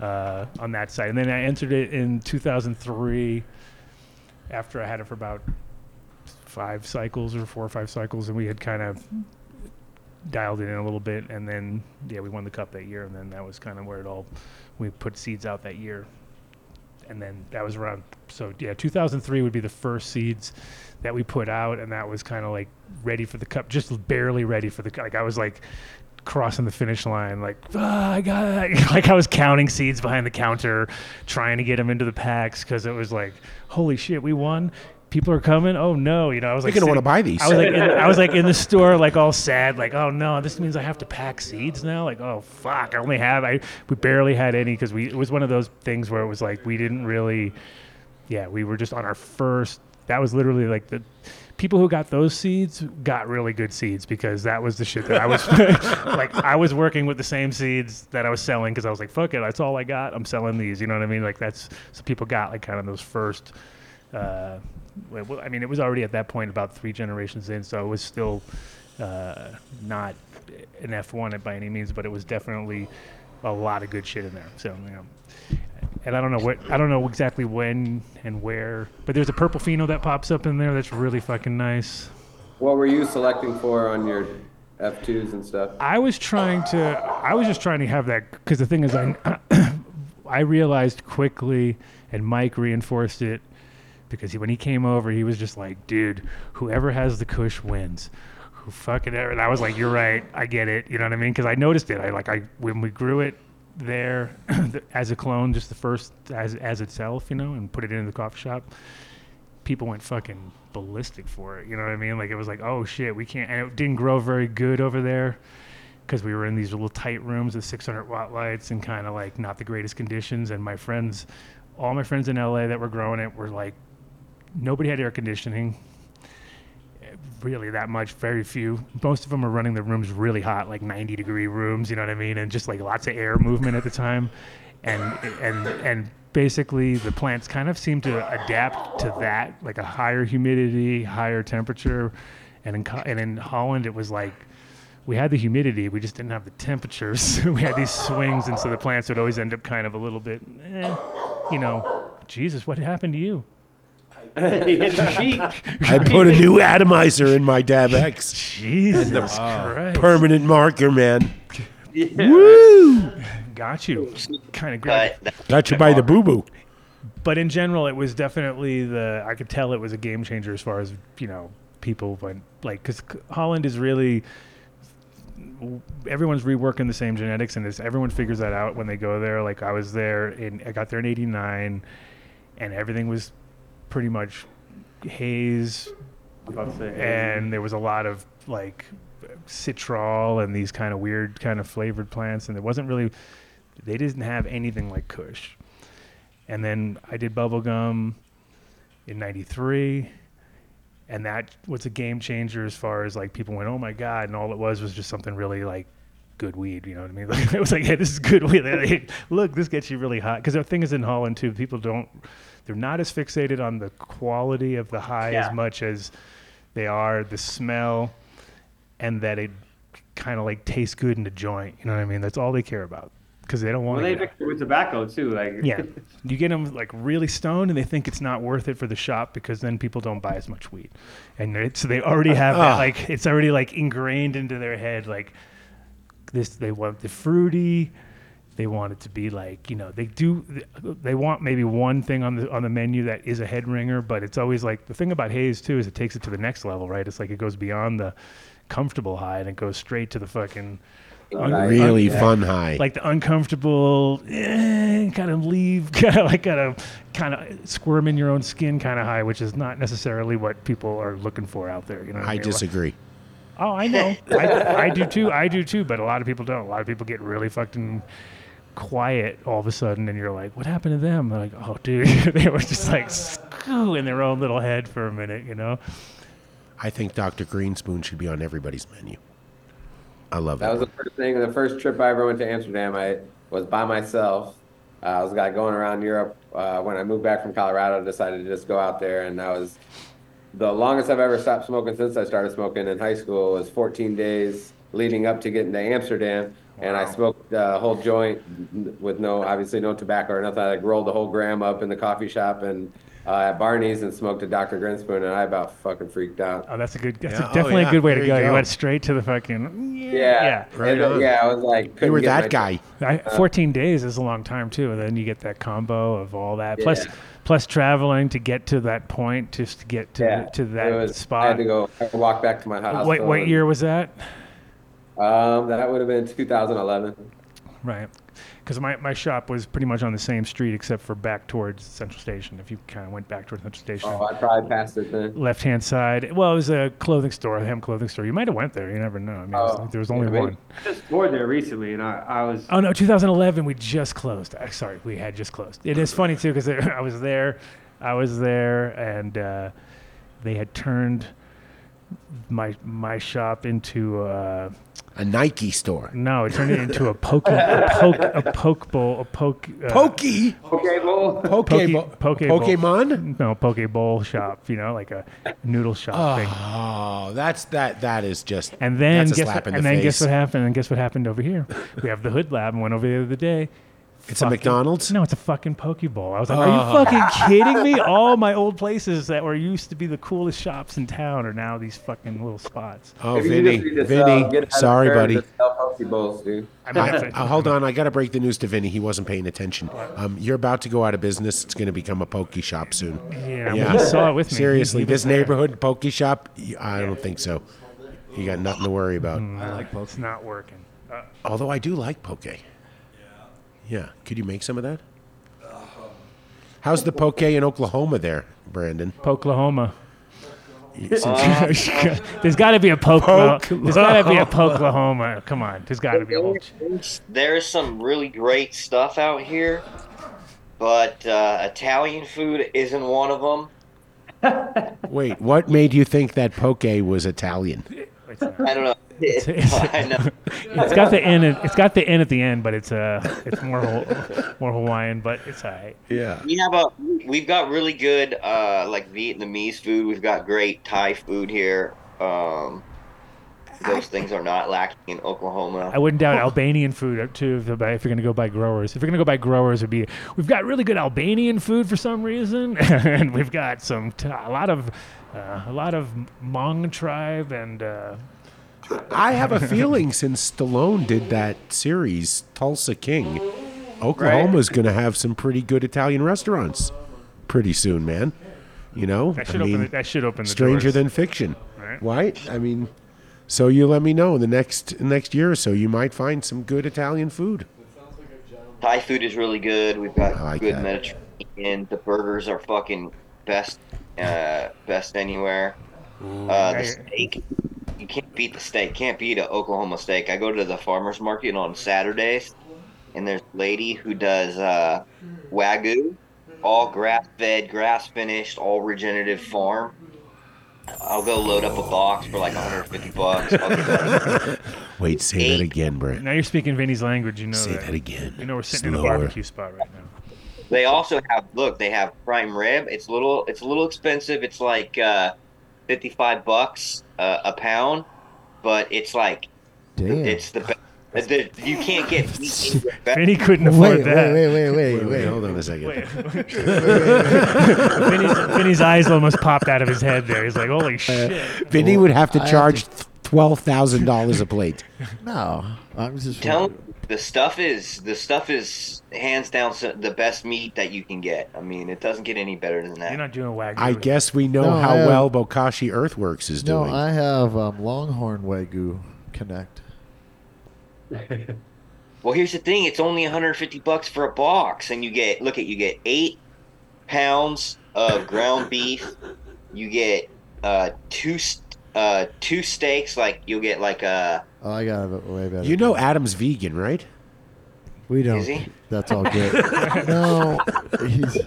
S6: uh, on that side. And then I entered it in 2003 after I had it for about five cycles or four or five cycles, and we had kind of dialed it in a little bit, and then yeah, we won the cup that year, and then that was kind of where it all we put seeds out that year, and then that was around so yeah, 2003 would be the first seeds that we put out, and that was kind of like ready for the cup, just barely ready for the cup. Like I was like crossing the finish line, like ah, I got it." like I was counting seeds behind the counter, trying to get them into the packs because it was like holy shit, we won. People are coming. Oh no! You know, I was
S7: You're
S6: like,
S7: gonna wanna buy these.
S6: I was like, in, I was like in the store, like all sad, like, oh no, this means I have to pack seeds now. Like, oh fuck, I only have, I we barely had any because we it was one of those things where it was like we didn't really, yeah, we were just on our first. That was literally like the people who got those seeds got really good seeds because that was the shit that I was like. I was working with the same seeds that I was selling because I was like, fuck it, that's all I got. I'm selling these. You know what I mean? Like that's so people got like kind of those first. Uh, well, I mean, it was already at that point about three generations in, so it was still Uh, not an F1 by any means, but it was definitely a lot of good shit in there. So, you know, and I don't know what I don't know exactly when and where, but there's a purple pheno that pops up in there that's really fucking nice.
S10: What were you selecting for on your F2s and stuff?
S6: I was trying to. I was just trying to have that because the thing is, I I realized quickly, and Mike reinforced it because he, when he came over, he was just like, "Dude, whoever has the Kush wins." Who fucking ever? And I was like, "You're right. I get it." You know what I mean? Because I noticed it. I like I when we grew it there as a clone, just the first as as itself, you know, and put it in the coffee shop. People went fucking ballistic for it. You know what I mean? Like it was like, oh shit, we can't. And it didn't grow very good over there because we were in these little tight rooms with 600 watt lights and kind of like not the greatest conditions. And my friends, all my friends in LA that were growing it were like, nobody had air conditioning. Really, that much? Very few. Most of them are running the rooms really hot, like 90 degree rooms. You know what I mean? And just like lots of air movement at the time, and and and basically the plants kind of seem to adapt to that, like a higher humidity, higher temperature. And in and in Holland, it was like we had the humidity, we just didn't have the temperatures. we had these swings, and so the plants would always end up kind of a little bit, eh, you know. Jesus, what happened to you?
S11: He hit your cheek.
S7: I put a new atomizer in my DabX.
S6: Jesus
S7: The
S6: Christ.
S7: Permanent marker, man.
S6: Woo! Got you. Kind of great.
S7: Got you by the boo boo.
S6: But in general, it was definitely the. I could tell it was a game changer as far as you know people went like because Holland is really. Everyone's reworking the same genetics, and it's, everyone figures that out when they go there. Like I was there, in I got there in '89, and everything was pretty much haze, and there was a lot of like citral and these kind of weird kind of flavored plants, and it wasn't really. They didn't have anything like Kush. And then I did bubblegum in 93 and that was a game changer as far as like people went oh my god and all it was was just something really like good weed you know what i mean like, it was like hey this is good weed look this gets you really hot because the thing is in holland too people don't they're not as fixated on the quality of the high
S11: Yeah.
S6: as much as they are the smell and that it kind of like tastes good in the joint you know what i mean that's all they care about because they don't want
S11: Well,
S6: to
S11: they mix it with tobacco too. Like
S6: yeah, you get them like really stoned, and they think it's not worth it for the shop because then people don't buy as much weed, and so they already have that,
S7: Ah.
S6: like it's already like ingrained into their head like this. They want the fruity. They want it to be like you know they do. They want maybe one thing on the on the menu that is a head ringer, but it's always like the thing about haze too is it takes it to the next level, right? It's like it goes beyond the comfortable high and it goes straight to the fucking un-
S7: Really
S6: un-
S7: fun high.
S6: like the uncomfortable, eh, kind of leave, kind of like kind of kind of squirm in your own skin kind of high, which is not necessarily what people are looking for out there. You know, what
S7: I
S6: mean?
S7: disagree.
S6: Oh, I know. I, I do too. I do too. But a lot of people don't. A lot of people get really fucking quiet all of a sudden, and you're like, "What happened to them?" They're like, "Oh, dude, they were just like screw in their own little head for a minute," you know.
S7: I think Dr. Grinspoon should be on everybody's menu. I love
S10: That
S7: it.
S10: was the first thing. The first trip I ever went to Amsterdam, I was by myself. Uh, I was got going around Europe. Uh, when I moved back from Colorado, I decided to just go out there, and that was the longest I've ever stopped smoking since I started smoking in high school. Was 14 days leading up to getting to Amsterdam, and I smoked a whole joint with no, obviously no tobacco or nothing. I like rolled the whole gram up in the coffee shop and uh, at Barney's and smoked a Dr. Grinspoon, and I about fucking freaked out.
S6: Oh, that's a good. That's
S7: Yeah.
S6: a,
S7: Oh,
S6: definitely
S7: yeah.
S6: a good way to
S7: There
S6: go.
S7: you
S6: you
S7: go.
S6: went straight to the fucking.
S10: Yeah,
S6: Yeah.
S7: Right
S10: And, uh,
S7: on.
S10: yeah. I was like,
S7: You
S10: couldn't
S7: were
S10: get
S7: that guy.
S6: I, 14 days is a long time too, and then you get that combo of all that. Plus,
S10: Yeah.
S6: plus traveling to get to that point, just to get to
S10: Yeah,
S6: to
S10: it
S6: that
S10: was- I
S6: spot.
S10: had to go I had to walk back to my house.
S6: What what year was that?
S10: Um, that would have been 2011.
S6: Right, because my, my shop was pretty much on the same street except for back towards Central Station. If you kind of went back towards Central Station,
S10: Oh, I probably passed it then.
S6: left hand side. Well, it was a clothing store, a hem clothing store. You might have went there. You never know. I mean, it was-
S10: Oh,
S6: there was only
S10: yeah,
S6: one.
S11: I just toured there recently, and I, I was.
S6: Oh no, 2011. We just closed. Uh, sorry, we had just closed. It is funny too because I was there, I was there, and uh, they had turned my my shop into uh,
S7: A Nike store.
S6: No, it turned it into a poke, a poke, a poke bowl, a poke. Uh,
S7: Pokey.
S11: Okay, well,
S7: Poke,
S6: Poke, poke bowl.
S7: Pokemon.
S6: No, poke bowl shop. You know, like a noodle shop thing.
S7: Oh, that's that. That is just.
S6: And then
S7: that's a
S6: guess
S7: slap
S6: what,
S7: in
S6: and
S7: the
S6: then
S7: face.
S6: guess what happened? And guess what happened over here? We have the Hood Lab and went over the other day.
S7: It's a McDonald's?
S6: No, it's a fucking Pokeball. I was like,
S7: Oh.
S6: are you fucking kidding me? All my old places that were used to be the coolest shops in town are now these fucking little spots.
S7: Oh,
S10: Maybe you
S7: Vinny,
S10: just
S7: Vinny,
S10: sell- get ahead of
S7: sorry, buddy.
S10: and sell Poke Bowls, dude.
S6: I mean, that's it.
S7: Uh, hold on, I got to break the news to Vinny. He wasn't paying attention. Um, you're about to go out of business. It's going to become a poke shop soon.
S6: Yeah, well, he saw it with me.
S7: Seriously,
S6: He- he
S7: this
S6: there.
S7: neighborhood poke shop, I don't think so. You got nothing to worry about.
S6: I like Poke. It's not working. Uh,
S7: Although I do like poke. Yeah. Could you make some of that? How's the poke in Oklahoma there, Brandon?
S6: Pokelahoma.
S7: Since-
S6: there's got to be a poke.
S7: Poke-
S6: There's got to be a Pokelahoma. Come on, there's got to be a whole.
S16: There's some really great stuff out here, but uh, Italian food isn't one of them.
S7: Wait, what made you think that poke was Italian?
S16: I don't know. I know.
S6: It's got the N. At, it's got the N at the end, but it's uh, it's more more Hawaiian, but it's alright.
S7: Yeah.
S16: We have a we've got really good uh like Vietnamese food. We've got great Thai food here. Um, those things are not lacking in Oklahoma.
S6: I wouldn't doubt Albanian food too if, you're if you're gonna go by growers. If you're gonna go by growers, it'd be we've got really good Albanian food for some reason, and we've got some a lot of uh, a lot of Hmong tribe and. Uh,
S7: I have a feeling since Stallone did that series, Tulsa King, Oklahoma's going to have some pretty good Italian restaurants pretty soon, man. You know,
S6: That
S7: I
S6: should open
S7: mean,
S6: the- that should open the
S7: stranger
S6: doors.
S7: than fiction,
S6: Right.
S7: right? I mean, so you let me know in the next next year or so, you might find some good Italian food.
S16: Thai food is really good. We've got
S7: like
S16: good
S7: that.
S16: Mediterranean. The burgers are fucking best, uh, best anywhere. Uh, the steak, you can't beat the steak. Can't beat a Oklahoma steak. I go to the farmers market on Saturdays, and there's a lady who does uh, wagyu, all grass fed, grass finished, all regenerative farm. I'll go load up a box for like 150 bucks. I'll get that.
S7: Wait, say that again, Brent.
S6: now you're speaking Vinny's language. You know
S7: Say
S6: that.
S7: that again.
S6: You know we're sitting in
S7: Slower.
S6: a barbecue spot right now.
S16: They also have look. They have prime rib. It's a little. It's a little expensive. It's like uh, fifty-five bucks uh, a pound, but it's like
S9: Damn.
S16: it's the best. The, you can't get meat.
S6: Vinny couldn't
S9: Wait,
S6: afford that.
S9: wait, wait, wait, wait, wait.
S7: Hold on a second.
S6: Vinny's, Vinny's eyes almost popped out of his head there. He's like, holy shit.
S7: Vinny would have to
S9: I have
S7: charge twelve thousand dollars a plate.
S9: No, I'm just.
S16: Tell the stuff is the stuff is hands down the best meat that you can get. I mean, it doesn't get any better than that.
S6: You're not doing wagyu.
S7: I guess we know
S9: No,
S7: how
S9: I have-
S7: well Bokashi Earthworks is
S9: No,
S7: doing.
S9: I have um, Longhorn Wagyu Connect.
S16: Well, here's the thing: it's only 150 bucks for a box, and you get look at you get eight pounds of ground beef. You get uh, two st- uh, two steaks. Like you'll get like a
S9: Oh, I got it way better.
S7: you know Adam's vegan, right?
S9: we don't.
S16: Is he?
S9: That's all good. no, he's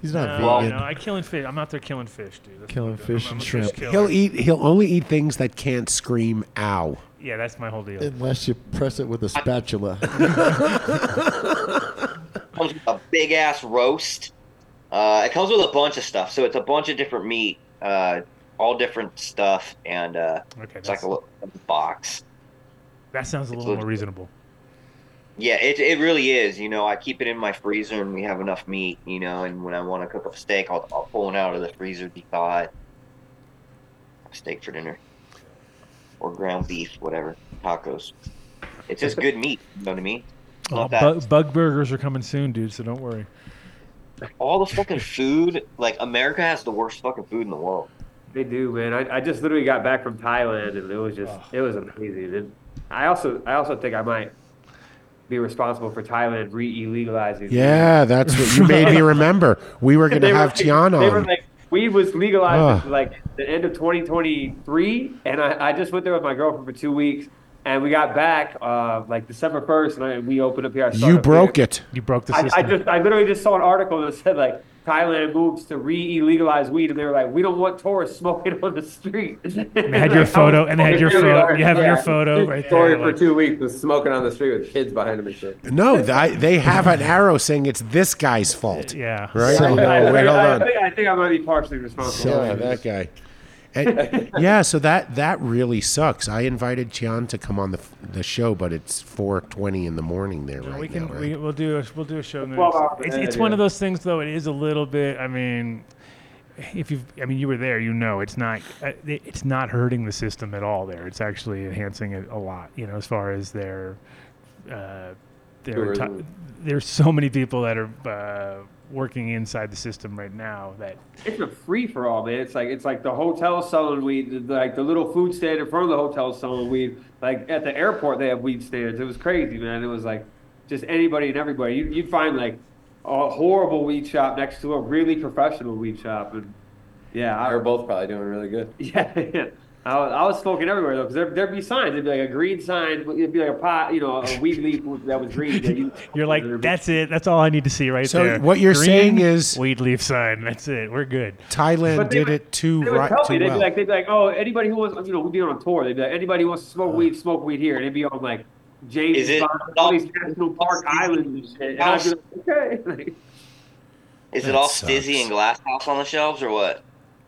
S9: he's not
S6: no,
S9: vegan.
S6: no, I killing fish. I'm out there killing fish, dude. That's
S9: Killing
S6: what I'm
S9: fish
S6: I'm
S9: and shrimp.
S6: killer.
S7: He'll eat. He'll only eat things that can't scream "ow."
S6: Yeah, that's my whole deal.
S9: Unless you press it with a spatula.
S16: comes with a big ass roast. Uh, it comes with a bunch of stuff, so it's a bunch of different meat, uh, all different stuff, and uh,
S6: Okay,
S16: it's like a little box.
S6: That sounds a little more reasonable.
S16: Yeah, it, it really is. You know, I keep it in my freezer, and we have enough meat. You know, and when I want to cook up a steak, I'll, I'll pull it out of the freezer, thaw it, steak for dinner, or ground beef, whatever, tacos. It's just good meat. You know what I mean?
S6: Oh, bug, bug burgers are coming soon, dude. So don't worry.
S16: all the fucking food, like America has the worst fucking food in the world.
S11: They do, man. I, I just literally got back from Thailand, and it was just it was amazing. And I also I also think I might be responsible for Thailand re-legalizing.
S7: Yeah, that's what you made me remember. We were going to
S11: They were
S7: have
S11: like-
S7: Tian
S11: They were like, weed was legalized
S7: Ugh.
S11: like the end of 2023, and I, I just went there with my girlfriend for two weeks, and we got back uh, like December 1st, and I, we opened up here. I
S7: You broke
S11: here.
S7: it.
S6: You broke the
S11: I. I just I literally just saw an article that said like Thailand moves to re-legalize weed, and they were like, "We don't want tourists smoking on the street." And
S6: they had your photo- and they had your photo- you have your photo right
S10: Story
S6: there,
S10: for
S6: like-
S10: two weeks was smoking on the street with kids behind him and shit.
S7: No, th- they have an arrow saying it's this guy's fault.
S6: Yeah.
S7: Right?
S10: So-
S7: no,
S11: I,
S7: wait, hold
S11: I,
S7: on.
S11: think, I think I might be partially responsible.
S7: Yeah, that guy. And, yeah, so that that really sucks. I invited Tian to come on the the show, but it's 4:20 in the morning there right
S6: we can
S7: now. Right?
S6: we, we'll do a we'll do a show. next-
S11: Twelve hours
S6: It's,
S11: ahead,
S6: it's one of those things though. It is a little bit. I mean, if you I mean you were there, you know it's not uh, it's not hurting the system at all. There, it's actually enhancing it a lot. You know, as far as their uh, their ti-
S10: Tourism.
S6: there's so many people that are uh, working inside the system right now that
S11: It's a free for all, man. It's like it's like the hotel selling weed, like the little food stand in front of the hotel selling weed. Like at the airport, they have weed stands. It was crazy, man. It was like just anybody and everybody. You, you'd find like a horrible weed shop next to a really professional weed shop, and yeah,
S10: They're both probably doing really good.
S11: Yeah, yeah. I was, I was smoking everywhere though, because there, there'd be signs. It'd be like a green sign. It'd be like a pot, you know, a weed leaf that was green. that you-
S6: you're like that's it. That's all I need to see right
S7: So
S6: there.
S7: what you're
S6: Green,
S7: saying is-
S6: weed leaf sign. That's it. We're good.
S7: Thailand
S11: But they
S7: did
S11: would-
S7: it too
S11: They would
S7: right
S11: tell
S7: too.
S11: They'd
S7: well.
S11: be like, they'd be like, oh, anybody who wants, you know, we'd be on a tour. They'd be like, anybody who wants to smoke weed, smoke weed here. And it'd be on like James
S16: Is it-
S11: Bond, all these national park islands and shit. And I'd be like, okay.
S16: Is it
S7: That
S16: all
S7: sucks.
S16: stizzy and glass house on the shelves or what?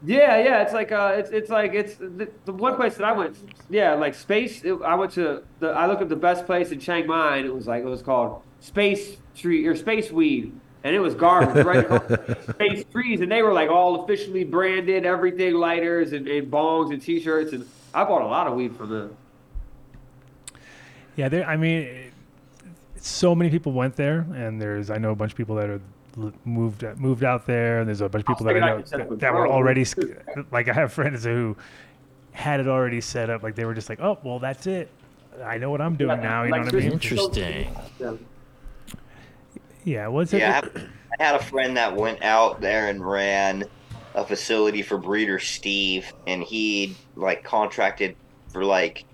S11: Yeah, yeah, it's like uh, it's it's like it's the, the one place that I went. Yeah, like space. It, I went to the. I looked at the best place in Chiang Mai, and it was like it was called Space Tree or Space Weed, and it was garbage, right? across space trees, and they were like all officially branded, everything lighters and, and bongs and T-shirts, and I bought a lot of weed from them.
S6: Yeah, there. I mean, so many people went there, and there's I know a bunch of people that are moved moved out there, and there's a bunch of people that I know
S11: could set up
S6: that, that were already like I have friends who had it already set up, like they were just like, oh well, that's it. I know what I'm doing now. You know what I mean?
S15: Interesting.
S11: Yeah.
S6: Yeah. What's it?
S16: Yeah, I, I had a friend that went out there and ran a facility for breeder Steve, and he like contracted for like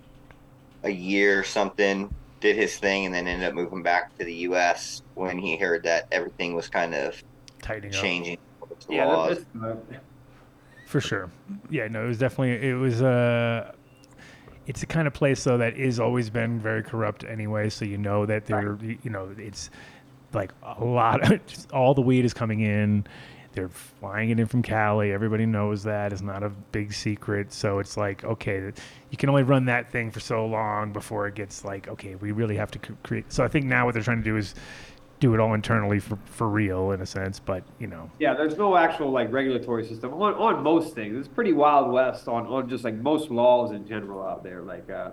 S16: a year or something, did his thing, and then ended up moving back to the U.S. when he heard that everything was kind of
S6: Tightening up.
S16: changing. the
S11: Yeah,
S16: laws.
S11: that, that's,
S6: For sure. Yeah, no, it was definitely it was uh it's the kind of place though that is always been very corrupt anyway, so you know that they're you know, it's like a lot of just all the weed is coming in. They're flying it in from Cali. Everybody knows that. It's not a big secret. So it's like, okay, you can only run that thing for so long before it gets like, okay, we really have to create. So I think now what they're trying to do is do it all internally for, for real in a sense. But, you know,
S11: Yeah, there's no actual like regulatory system on, on most things. It's pretty wild west on, on just like most laws in general out there. Like, uh,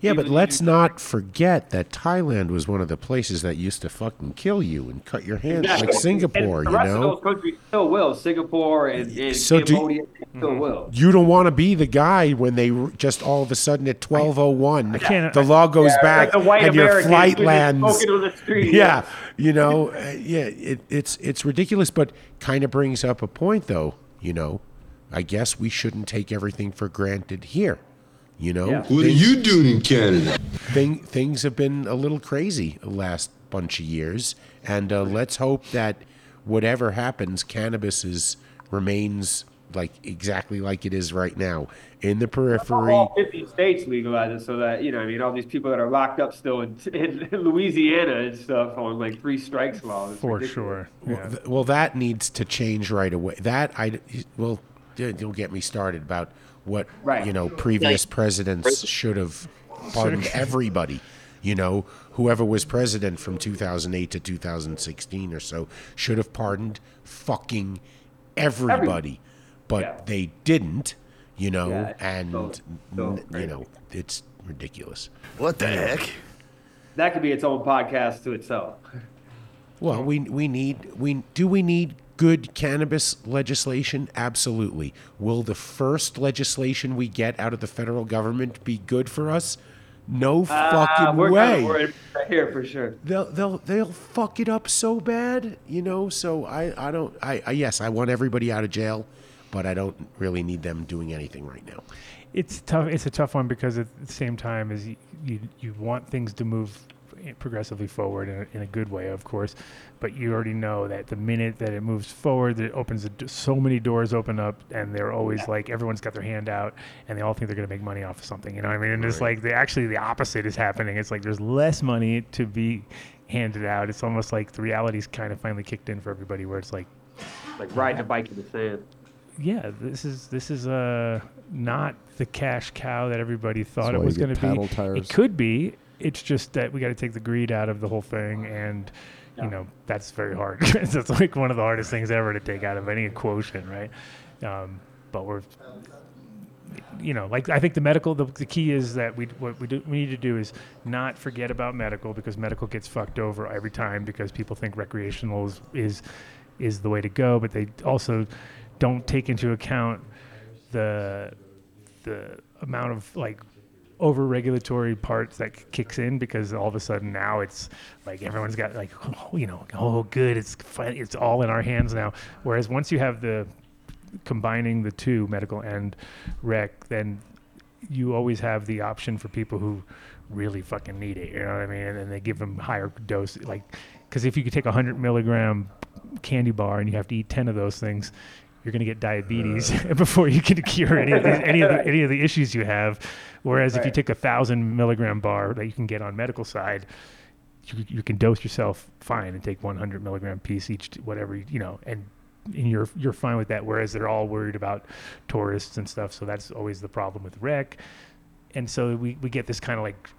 S7: yeah, but let's not forget that Thailand was one of the places that used to fucking kill you and cut your hands,
S11: Exactly.
S7: like Singapore.
S11: And the
S7: You
S11: rest of
S7: know,
S11: those countries still will. Singapore and, and
S7: So do-
S11: Cambodia still will.
S7: you don't want to be the guy when they just all of a sudden at twelve oh one the law goes
S11: Yeah,
S7: back
S11: like the white
S7: and your
S11: Americans
S7: flight lands.
S11: the street,
S7: Yeah,
S11: yeah.
S7: you know, uh, yeah, it, it's it's ridiculous, but kind of brings up a point though. You know, I guess we shouldn't take everything for granted here. You know,
S11: Yeah.
S1: What are you doing in Canada?
S7: thing, things have been a little crazy the last bunch of years, and uh, let's hope that whatever happens, cannabis is remains like exactly like it is right now in the periphery.
S11: All 50 states legalize it so that, you know, I mean, all these people that are locked up still in, in Louisiana and stuff on like three strikes laws. It's
S6: for
S11: ridiculous.
S6: sure.
S7: Well, th- well, that needs to change right away. That I well, you'll get me started about what
S11: Right.
S7: you know previous presidents should have pardoned everybody. You know, whoever was president from 2008 to 2016 or so should have pardoned fucking everybody, but
S11: Yeah.
S7: they didn't. You know,
S11: Yeah,
S7: and
S11: so- so
S7: n- you know it's ridiculous.
S1: What the heck?
S11: That could be its own podcast to itself.
S7: Well, we we need we do we need good cannabis legislation? Absolutely. Will the first legislation we get out of the federal government be good for us? No
S11: Uh,
S7: fucking
S11: we're
S7: way.
S11: Kind of worried right here for sure.
S7: They'll they'll they'll fuck it up so bad, you know. So I I don't I, I yes I want everybody out of jail, but I don't really need them doing anything right now.
S6: it's tough. It's a tough one because at the same time as you, you, you want things to move progressively forward in a, in a good way, of course. But you already know that the minute that it moves forward, it opens the d- so many doors open up, and they're always like everyone's got their hand out, and they all think they're going to make money off of something. You know what I mean? And it's like the actually the opposite is happening. It's like there's less money to be handed out. It's almost like the reality's kind of finally kicked in for everybody, where it's like
S11: Like riding a bike in the sand.
S6: yeah, this is this is uh not the cash cow that everybody thought
S9: why
S6: it was going to be.
S9: tires.
S6: It could be. It's just that we got to take the greed out of the whole thing, and you know that's very hard. that's like one of the hardest things ever to take out of any quotient, right? Um, but we're you know, like I think the medical, the, the key is that we what we do we need to do is not forget about medical because medical gets fucked over every time because people think recreational is is, is the way to go, but they also don't take into account the the amount of like over regulatory parts that kicks in because all of a sudden now it's like everyone's got like oh, you know oh good it's fi- it's all in our hands now. Whereas once you have the combining the two medical and rec then you always have the option for people who really fucking need it you know what i mean? And, then they give them higher dose like because if you could take a 100 milligram candy bar and you have to eat 10 of those things you're going to get diabetes uh. before you can cure any of the, any of the, any of the issues you have. Whereas if you take a thousand milligram bar that you can get on medical side, you, you can dose yourself fine and take 100 milligram piece each, whatever you know, and and you're you're fine with that. Whereas they're all worried about tourists and stuff, so that's always the problem with rec. And so we we get this kind of like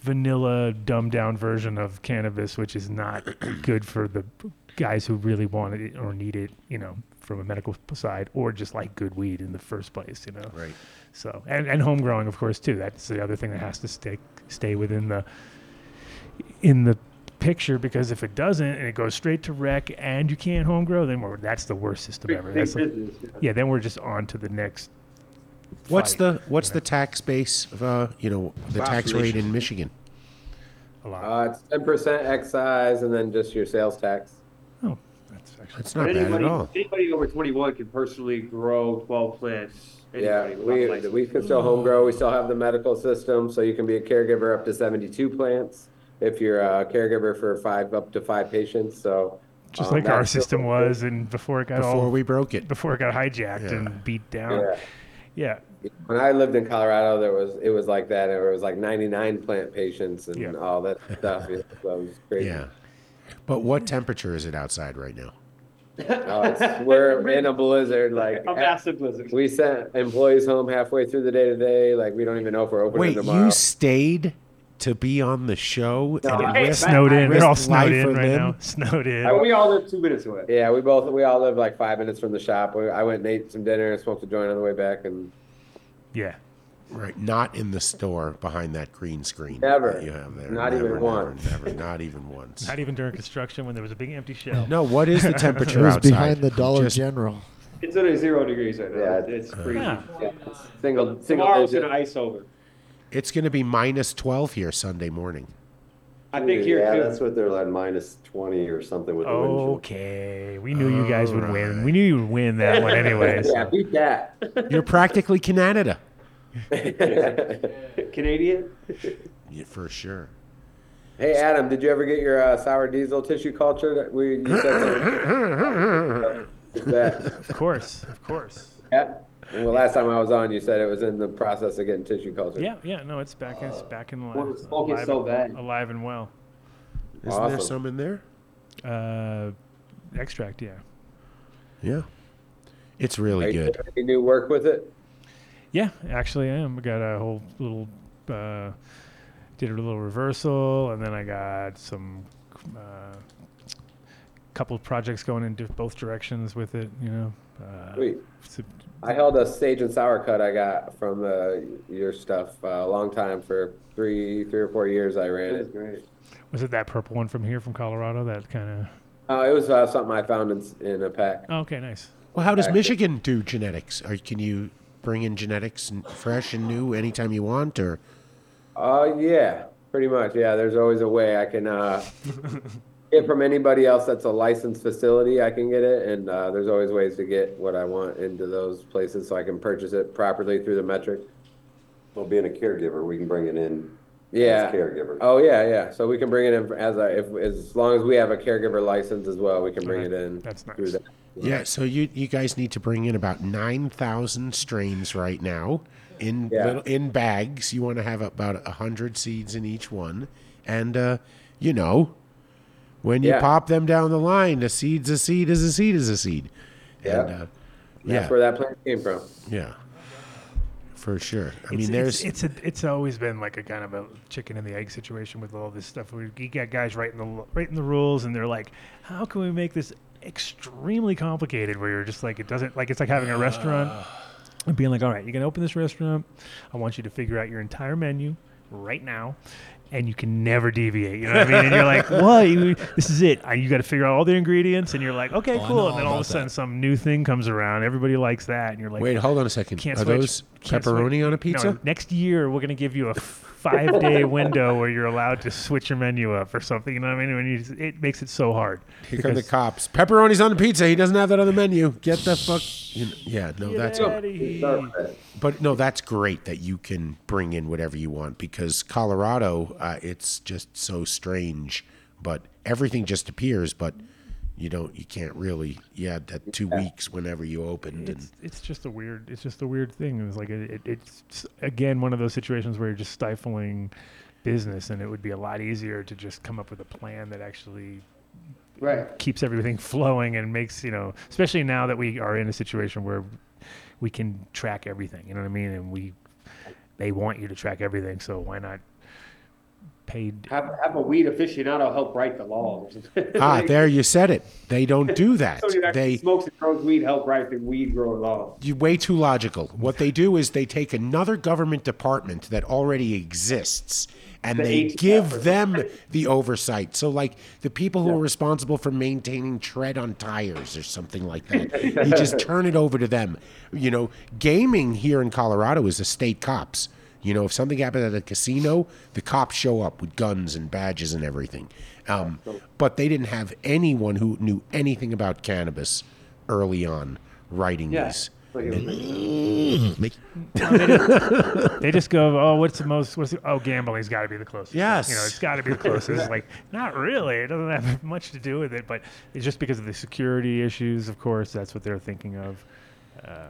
S6: vanilla dumbed down version of cannabis, which is not good for the guys who really want it or need it, you know, from a medical side, or just like good weed in the first place, you know.
S7: Right.
S6: So and and home growing, of course, too. That's the other thing that has to stay stay within the in the picture because if it doesn't and it goes straight to rec and you can't home grow, then we're, that's the worst system ever. That's like-
S11: yeah.
S6: yeah, then we're just on to the next.
S7: What's
S6: fight,
S7: the what's
S6: you
S7: the tax base of uh you know the
S10: Wow,
S7: tax rate in Michigan?
S6: A lot.
S10: Uh, it's ten percent excise and then just your sales tax.
S6: Actually.
S7: That's not
S11: But
S7: bad
S11: anybody,
S7: at all.
S11: Anybody over 21 can personally grow 12 plants.
S10: Yeah,
S11: Anybody without
S10: we,
S11: license.
S10: we can still home grow. We still have the medical system, so you can be a caregiver up to seventy-two plants if you're a caregiver for five, up to five patients, so.
S6: Just
S10: um,
S6: like our
S10: that's still-
S6: system was, and before it got all
S7: Before we broke it.
S6: before it got hijacked
S7: Yeah.
S6: and beat down.
S10: Yeah.
S6: Yeah.
S10: When I lived in Colorado, there was, it was like that. It was like ninety-nine plant patients
S6: Yeah.
S10: and all that stuff. It was crazy.
S7: Yeah. But what temperature is it outside right now?
S10: Oh, it's, we're in a blizzard, like.
S11: A massive blizzard.
S10: We sent employees home halfway through the day today, like, we don't even know if we're opening
S7: Wait,
S10: tomorrow.
S7: you stayed to be on the show
S10: No,
S7: and
S10: I-
S7: risked-
S6: snowed in. They're
S7: risked
S6: all snowed
S7: life
S6: in
S7: for
S6: right
S7: them?
S6: now. Snowed in.
S11: Uh, we all live two minutes away.
S10: Yeah, we both, we all live like five minutes from the shop. We- I went and ate some dinner and smoked a joint on the way back and
S6: Yeah.
S7: Right, not in the store behind that green screen.
S10: Never.
S7: that you have there.
S10: Not even
S7: Never,
S10: once.
S7: Never, never, not even once.
S6: Not even during construction when there was a big empty shell.
S7: No, what is the
S9: It
S7: temperature
S9: was
S7: outside?
S9: behind the Dollar
S7: Just-
S9: General.
S11: It's only zero degrees right now.
S10: Yeah,
S11: it's crazy.
S6: Yeah.
S10: yeah, single, single
S11: Tomorrow's
S10: digit.
S11: gonna ice over.
S7: It's going to be minus 12 here Sunday morning.
S11: I think here
S1: yeah,
S11: too.
S1: that's what they're like minus twenty or something with the wind chill.
S6: Okay. We knew you guys would win. We knew you would win that one anyways.
S10: Yeah, beat that.
S7: You're practically Canada.
S11: Canadian.
S7: Yeah, for sure.
S10: Hey, Adam, did you ever get your uh, sour diesel tissue culture that we, you said that,
S6: Of course. Of course.
S10: yeah? Well, last time I was on, you said it was in the process of getting tissue culture.
S6: Yeah, yeah, no, it's back it's back in
S11: Well,
S6: live.
S11: it's
S6: alive,
S11: so bad.
S6: alive and well.
S7: Isn't there some in there?
S6: Uh extract, yeah.
S7: Yeah. It's
S10: Are
S7: really
S10: you
S7: good.
S10: doing any new work with it?
S6: Yeah, actually, I am. I got a whole little, uh, did a little reversal, and then I got some, uh, couple of projects going in both directions with it. You know, uh,
S10: Sweet.
S6: so-
S10: I held a sage and sour cut I got from uh, your stuff uh, a long time for three, three or four years. I ran
S11: That's
S10: it.
S11: great.
S6: was it that purple one from here from Colorado? That kind of.
S10: Oh, it was uh, something I found in, in a pack.
S6: Oh, okay, nice.
S7: Well, how does
S10: Actually-
S7: Michigan do genetics? Or can you bring in genetics fresh and new anytime you want, or
S10: Uh, yeah, pretty much. Yeah, there's always a way I can uh, get from anybody else that's a licensed facility. I can get it, and uh, there's always ways to get what I want into those places so I can purchase it properly through the metric.
S1: Well, being a caregiver, we can bring it in
S10: Yeah.
S1: caregiver.
S10: Oh yeah, yeah. So we can bring it in as a if as long as we have a caregiver license as well, we can bring it in.
S6: That's
S10: Through that.
S7: Yeah, so you you guys need to bring in about nine thousand strains right now in
S10: Yeah.
S7: little, in bags. You want to have about a hundred seeds in each one, and uh, you know, when you
S10: Yeah.
S7: pop them down the line, a seed's a seed is a seed is a seed.
S10: Yeah.
S7: And, uh,
S10: That's
S7: yeah,
S10: where that plant came from.
S7: yeah, for sure. I
S6: It's,
S7: mean, there's
S6: it's, it's a it's always been like a kind of a chicken and the egg situation with all this stuff. We you got guys writing the writing the rules, and they're like, "How can we make this extremely complicated?" Where you're just like, it doesn't like it's like having a restaurant and being like, "All right, you're gonna open this restaurant. I want you to figure out your entire menu right now." And you can never deviate, you know what I mean? And you're like, "What? This is it. I, you got to figure out all the ingredients." And you're like, "Okay,
S7: Oh, I
S6: cool." And then
S7: all
S6: all of a
S7: about
S6: sudden,
S7: that.
S6: some new thing comes around. Everybody likes that, and you're like,
S7: Wait, hold on a second.
S6: Can't
S7: Are
S6: switch.
S7: those
S6: Can't
S7: pepperoni on a pizza?
S6: No, next year we're gonna give you a five day window where you're allowed to switch your menu up or something. You know what I mean? When you, it makes it so hard.
S7: Here come the cops. Pepperoni's on the pizza. He doesn't have that on the menu. Get the fuck. You know, yeah, no,
S6: Get
S7: that's. But no, that's great that you can bring in whatever you want because Colorado, uh, it's just so strange. But everything just appears, but you don't, you can't really. Yeah, that two weeks whenever you opened, and
S6: It's, it's just a weird. It's just a weird thing. It's like it, it, it's again one of those situations where you're just stifling business, and it would be a lot easier to just come up with a plan that actually
S11: Right.
S6: keeps everything flowing and makes you know, especially now that we are in a situation where we can track everything. You know what I mean? And we they want you to track everything, so why not pay?
S11: Have, have a weed aficionado help write the laws.
S7: ah, there you said it. They don't do that.
S11: That
S7: They
S11: smokes and grows weed help write the weed grower laws.
S7: you way too logical. What they do is they take another government department that already exists and
S11: The
S7: they give them the oversight. So like the people who are responsible for maintaining tread on tires or something like that. you just turn it over to them. You know, gaming here in Colorado is the state cops. You know, if something happened at a casino, the cops show up with guns and badges and everything. Um, but they didn't have anyone who knew anything about cannabis early on writing
S11: Yeah.
S7: these.
S11: Like it was
S7: And- Make-
S6: No, they, just, they just go, oh, what's the most? What's the, oh, gambling's got to be the closest.
S7: Yes.
S6: you know, it's got to be the closest. like, not really. It doesn't have much to do with it, but it's just because of the security issues. Of course, that's what they're thinking of. Uh,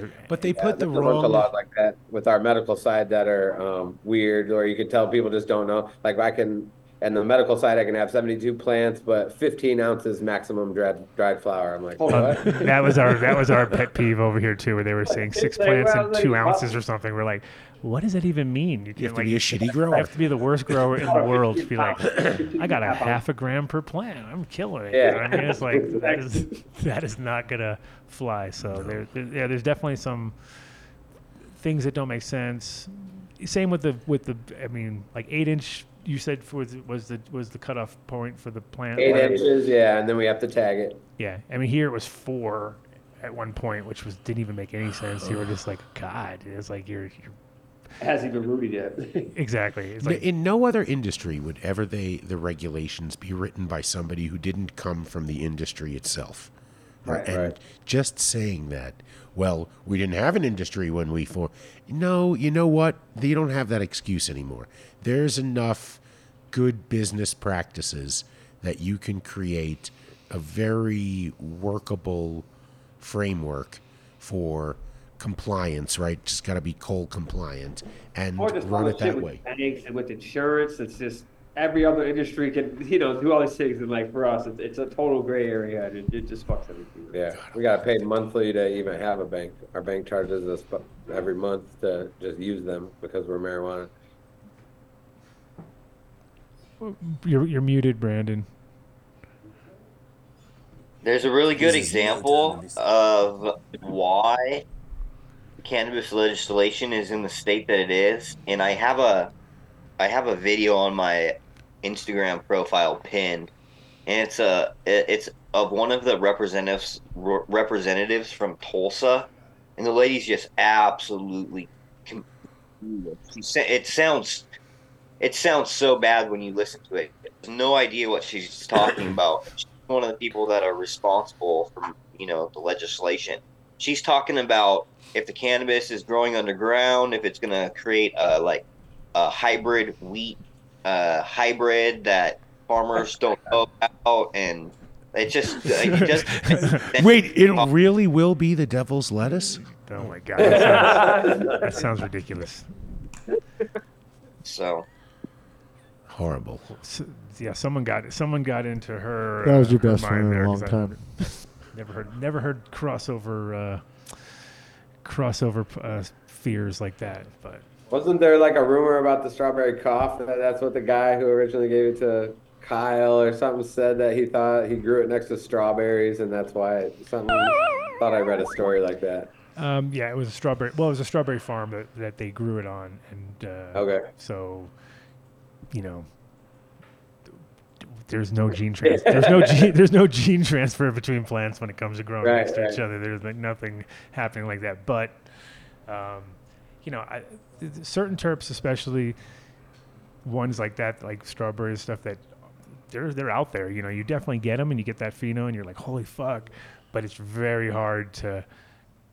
S6: they're-
S7: But they
S10: Yeah,
S7: put the
S10: there's a bunch of
S7: wrong.
S10: laws like that with our medical side that are um, weird, or you can tell people just don't know. Like I can, and the medical side, I can have 72 plants, but 15 ounces maximum dried dried flower. I'm like, what?
S6: that was our that was our pet peeve over here too, where they were saying six
S11: It's like,
S6: plants
S11: well,
S6: and
S11: like,
S6: two
S11: well-
S6: ounces or something. We're like, what does that even mean? You,
S7: You have
S6: can't,
S7: to
S6: like,
S7: be a shitty grower.
S6: You have to be the worst grower in the world to be like, I got a half a gram per plant. I'm killing it. You
S10: Yeah.
S6: know I mean, it's like that is that is not gonna fly. So there, there, yeah, there's definitely some things that don't make sense. Same with the with the, I mean, like eight inch. You said for the, was the was the cutoff point for the plant.
S10: Eight
S6: right?
S10: inches, yeah, and then we have to tag it.
S6: Yeah, I mean here it was four at one point, which was didn't even make any sense. You were just like, God, it's like you're, you're
S11: hasn't even rooted yet.
S6: exactly. It's like
S7: in no other industry would ever they the regulations be written by somebody who didn't come from the industry itself.
S10: Right,
S7: and
S10: right.
S7: just saying that, well, we didn't have an industry when we formed. No, you know what? They don't have that excuse anymore. There's enough good business practices that you can create a very workable framework for compliance, right? Just got to be coal compliant and
S11: or just
S7: run
S11: all
S7: it
S11: the shit
S7: that
S11: with
S7: way.
S11: banks and with insurance. It's just every other industry can, you know, do all these things. And like for us, it's, it's a total gray area. And it, it just fucks everything.
S10: Yeah, we gotta pay monthly to even have a bank. Our bank charges us bu- every month to just use them because we're marijuana.
S6: you're you're muted, Brandon.
S16: There's a really good example of why cannabis legislation is in the state that it is, and I have a I have a video on my Instagram profile pinned, and it's a it's of one of the representatives re- representatives from Tulsa, and the lady's just absolutely. It sounds it sounds so bad when you listen to it. There's no idea what she's talking about. She's one of the people that are responsible for you know the legislation. She's talking about if the cannabis is growing underground, if it's going to create a like a hybrid wheat uh, hybrid that farmers don't know about, and it just it just
S7: Wait, it really will be the devil's lettuce?
S6: Oh my god, that sounds, that sounds ridiculous.
S16: so
S7: Horrible.
S6: S yeah, someone got someone got into her.
S9: That was
S6: uh,
S9: your
S6: her
S9: best
S6: mind
S9: friend in a
S6: long
S9: long
S6: 'cause I
S9: time.
S6: Never heard, never heard crossover, uh, crossover uh, fears like that. But
S10: Wasn't there like a rumor about the strawberry cough that that's what the guy who originally gave it to Kyle or something said that he thought he grew it next to strawberries and that's why it, something thought I read a story like that.
S6: um, yeah, it was a strawberry. Well, it was a strawberry farm that, that they grew it on, and uh,
S10: Okay.
S6: So, you know, there's no gene trans- There's no gene. There's no gene transfer between plants when it comes to growing
S10: Right,
S6: next to each other. There's like nothing happening like that. But, um, you know, I, certain terps, especially ones like that, like strawberry stuff, that they're they're out there. You know, you definitely get them, and you get that pheno, and you're like, holy fuck. But it's very hard to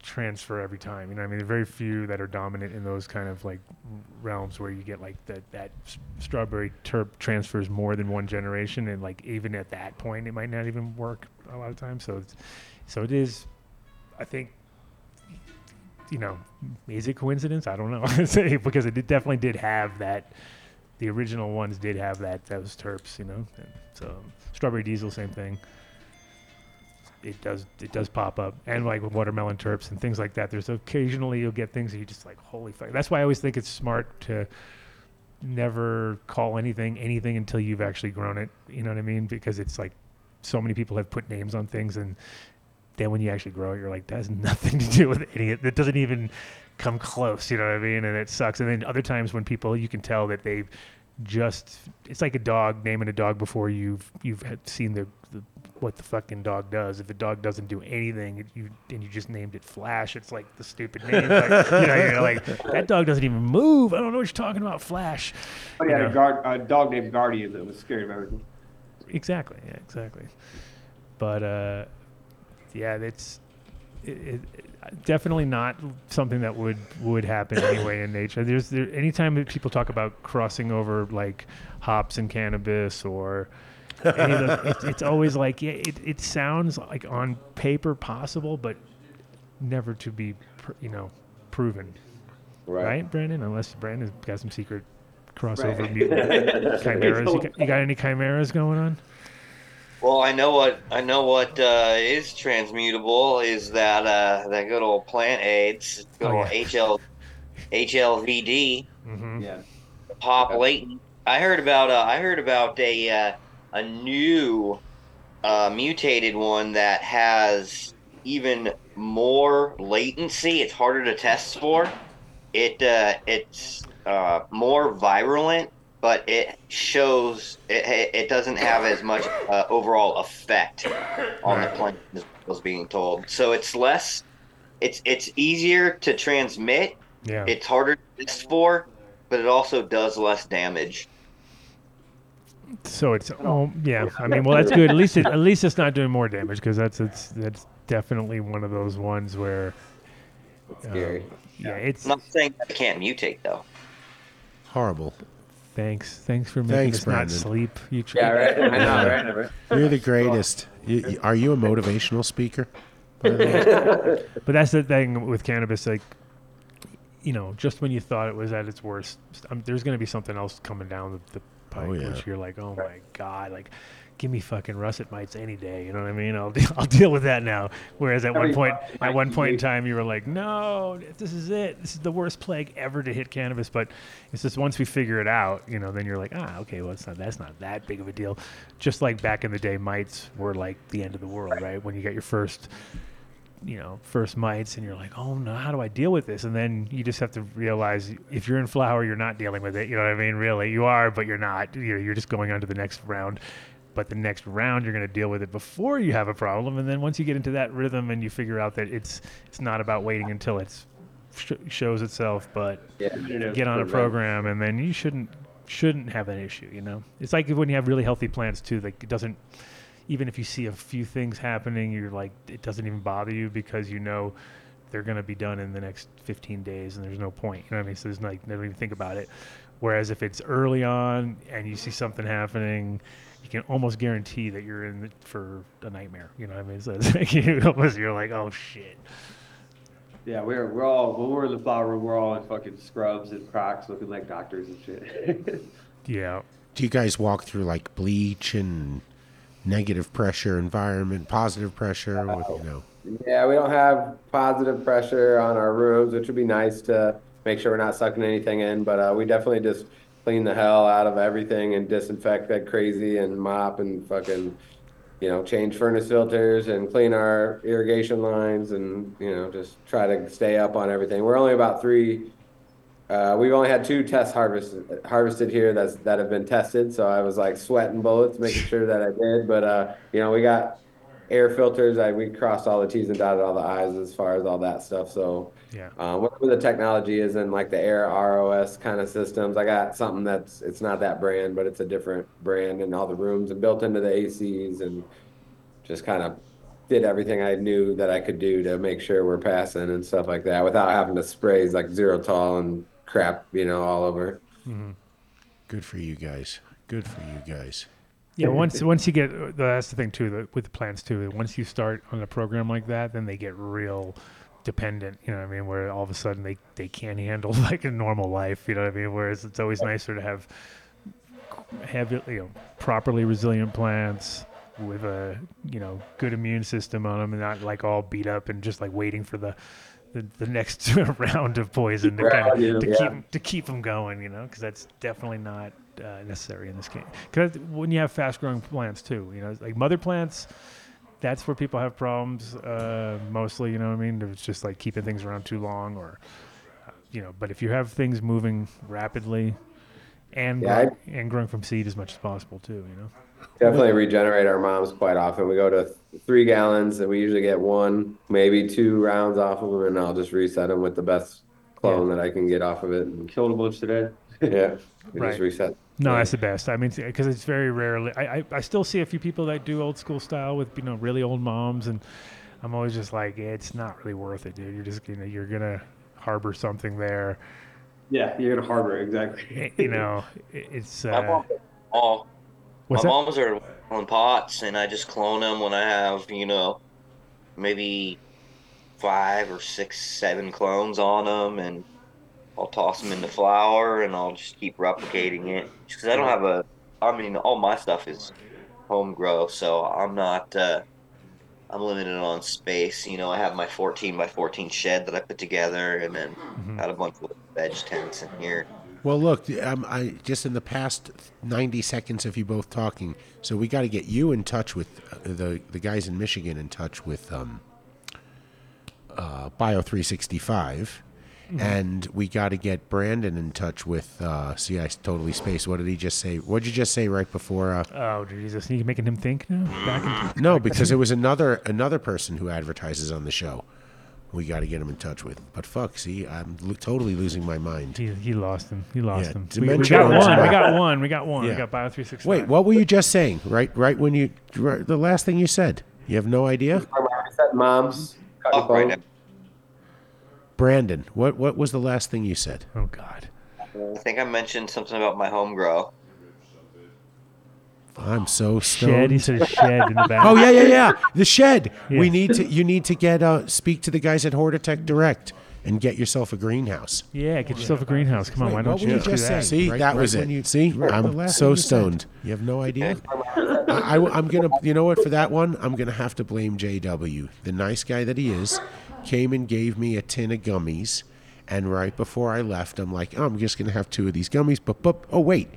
S6: transfer every time. You know, I mean, there are very few that are dominant in those kind of like realms where you get like that that strawberry terp transfers more than one generation, and like even at that point, it might not even work a lot of times. So, it's, so it is. I think. You know, is it coincidence? I don't know. Because it did, definitely did have that. The original ones did have that those terps. You know, and so strawberry diesel, same thing it does it does pop up. And like with watermelon terps and things like that there's occasionally you'll get things that you just like holy fuck. That's why i always think it's smart to never call anything anything until you've actually grown it. You know what i mean? Because it's like so many people have put names on things and then when you actually grow it you're like that has nothing to do with any it doesn't even come close. You know what i mean? And it sucks. And then other times when people you can tell that they've just it's like a dog naming a dog before you've you've seen the what the fucking dog does. If a dog doesn't do anything, it- you and you just named it Flash, it's like the stupid name. Like, you know, you're like that dog doesn't even move. I don't know what you're talking about, Flash.
S11: But he had a, guard, a dog named Guardian that was scared of everything.
S6: Exactly. Yeah. Exactly. But uh, yeah, it's it, it, definitely not something that would would happen anyway in nature. There's there anytime that people talk about crossing over like hops and cannabis or any of those, it's, it's always like yeah, it, it sounds like on paper possible, but never to be pr- you know proven.
S10: Right.
S6: Brandon? Unless Brandon's got some secret crossover
S16: Right.
S6: mutant chimeras. You got, you got any chimeras going on?
S16: Well, I know what I know what uh, is transmutable is that uh, that good old plant AIDS, good
S6: Oh,
S16: old
S6: yeah.
S16: HL, HLVD,
S6: Mm-hmm.
S11: Yeah.
S16: hop latent. I heard about uh, I heard about a uh, a new uh, mutated one that has even more latency. It's harder to test for. It uh, it's uh, more virulent, but it shows it, it doesn't have as much uh, overall effect on the plant as was being told. So it's less. It's it's easier to transmit.
S6: Yeah.
S16: It's harder to test for, but it also does less damage.
S6: So it's oh yeah. I mean, well, that's good. At least it, at least it's not doing more damage because that's it's that's definitely one of those ones where.
S10: Scary.
S6: um, yeah, it's
S16: I'm not saying I can't mutate though.
S7: Horrible.
S6: thanks thanks for making
S7: Thanks,
S6: us
S7: Brandon.
S6: not sleep. You tr-
S10: Yeah, right. I know, right? right.
S7: You're the greatest. You, you- are you a motivational speaker? by the way?
S6: but that's the thing with cannabis, like, you know, just when you thought it was at its worst, um, there's going to be something else coming down the, the pike,
S7: Oh, yeah.
S6: which you're like, oh my god, like, give me fucking russet mites any day. You know what I mean? I'll deal, I'll deal with that now. Whereas at one
S11: Every
S6: point, at one point in time, you were like, no, this is it. This is the worst plague ever to hit cannabis. But it's just once we figure it out, you know, then you're like, ah, okay, well, it's not that's not that big of a deal. Just like back in the day, mites were like the end of the world, right? When you got your first you know, first mites, and you're like, oh no, how do I deal with this? And then you just have to realize if you're in flower, you're not dealing with it. You know what I mean? Really, you are, but you're not. You're, you're just going on to the next round. But the next round, you're going to deal with it before you have a problem. And then once you get into that rhythm and you figure out that it's it's not about waiting until it's sh- shows itself, but
S10: Yeah.
S6: get on a program, and then you shouldn't shouldn't have an issue. You know, it's like when you have really healthy plants too. Like it doesn't even if you see a few things happening, you're like, it doesn't even bother you because you know they're going to be done in the next 15 days and there's no point. You know what I mean? So there's like, never even think about it. Whereas if it's early on and you see something happening, you can almost guarantee that you're in for a nightmare. You know what I mean? So it's like you almost you're like, oh shit.
S11: Yeah, we're we're all when we're in the flower room, we're all in fucking scrubs and Crocs, looking like doctors and shit.
S6: Yeah.
S7: Do you guys walk through like bleach and negative pressure environment, positive pressure? With, you know,
S10: Yeah, we don't have positive pressure on our rooms, which would be nice to make sure we're not sucking anything in. But uh, we definitely just clean the hell out of everything and disinfect like crazy and mop and fucking, you know, change furnace filters and clean our irrigation lines and you know just try to stay up on everything. We're only about three. Uh, we've only had two tests harvested harvested here that's that have been tested. So I was like sweating bullets, making sure that I did. But uh, you know, we got air filters. I we crossed all the T's and dotted all the I's as far as all that stuff. So
S6: Yeah.
S10: uh, whatever the technology is in like the air ROS kind of systems, I got something that's it's not that brand, but it's a different brand in all the rooms and built into the ACs and just kind of did everything I knew that I could do to make sure we're passing and stuff like that without having to spray like ZeroTol and crap, you know, all over. Mm-hmm.
S7: good for you guys. Good for you guys.
S6: Yeah, once once you get that's the thing too that with the plants too. Once you start on a program like that, then they get real dependent. You know what I mean? Where all of a sudden they they can't handle like a normal life. You know what I mean? Whereas it's always nicer to have have you know properly resilient plants with a you know good immune system on them and not like all beat up and just like waiting for the the, the next round of poison to kind of to
S10: yeah.
S6: keep to keep them going. You know, because that's definitely not uh, necessary in this case. Because when you have fast growing plants too, you know, like mother plants. That's where people have problems uh, mostly. You know what I mean? It's just like keeping things around too long, or you know. But if you have things moving rapidly, and
S10: Yeah,
S6: grow- and growing from seed as much as possible too, you know.
S10: Definitely regenerate our moms quite often. We go to three gallons and we usually get one, maybe two rounds off of them, and I'll just reset them with the best clone that I can get off of it. And
S11: Killed a bunch today.
S10: yeah, we
S6: Right.
S10: just reset.
S6: No, that's the best. I mean, because it's very rarely. I, I I still see a few people that do old school style with you know really old moms, and I'm always just like, it's not really worth it, dude. You're just you know you're gonna harbor something there.
S11: Yeah, you're gonna harbor it, exactly.
S6: You know, it- it's
S16: My
S6: uh,
S16: mom, oh,
S6: What's
S16: my
S6: that?
S16: mom's are in pots, and I just clone them when I have, you know, maybe five or six, seven clones on them, and I'll toss them in the flower, and I'll just keep replicating it. Because I don't have a, I mean, all my stuff is home grow, so I'm not, uh, I'm limited on space. You know, I have my 14 by 14 shed that I put together, and then
S6: Mm-hmm.
S16: got a bunch of veg tents in here.
S7: Well, look, um, I just in the past ninety seconds of you both talking, so we got to get you in touch with uh, the the guys in Michigan in touch with um, uh, Bio three sixty five,
S6: Mhm.
S7: and we got to get Brandon in touch with. Uh, see, I totally spaced. What did he just say? What did you just say right before? Uh,
S6: oh Jesus, you making him think now? Back in,
S7: no, because it was another another person who advertises on the show. We got to get him in touch with. But fuck, see, I'm lo- totally losing my mind.
S6: He, he lost him. He lost
S7: Yeah,
S6: him. We, we
S7: dementia
S6: got
S7: runs
S6: one. We got one. We got one. We got Bio three six.
S7: Wait, what were you just saying? Right, right when you right, the last thing you said. You have no idea,
S10: Reset moms. cut your
S16: right
S10: phone.
S7: Brandon. What what was the last thing you said?
S6: Oh God.
S16: I think I mentioned something about my home grow.
S7: I'm so stoned.
S6: Shed. He said a shed in the back.
S7: Oh yeah, yeah, yeah. The shed. We need to. You need to get uh speak to the guys at Hortitech Direct and get yourself a greenhouse.
S6: Yeah, get yourself a greenhouse. Come on, why don't you
S7: you
S6: just do that?
S7: See,
S6: Right-
S7: that
S6: right
S7: was it.
S6: you-
S7: See,
S6: right,
S7: I'm so
S6: you said.
S7: stoned. You have no idea. I, am gonna. You know what? For that one, I'm gonna have to blame JW. The nice guy that he is, came and gave me a tin of gummies, and right before I left, I'm like, oh, I'm just gonna have two of these gummies. But but oh wait.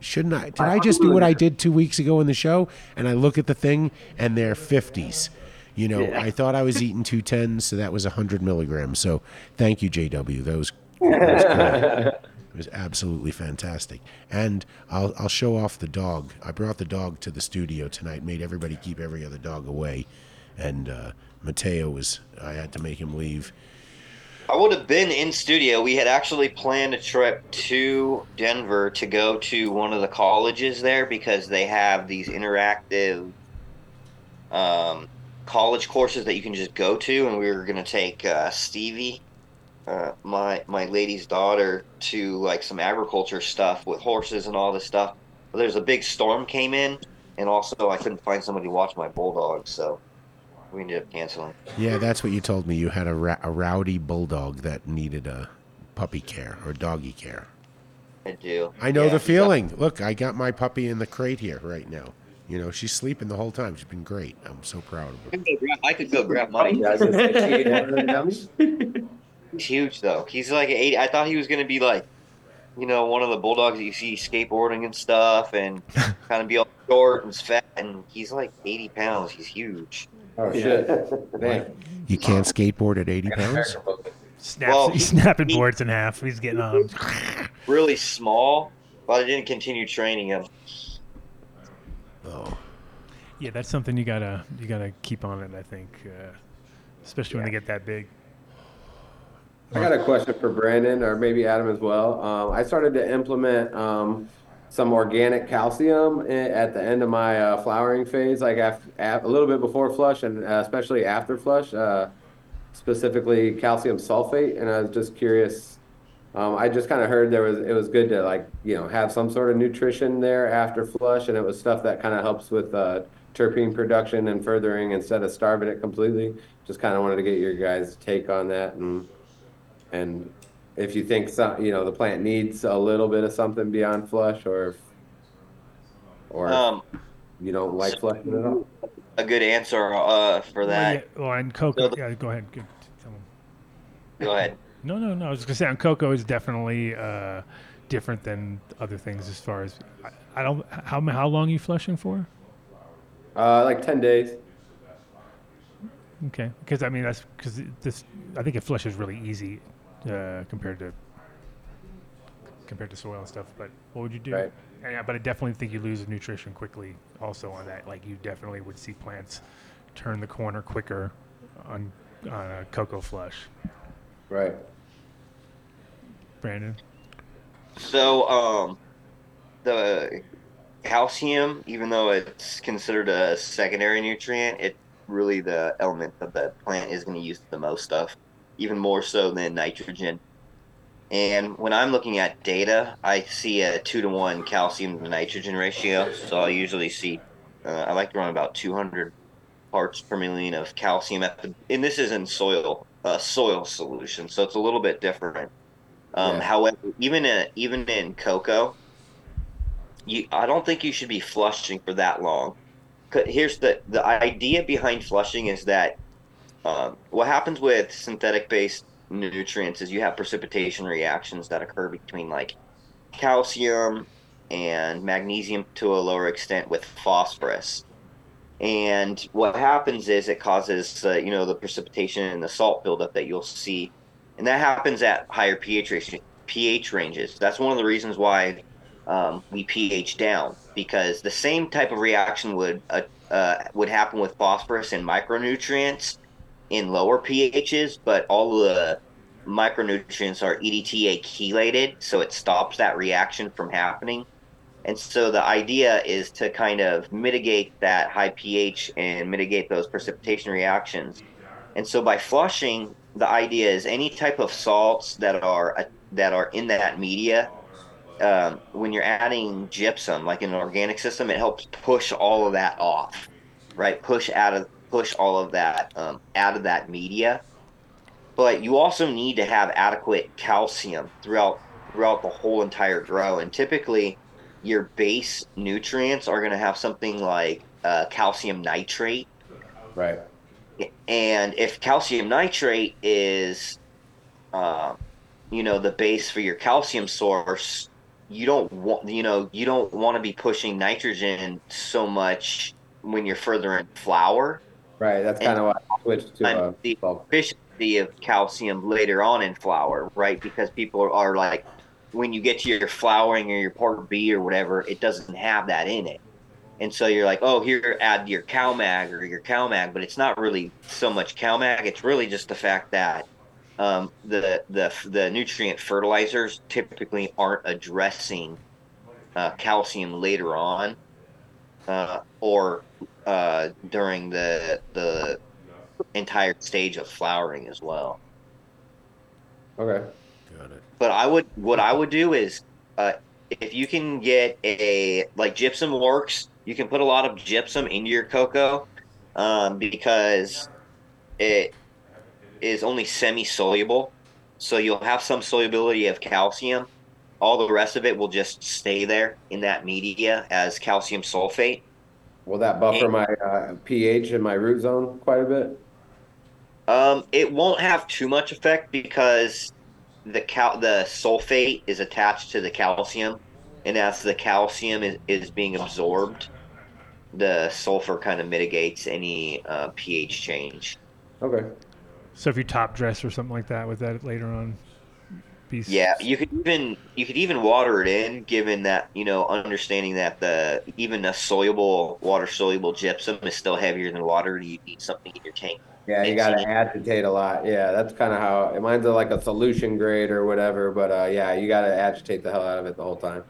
S7: Shouldn't I? Did I just do what I did two weeks ago in the show? And I look at the thing, and they're 50s. You know,
S10: Yeah.
S7: I thought I was eating two tens, so that was 100 milligrams. So thank you, JW. That was, that was. It was absolutely fantastic. And I'll, I'll show off the dog. I brought the dog to the studio tonight, made everybody keep every other dog away. And uh, Mateo was, I had to make him leave.
S16: I would have been in studio. We had actually planned a trip to Denver to go to one of the colleges there because they have these interactive um, college courses that you can just go to, and we were going to take uh, Stevie uh, my my lady's daughter to like some agriculture stuff with horses and all this stuff. But there's a big storm came in, and also I couldn't find somebody to watch my bulldogs, so we ended up canceling.
S7: Yeah, that's what you told me. You had a, ra- a rowdy bulldog that needed a puppy care or doggy care.
S16: I do.
S7: I know
S16: Yeah,
S7: the
S16: he's got-
S7: feeling. Look, I got my puppy in the crate here right now. You know, she's sleeping the whole time. She's been great. I'm so proud of her.
S16: I could go grab, I could go grab mine.
S10: Yeah, I was gonna say, she ate one of them gummies?
S16: He's huge though. He's like eight. I thought he was gonna be like, you know, one of the bulldogs that you see skateboarding and stuff, and kind of be all short and fat. And he's like eighty pounds. He's huge.
S10: Oh shit! Dang.
S7: You can't skateboard at 80 pounds?
S6: Snaps,
S16: Well,
S6: he's snapping
S16: he-
S6: boards in half. He's getting on.
S16: Really small, but I didn't continue training him.
S7: Oh.
S6: Yeah, that's something you gotta you gotta keep on it. I think, uh, especially when they get that big.
S10: I got a question for Brandon or maybe Adam as well. Um, I started to implement um, some organic calcium at the end of my uh, flowering phase, like af- af- a little bit before flush and uh, especially after flush, uh, specifically calcium sulfate. And I was just curious. Um, I just kind of heard there was it was good to like you know have some sort of nutrition there after flush, and it was stuff that kind of helps with uh, terpene production and furthering instead of starving it completely. Just kind of wanted to get your guys' take on that and and if you think some, you know, the plant needs a little bit of something beyond flush, or or
S16: Um,
S10: you don't like flushing at all.
S16: a good answer uh, for
S6: Well,
S16: that.
S6: yeah, well, and coco. yeah, go ahead. Good. Tell 'em.
S16: Go ahead.
S6: No, no, no. I was gonna say on coco is definitely uh, different than other things as far as I, I don't. How how long are you flushing for?
S10: Uh, like ten days.
S6: Okay, because I mean that's because this. I think it flushes really easy uh, compared to compared to soil and stuff. But what would you do?
S10: Right.
S6: And, yeah, but I definitely think you lose nutrition quickly. Also on that, like you definitely would see plants turn the corner quicker on on a coco flush.
S10: Right.
S6: Brandon.
S16: So, um, the calcium, even though it's considered a secondary nutrient, it really the element that the plant is going to use the most of, even more so than nitrogen. And when I'm looking at data, I see a two to one calcium to nitrogen ratio. So I usually see, uh, I like to run about 200 parts per million of calcium at the, and this is in soil, uh, soil solution. So it's a little bit different. Um,
S10: Yeah.
S16: However, even in, even in coco, you I don't think you should be flushing for that long. Here's the the idea behind flushing is that um, what happens with synthetic based nutrients is you have precipitation reactions that occur between like calcium and magnesium to a lower extent with phosphorus. And what happens is it causes uh, you know the precipitation and the salt buildup that you'll see, and that happens at higher pH pH ranges. That's one of the reasons why um, we pH down because the same type of reaction would uh, uh, would happen with phosphorus and micronutrients in lower pHs, but all the micronutrients are EDTA chelated, so it stops that reaction from happening. And so the idea is to kind of mitigate that high pH and mitigate those precipitation reactions. And so by flushing, the idea is any type of salts that are uh, that are in that media um, when you're adding gypsum, like in an organic system, it helps push all of that off, right? Push out of push all of that um, out of that media. But you also need to have adequate calcium throughout throughout the whole entire grow, and typically, your base nutrients are going to have something like uh, calcium nitrate.
S10: Right.
S16: And if calcium nitrate is, uh, you know, the base for your calcium source, you don't want, you know, you don't want to be pushing nitrogen so much when you're further in flower.
S10: Right. That's kind of why I switched to uh,
S16: And the efficiency of calcium later on in flower, right? Because people are, are like, when you get to your flowering or your part B or whatever, it doesn't have that in it. And so you're like, oh, here, add your Cal-Mag or your Cal-Mag, but it's not really so much Cal-Mag. It's really just the fact that um, the the the nutrient fertilizers typically aren't addressing uh, calcium later on, uh, or uh, during the the entire stage of flowering as well.
S10: Okay. Got it.
S16: But I would what I would do is uh, if you can get a like gypsum works, you can put a lot of gypsum into your coco um, because it is only semi soluble. So you'll have some solubility of calcium. All the rest of it will just stay there in that media as calcium sulfate.
S10: Will that buffer my uh, pH in my root zone quite a bit?
S16: Um, it won't have too much effect because the cal- the sulfate is attached to the calcium, and as the calcium is, is being absorbed, the sulfur kind of mitigates any uh, pH change.
S10: Okay.
S6: So if you top dress or something like that with that later on, be
S16: Yeah, you could even you could even water it in, given that you know understanding that the even a soluble water soluble gypsum is still heavier than water. You need something in your tank.
S10: Yeah, you gotta agitate a lot. Yeah, that's kind of how mine's a, like a solution grade or whatever. But uh, yeah, you gotta agitate the hell out of it the whole time.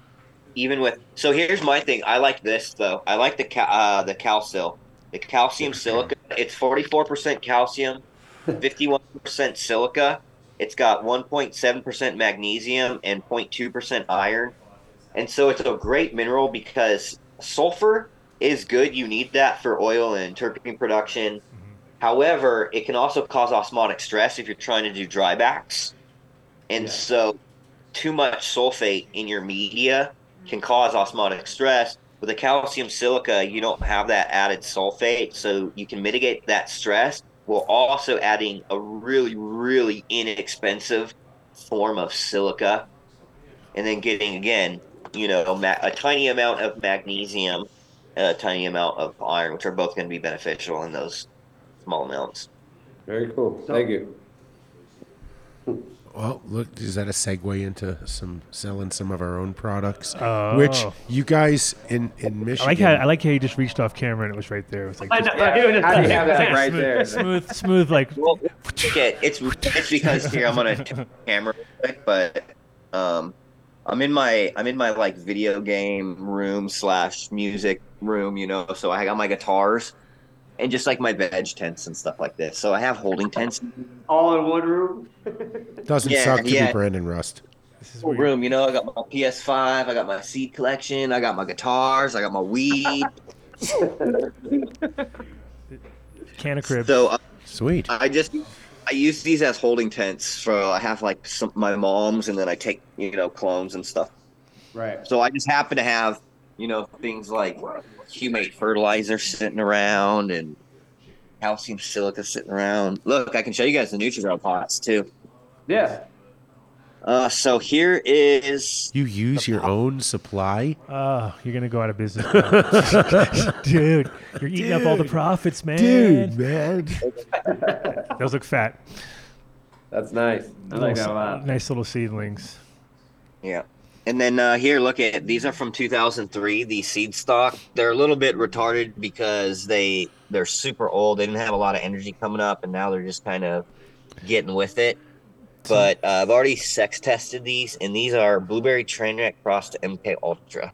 S16: even with so here's my thing i like this though i like the ca- uh, the calcil the calcium silica it's 44% calcium 51% silica it's got 1.7% magnesium and 0.2% iron. And so it's a great mineral because sulfur is good. You need that for oil and terpene production. Mm-hmm. However it can also cause osmotic stress if you're trying to do drybacks and so too much sulfate in your media can cause osmotic stress. With the calcium silica, you don't have that added sulfate, so you can mitigate that stress while also adding a really, really inexpensive form of silica, and then getting again, you know, ma- a tiny amount of magnesium, a tiny amount of iron, which are both going to be beneficial in those small amounts.
S10: Very cool. Thank you.
S7: Well, look, is that a segue into some selling some of our own products?
S6: Oh.
S7: Which you guys in in
S6: I
S7: Michigan.
S6: like how I like how you just reached off camera and it was right there. It was like
S11: I
S6: just-
S11: know, I do,
S10: How do have that right
S6: smooth,
S10: there?
S6: smooth, smooth, like
S16: Well, okay, it's it's because here I'm gonna turn camera, but um, I'm in my I'm in my like video game room slash music room, you know. So I got my guitars and just like my veg tents and stuff like this. So I have holding tents,
S11: All in one room.
S7: Doesn't
S16: Yeah,
S7: suck to
S16: yeah.
S7: be Brandon Rust.
S16: whole room. You know, I got my PS5, I got my seed collection, I got my guitars, I got my weed.
S6: can of crib.
S16: So uh,
S7: Sweet.
S16: I just I use these as holding tents. So I have like some my mom's, and then I take you know clones and stuff.
S10: Right.
S16: So I just happen to have you know things like humate fertilizer sitting around and calcium silica sitting around. Look, I can show you guys the NutriGrow pots too.
S11: Yeah.
S16: Uh, so here is
S7: You use your own supply?
S6: Oh, you're gonna go out of business, dude. You're eating up all the profits, man.
S7: Dude, man.
S6: Those look fat.
S10: That's nice. I like that a lot.
S6: Nice little seedlings.
S16: Yeah. And then uh, here, look at these are from 2003. These seed stock. They're a little bit retarded because they they're super old. They didn't have a lot of energy coming up, and now they're just kind of getting with it. But uh, I've already sex tested these, and these are blueberry trainwreck crossed MK Ultra.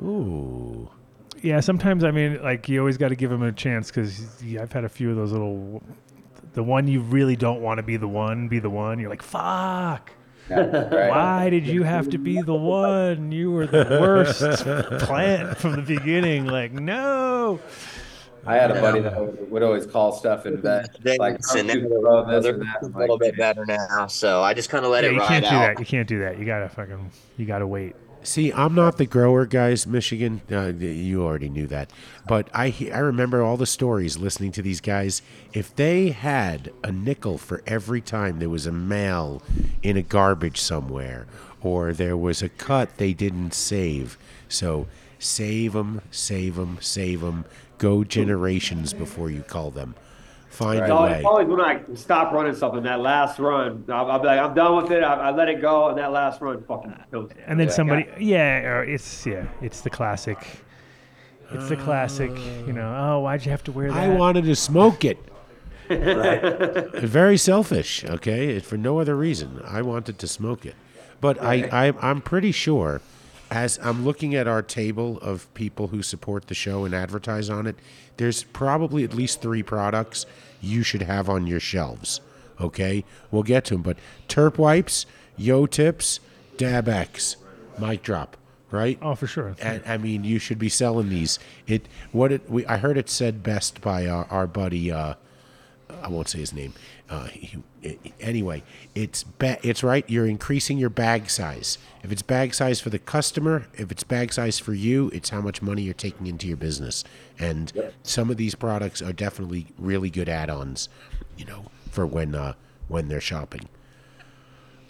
S7: Ooh.
S6: Yeah, sometimes I mean, like you always got to give them a chance because I've had a few of those little. The one you really don't want to be the one, be the one. You're like, fuck.
S10: Right.
S6: Why did you have to be the one? You were the worst plant from the beginning. Like, no.
S10: I had a buddy that would, would always call stuff in bed. Like,
S16: Listen,
S10: I'm too
S16: they're
S10: or that.
S16: a
S10: I'm
S16: little
S10: like,
S16: bit better now, so I just kind of let
S6: Yeah,
S16: it
S6: you
S16: ride
S6: can't do
S16: out.
S6: that. You can't do that. You gotta fucking. You gotta wait.
S7: See, I'm not the grower, guys. Michigan, uh, you already knew that, but I I remember all the stories listening to these guys. If they had a nickel for every time there was a male in a garbage somewhere, or there was a cut they didn't save, so save them, save them, save them. Go generations before you call them. Find
S11: It's
S7: a
S11: always,
S7: way.
S11: it's always when I stop running something, that last run, I'll, I'll be like, I'm done with it. I, I let it go, and that last run fucking kills it.
S6: And then
S11: Yeah.
S6: somebody, yeah, or it's yeah, it's the classic. It's the classic, you know. Oh, why'd you have to wear that?
S7: I wanted to smoke it. Very selfish, okay? For no other reason. I wanted to smoke it. But I, I, I'm pretty sure, as I'm looking at our table of people who support the show and advertise on it, there's probably at least three products you should have on your shelves. Okay, we'll get to them. But Terp wipes, Yo tips, DabX, mic drop. Right?
S6: Oh, for sure.
S7: And I mean, you should be selling these. It what it we I heard it said best by our, our buddy. Uh, I won't say his name. Uh, anyway, it's ba- it's right. You're increasing your bag size. If it's bag size for the customer, if it's bag size for you, it's how much money you're taking into your business. And some of these products are definitely really good add-ons, you know, for when uh, when they're shopping.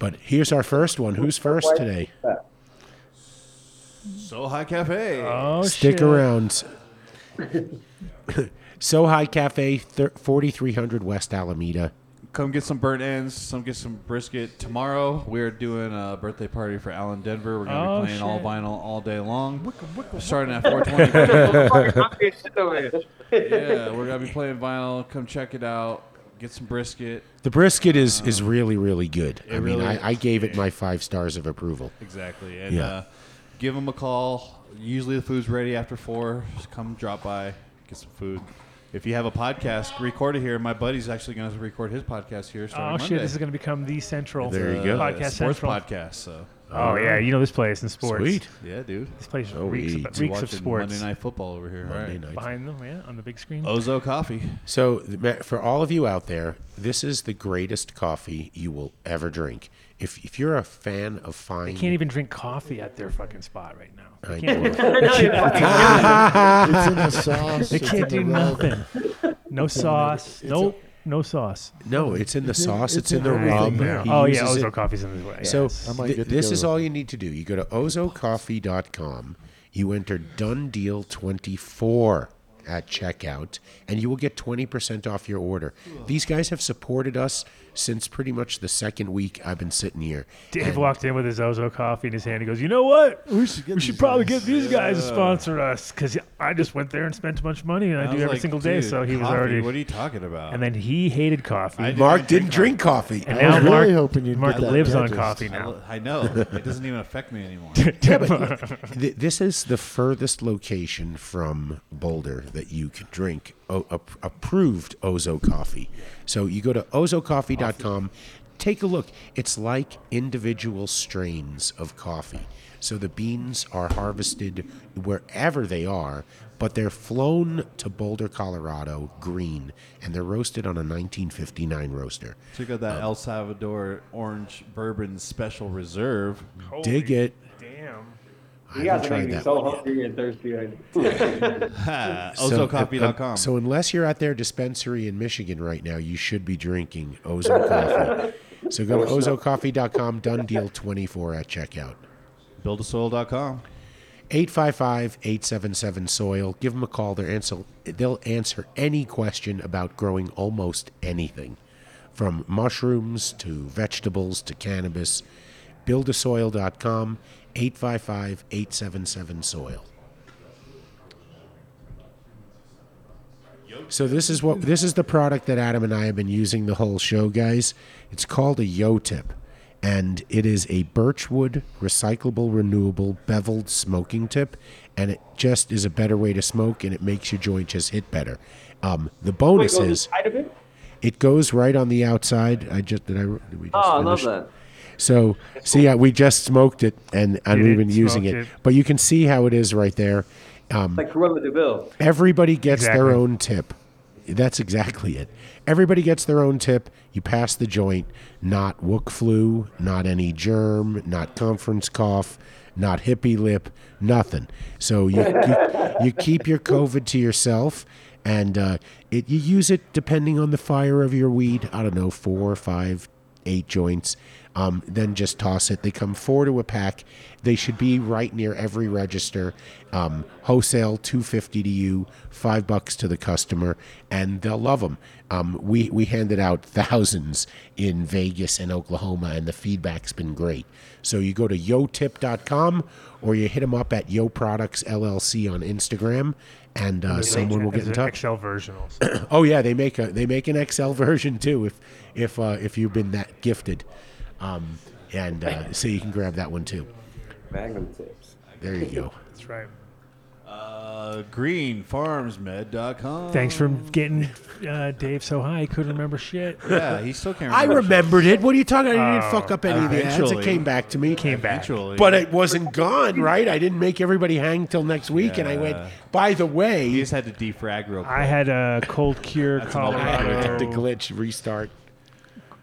S7: But here's our first one. Who's first today?
S8: So High Cafe.
S6: Oh,
S7: Stick around. so High Cafe, 4300 West Alameda.
S8: Come get some burnt ends. Some get some brisket. Tomorrow we're doing a birthday party for Alan Denver. We're gonna
S6: Oh,
S8: be playing all vinyl all day long. Starting at 420. yeah, we're gonna be playing vinyl. Come check it out. Get some brisket.
S7: The brisket is, is really, really good. I mean,
S8: really
S7: I, I
S8: is.
S7: gave it my five stars of approval.
S8: Exactly. And
S7: Yeah.
S8: uh, give them a call. Usually the food's ready after four. Just come drop by, get some food. If you have a podcast, record it here. My buddy's actually going to record his podcast here starting
S6: Oh
S8: Monday.
S6: shit! This is going to become the central
S7: There you go.
S6: podcast
S8: sports
S6: central.
S8: podcast. So.
S6: Oh yeah, you know this place in sports.
S7: Sweet.
S8: Yeah, dude.
S6: This place
S7: Oh,
S6: reeks,
S7: we-
S6: of,
S7: we
S6: reeks of
S8: watching
S6: sports.
S8: Monday Night Football over here.
S7: Monday
S8: All right.
S7: night.
S6: Behind them, yeah, on the big screen.
S8: Ozo Coffee.
S7: So, for all of you out there, this is the greatest coffee you will ever drink. If, if you're a fan of
S6: They
S7: fine,
S6: can't even drink coffee at their fucking spot right now.
S7: I
S6: They can't,
S7: know.
S6: Ah. they
S9: It's in the sauce.
S6: they can't do nothing. No sauce.
S9: it's
S6: Nope. No sauce.
S7: No, it's in the
S9: It's
S7: sauce. It's,
S9: it's
S7: in
S9: in
S7: the
S9: everything
S7: rub.
S6: Oh yeah, Ozo
S7: it.
S6: coffee's in the way.
S7: So
S6: yes.
S9: I
S7: th- this is all you need to do. You go to ozocoffee.com. You enter done deal 24 at checkout and you will get 20% off your order. These guys have supported us since pretty much the second week I've been sitting here.
S6: Dave
S7: And-
S6: walked in with his Ozo coffee in his hand. He goes, "You know what?
S9: We should, get
S6: We should probably
S9: guys.
S6: get these guys to sponsor us because I just went there and spent a bunch of money, and I, do
S8: was
S6: every
S8: like,
S6: single day." So he was already.
S8: What are you talking about?
S6: and then he hated coffee.
S8: I didn't
S7: Mark
S8: even
S7: didn't drink coffee.
S6: and
S9: I
S6: now
S9: was really hoping you'd
S6: Mark
S9: get that
S6: lives on coffee now.
S8: I know. it doesn't even affect me anymore.
S7: Yeah, but this is the furthest location from Boulder that you can drink o- approved Ozo coffee. So you go to ozocoffee.com, take a look. It's like individual strains of coffee. So the beans are harvested wherever they are, but they're flown to Boulder, Colorado, green, and they're roasted on a 1959 roaster.
S8: Check out that uh, El Salvador Orange Bourbon Special Reserve.
S7: Dig it.
S6: Damn.
S7: I
S11: You guys
S7: haven't
S11: are
S7: tried
S11: making me
S7: that
S11: so hungry and thirsty right now.
S7: So,
S8: OzoCoffee.com.
S7: uh, So unless you're at their dispensary in Michigan right now, you should be drinking Ozo coffee. So go to ozocoffee.com, done deal 24 at checkout.
S8: Buildasoil.com.
S7: 855-877-SOIL. Give them a call. They'll answer, they'll answer any question about growing almost anything, from mushrooms to vegetables to cannabis. Buildasoil.com, 855-877-SOIL. So this is what this is the product that Adam and I have been using the whole show, guys. It's called a Yo Tip, and it is a birchwood recyclable, renewable, beveled smoking tip, and it just is a better way to smoke, and it makes your joint just hit better. Um, the bonus
S11: Wait,
S7: is
S11: it?
S7: it goes right on the outside. I just did I did we just
S11: Oh, I love that.
S7: So see, uh, we just smoked it, and, and we've been using it.
S6: It.
S7: But you can see how it is right there. Um,
S11: Like Cruella de Vil.
S7: Everybody gets their own tip. That's exactly it. Everybody gets their own tip. You pass the joint, not wook flu, not any germ, not conference cough, not hippie lip, nothing. So you you, you keep your COVID to yourself, and uh, it you use it depending on the fire of your weed. I don't know, four, five, eight joints. Um, then just toss it. They come four to a pack. They should be right near every register. Um, wholesale, two fifty to you, five bucks to the customer, and they'll love them. Um, we we handed out thousands in Vegas and Oklahoma, and the feedback's been great. So you go to yotip.com or you hit them up at Yo Products LLC on Instagram, and uh, someone will get in touch.
S6: XL version also.
S7: Oh yeah, they make a they make an XL version too if if uh, if you've been that gifted, um, and uh, so you can grab that one too.
S10: Magnum tips.
S7: There you go.
S6: That's right.
S8: Uh, greenfarmsmed.com.
S6: Thanks for getting uh, Dave so high he couldn't remember shit.
S8: Yeah, he still can't
S7: I
S8: remember.
S7: remembered it. What are you talking? About? I didn't
S6: Oh,
S7: fuck up any of the ads. It
S8: eventually.
S7: came back to me.
S6: Came back.
S8: Eventually.
S7: But it wasn't gone, right? I didn't make everybody hang till next week, and I went. By the way,
S8: He just had to defrag real quick.
S6: I had a Cold Cure
S8: That's another
S6: Colorado.
S7: the glitch restart.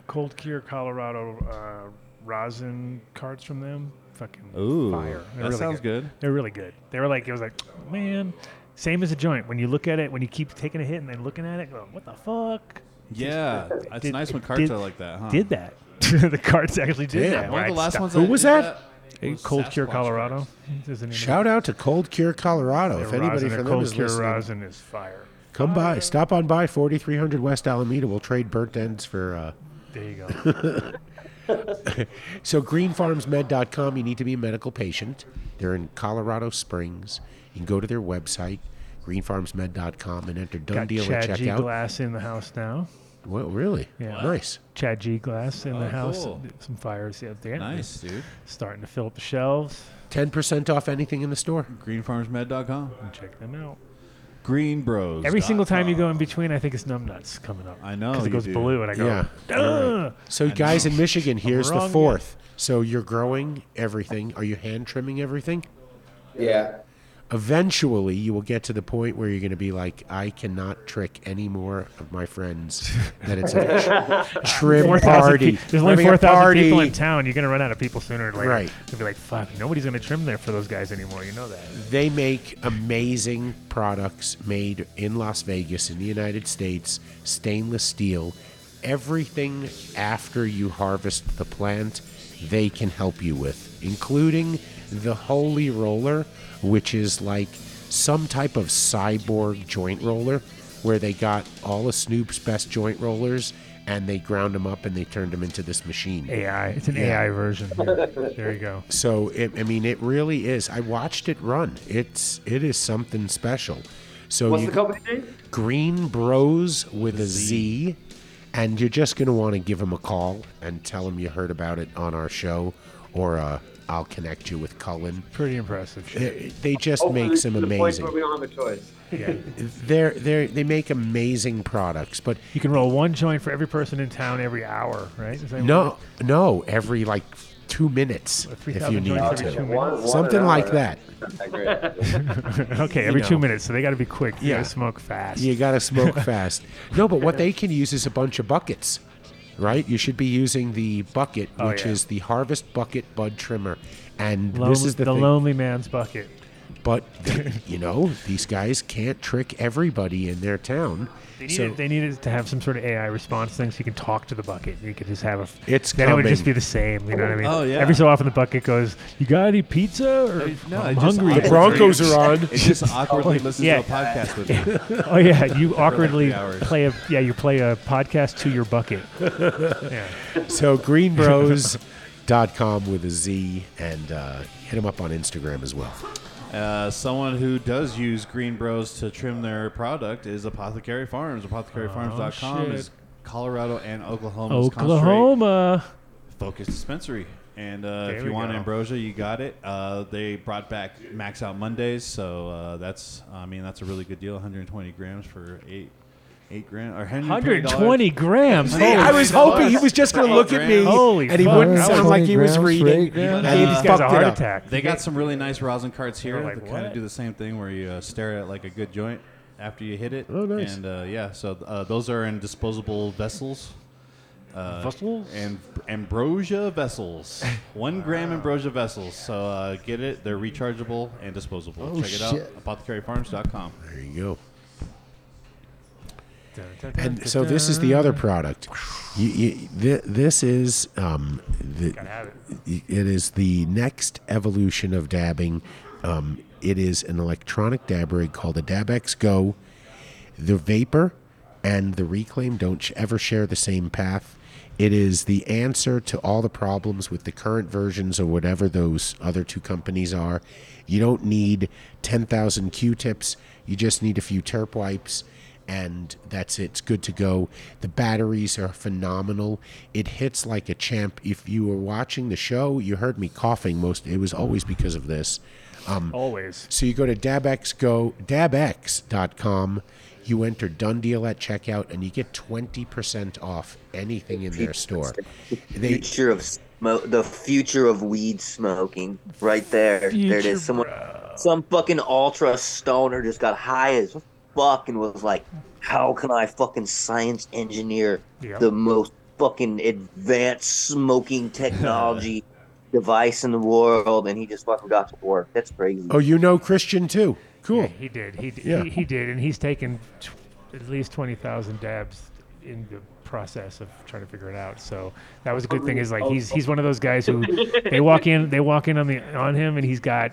S6: Cold Cure Colorado uh, rosin carts from them. Fucking
S8: Ooh,
S6: fire. They're
S8: that
S6: really
S8: sounds good.
S6: They're really good. They were like, it was like, man, same as a joint. When you look at it, when you keep taking a hit and then looking at it, go, what the fuck?
S8: Yeah, it's
S6: Did-
S8: nice when
S6: it
S8: carts
S6: did-
S8: are like that, huh?
S6: Did that? the carts actually did
S7: Damn.
S6: that.
S8: One of the last
S6: stop.
S8: ones.
S7: Who was
S8: did
S7: that?
S6: Hey,
S8: was
S6: Cold Cure Colorado.
S8: carts.
S6: is the name of
S7: Shout out to Cold Cure Colorado.
S6: Their
S7: if anybody
S6: rosin,
S7: from them
S6: Cold
S7: is
S6: Cure
S7: listening,
S6: rosin is fire.
S7: come by. Stop on by 4300 West Alameda. We'll trade burnt ends for. Uh,
S6: There you go.
S7: so greenfarmsmed.com. You need to be a medical patient. They're in Colorado Springs. You can go to their website, greenfarmsmed.com, and enter done
S6: Got
S7: deal at
S6: Chad G. Glass in the house now.
S7: Well, really?
S6: Yeah.
S7: Nice.
S6: Chad G Glass in the
S8: Oh,
S6: house.
S8: cool.
S6: Some fires out there.
S8: Nice, dude.
S6: Starting to fill up the shelves.
S7: 10% off anything in the store.
S8: Greenfarmsmed.com.
S6: Check them out.
S8: Green Bros.
S6: Every single time you go in between, I think it's numbnuts coming up.
S8: I know,
S6: because it
S8: you
S6: goes
S8: do.
S6: blue, and I go,
S7: Yeah.
S6: Duh!
S7: All right. So, guys in Michigan, here's the
S6: wrong
S7: fourth. So, you're growing everything. Are you hand trimming everything?
S10: Yeah.
S7: Eventually, you will get to the point where you're going to be like, I cannot trick any more of my friends that it's a tr- trim
S6: 4,000
S7: party.
S6: pe- There's only 4,000 people in town. You're going to run out of people sooner or later.
S7: Right.
S6: You'll be like, fuck, nobody's going to trim there for those guys anymore. You know that.
S7: They make amazing products made in Las Vegas, in the United States, stainless steel. Everything after you harvest the plant, they can help you with, including the Holy Roller, which is like some type of cyborg joint roller where they got all of Snoop's best joint rollers and they ground them up and they turned them into this machine.
S6: AI. It's an
S7: Yeah.
S6: AI version. Yeah. there you go.
S7: So it, I mean, it really is. I watched it run. It's it is something special. So
S11: What's
S7: you,
S11: the company name?
S7: GreenBroz with a Z, and you're just gonna want to give them a call and tell them you heard about it on our show, or uh, I'll connect you with Cullen.
S6: Pretty impressive.
S7: They, they just
S11: Hopefully
S7: make some
S11: to the point
S7: amazing.
S11: where we don't have a choice.
S6: Yeah.
S7: They're they they make amazing products, but
S6: You can roll one joint for every person in town every hour, right? Is that
S7: no, no, every like two minutes if you need to,
S6: One- minutes? one
S7: something
S6: an
S7: like that.
S6: okay,
S7: You
S6: every two minutes. So they got to be quick. You
S7: Yeah.
S6: got to smoke fast.
S7: You got to smoke fast. No, but what they can use is a bunch of buckets, right? You should be using the bucket,
S6: Oh,
S7: which
S6: yeah.
S7: is the Harvest Bucket Bud Trimmer. And
S6: Lone-
S7: this is the,
S6: the
S7: thing.
S6: lonely man's bucket.
S7: But, you know, these guys can't trick everybody in their town.
S6: They needed,
S7: So
S6: they need it to have some sort of AI response thing so you can talk to the bucket. You could just have a.
S7: It's
S6: then it would just be the same. You know what I mean?
S8: Oh, yeah.
S6: Every so often the bucket goes, "You got any pizza?" Or
S8: No,
S6: I'm hungry.
S7: The Broncos are on.
S8: It just awkwardly listens
S6: Yeah.
S8: to a podcast with you.
S6: oh yeah, you
S8: For like
S6: awkwardly play a yeah you play a podcast to your bucket. yeah.
S7: so greenbroz.com with a Z and uh, hit them up on Instagram as well.
S8: Uh, someone who does use GreenBroz to trim their product is Apothecary Farms. ApothecaryFarms.com
S6: Oh, shit.
S8: is Colorado and Oklahoma's
S6: Oklahoma.
S8: focused dispensary. And uh,
S6: There
S8: if
S6: we
S8: you want
S6: go.
S8: ambrosia, you got it. Uh, they brought back Max Out Mondays, so uh, that's I mean that's a really good deal. 120 grams for eight eight grand or
S6: 120 grams.
S7: See, I was hoping he was just going to look at me
S6: Holy
S7: and he
S6: fuck.
S7: wouldn't
S6: That
S7: sound
S6: was
S7: like he was
S9: grams for
S7: reading.
S9: eight grand?
S7: And he
S6: Gave these guys a
S7: fucked
S6: heart
S7: it up.
S6: attack.
S8: They got some really nice rosin carts here
S6: We're
S8: that
S6: like,
S8: kind
S6: what?
S8: of do the same thing where you uh, stare at like a good joint after you hit it.
S7: Oh, nice.
S8: And uh, yeah, so uh, those are in disposable vessels. Uh,
S6: Vessels?
S8: and ambrosia vessels, one gram ambrosia vessels. So uh, get it; they're rechargeable and disposable.
S9: Oh,
S8: Check it
S9: shit.
S8: out, apothecaryfarms.com.
S7: There you go. And so this is the other product. You, you, thi- this is um, the, it is the next evolution of dabbing. Um, it is an electronic dab rig called a DabX Go. The Vapor and the Reclaim don't sh- ever share the same path. It is the answer to all the problems with the current versions or whatever those other two companies are. You don't need 10,000 Q-tips. You just need a few terp wipes and that's it. It's good to go. The batteries are phenomenal. It hits like a champ. If you were watching the show, you heard me coughing most. It was always because of this. Um,
S6: Always.
S7: So you go to DabX dabxgo dabx.com. You enter done deal at checkout, and you get twenty percent off anything in their store. They
S16: future of smoke, the future of weed smoking, right there. there it
S6: Future,
S16: is. Someone, some fucking ultra stoner just got high as fuck and was like, "How can I fucking science engineer
S6: Yep.
S16: the most fucking advanced smoking technology device in the world?" And he just fucking got to work. That's crazy.
S7: oh, you know Christian too. Cool.
S6: Yeah, he did. He, d-
S7: Yeah.
S6: he he did, and he's taken tw- at least twenty thousand dabs in the process of trying to figure it out. So that was a good thing. Is like he's he's one of those guys who they walk in they walk in on the on him, and he's got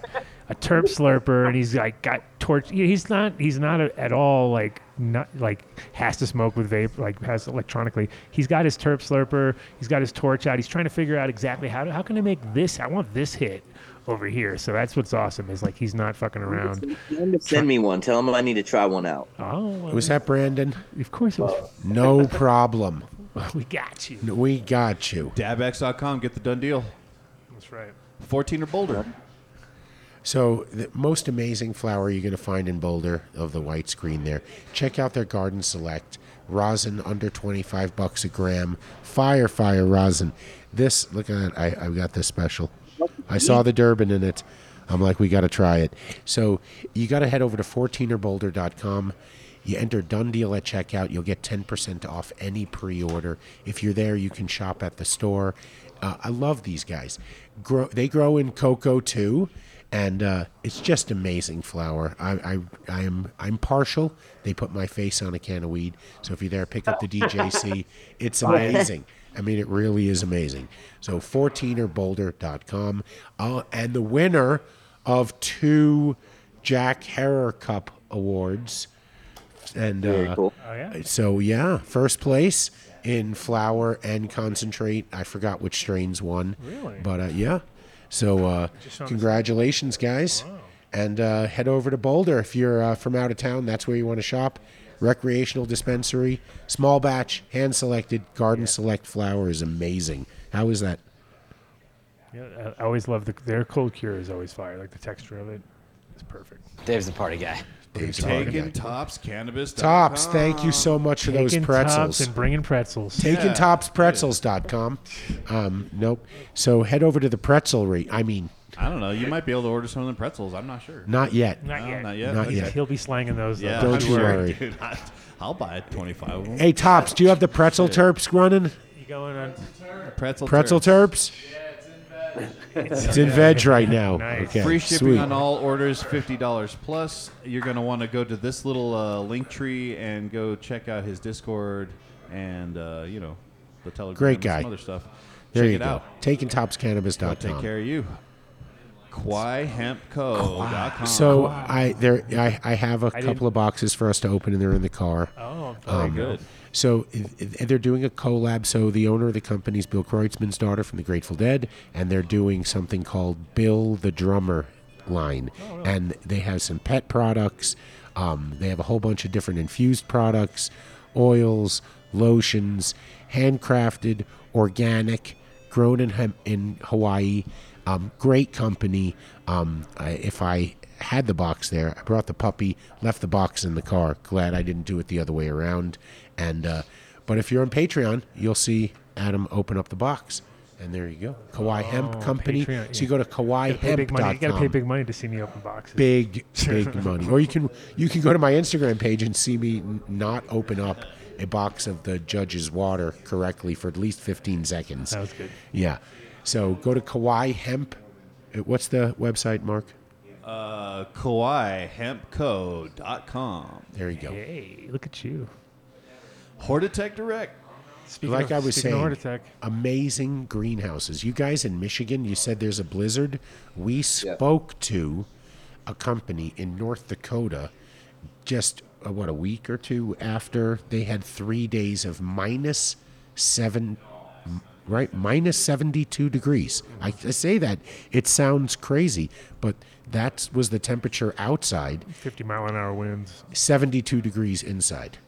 S6: a terp slurper, and he's like got torch. He's not he's not a, at all like not like has to smoke with vape like has electronically. He's got his terp slurper. He's got his torch out. He's trying to figure out exactly how to, how can I make this. I want this hit over here. So that's what's awesome. Is like he's not fucking around.
S16: Send me one. Tell him I need to try one out.
S6: Oh,
S7: Was that Brandon?
S6: Of course it was.
S7: No problem.
S6: We got you.
S7: We got you.
S8: Dabx.com. Get the done deal.
S6: That's right.
S8: 14er Boulder.
S7: So the most amazing flower you're going to find in Boulder of the white screen there. Check out their Garden Select rosin under 25 bucks a gram. Fire fire rosin. This look at that. I I've got this special. I saw the Durban in it. I'm like we got to try it. So you got to head over to 14erboulder.com. You enter done deal at checkout. You'll get 10% off any pre-order. If you're there, you can shop at the store. Uh, I love these guys. Grow, they grow in coco too, and uh, it's just amazing flower. I, I, I am I'm partial. They put my face on a can of weed. So if you're there, pick up the DJC. It's amazing. I mean, it really is amazing. So 14erboulder.com. Uh, and the winner of two Jack Herer Cup awards. And
S16: Very
S7: uh,
S16: cool.
S6: Oh, yeah?
S7: so yeah, first place in flower and concentrate. I forgot which strains won.
S6: Really?
S7: But uh, yeah. So uh,
S6: Just on the-
S7: congratulations, guys. And uh, head over to Boulder if you're uh, from out of town. That's where you want to shop. Recreational dispensary, small batch, hand selected, garden select flower is amazing. How is that?
S6: Yeah, I I always love the their cold cure is always fire. Like the texture of it is perfect.
S5: Dave's the party guy.
S7: Dave's the party
S8: Taking
S7: guy.
S8: Tops Cannabis.
S7: Tops, thank you so much for those
S6: Taking
S7: pretzels.
S6: tops and bringing pretzels.
S7: Taking
S8: Yeah,
S7: topspretzels.com. Um, nope. So head over to the pretzel rate. I mean,
S8: I don't know. You might be able to order some of the pretzels. I'm not sure.
S7: not yet.
S6: Not
S8: No,
S6: yet.
S8: not yet.
S7: Not
S6: He's-
S7: yet.
S6: He'll be slanging those. though.
S8: Yeah,
S7: Don't
S8: I'm
S7: you
S8: sure,
S7: worry.
S8: dude. I, I'll buy 25 of them.
S7: Hey, Tops, do you have the pretzel terps running?
S6: You going on?
S8: Pretzel,
S7: Pretzel
S8: turds.
S7: terps? It's in veg right now.
S6: Nice.
S7: Okay,
S8: Free shipping
S7: sweet.
S8: on all orders, fifty dollars plus. You're gonna want to go to this little uh, link tree and go check out his Discord and uh, you know the Telegram.
S7: Great
S8: and
S7: guy.
S8: some other stuff.
S7: There
S8: check
S7: you
S8: it
S7: go.
S8: out.
S7: Taking
S8: I'll take care of you. QuaiHempCo.com.
S7: So I there I, I have a
S6: I
S7: couple
S6: didn't-
S7: of boxes for us to open, and they're in the car.
S6: Oh,
S8: very
S7: Um,
S8: good.
S7: So i- they're doing a collab. So the owner of the company is Bill Kreutzmann's daughter from the Grateful Dead, and they're doing something called Bill the Drummer line, and they have some pet products. Um, they have a whole bunch of different infused products, oils, lotions, handcrafted, organic, grown in in Hawaii. Um, great company. Um, I, if I had the box there, I brought the puppy, left the box in the car. Glad I didn't do it the other way around. And uh, but if you're on Patreon, you'll see Adam open up the box, and there you go. Kawaii Hemp
S6: Oh,
S7: Company.
S6: Patreon,
S7: So you go to
S6: Gotta pay big money. You gotta pay big money to see me open boxes.
S7: Big, big money. Or you can you can go to my Instagram page and see me n- not open up a box of the judge's water correctly for at least 15 seconds.
S6: That was good.
S7: Yeah. So go to Kawaii Hemp. uh, What's the website, Mark?
S8: Uh, KawaiHempCo.com.
S7: There you go.
S6: Hey, look at you.
S8: Hortitech Direct.
S6: Speaking
S7: like
S6: of,
S7: I was saying,
S6: heart attack,
S7: amazing greenhouses. You guys in Michigan, you said there's a blizzard. We spoke to a company in North Dakota just uh, what a week or two after they had three days of minus seven, right? Minus 72 degrees. I, I say that it sounds crazy, but that was the temperature outside.
S6: 50 mile an hour winds.
S7: 72 degrees inside.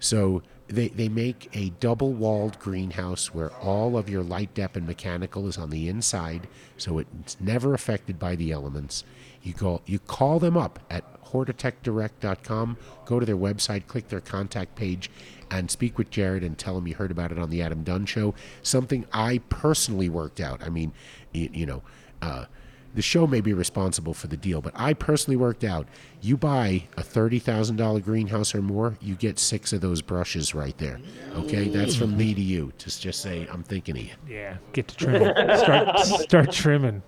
S7: So they, they make a double walled greenhouse where all of your light dep and mechanical is on the inside, so it's never affected by the elements. You go you call them up at hortitechdirect.com, go to their website, click their contact page, and speak with Jared and tell him you heard about it on the Adam Dunn show. Something I personally worked out. I mean, you, you know, uh, the show may be responsible for the deal, but I personally worked out. You buy a thirty thousand dollar greenhouse or more, you get six of those brushes right there. Okay, that's from me to you. Just just say I'm thinking of you.
S6: Yeah, get to trimming. start start trimming.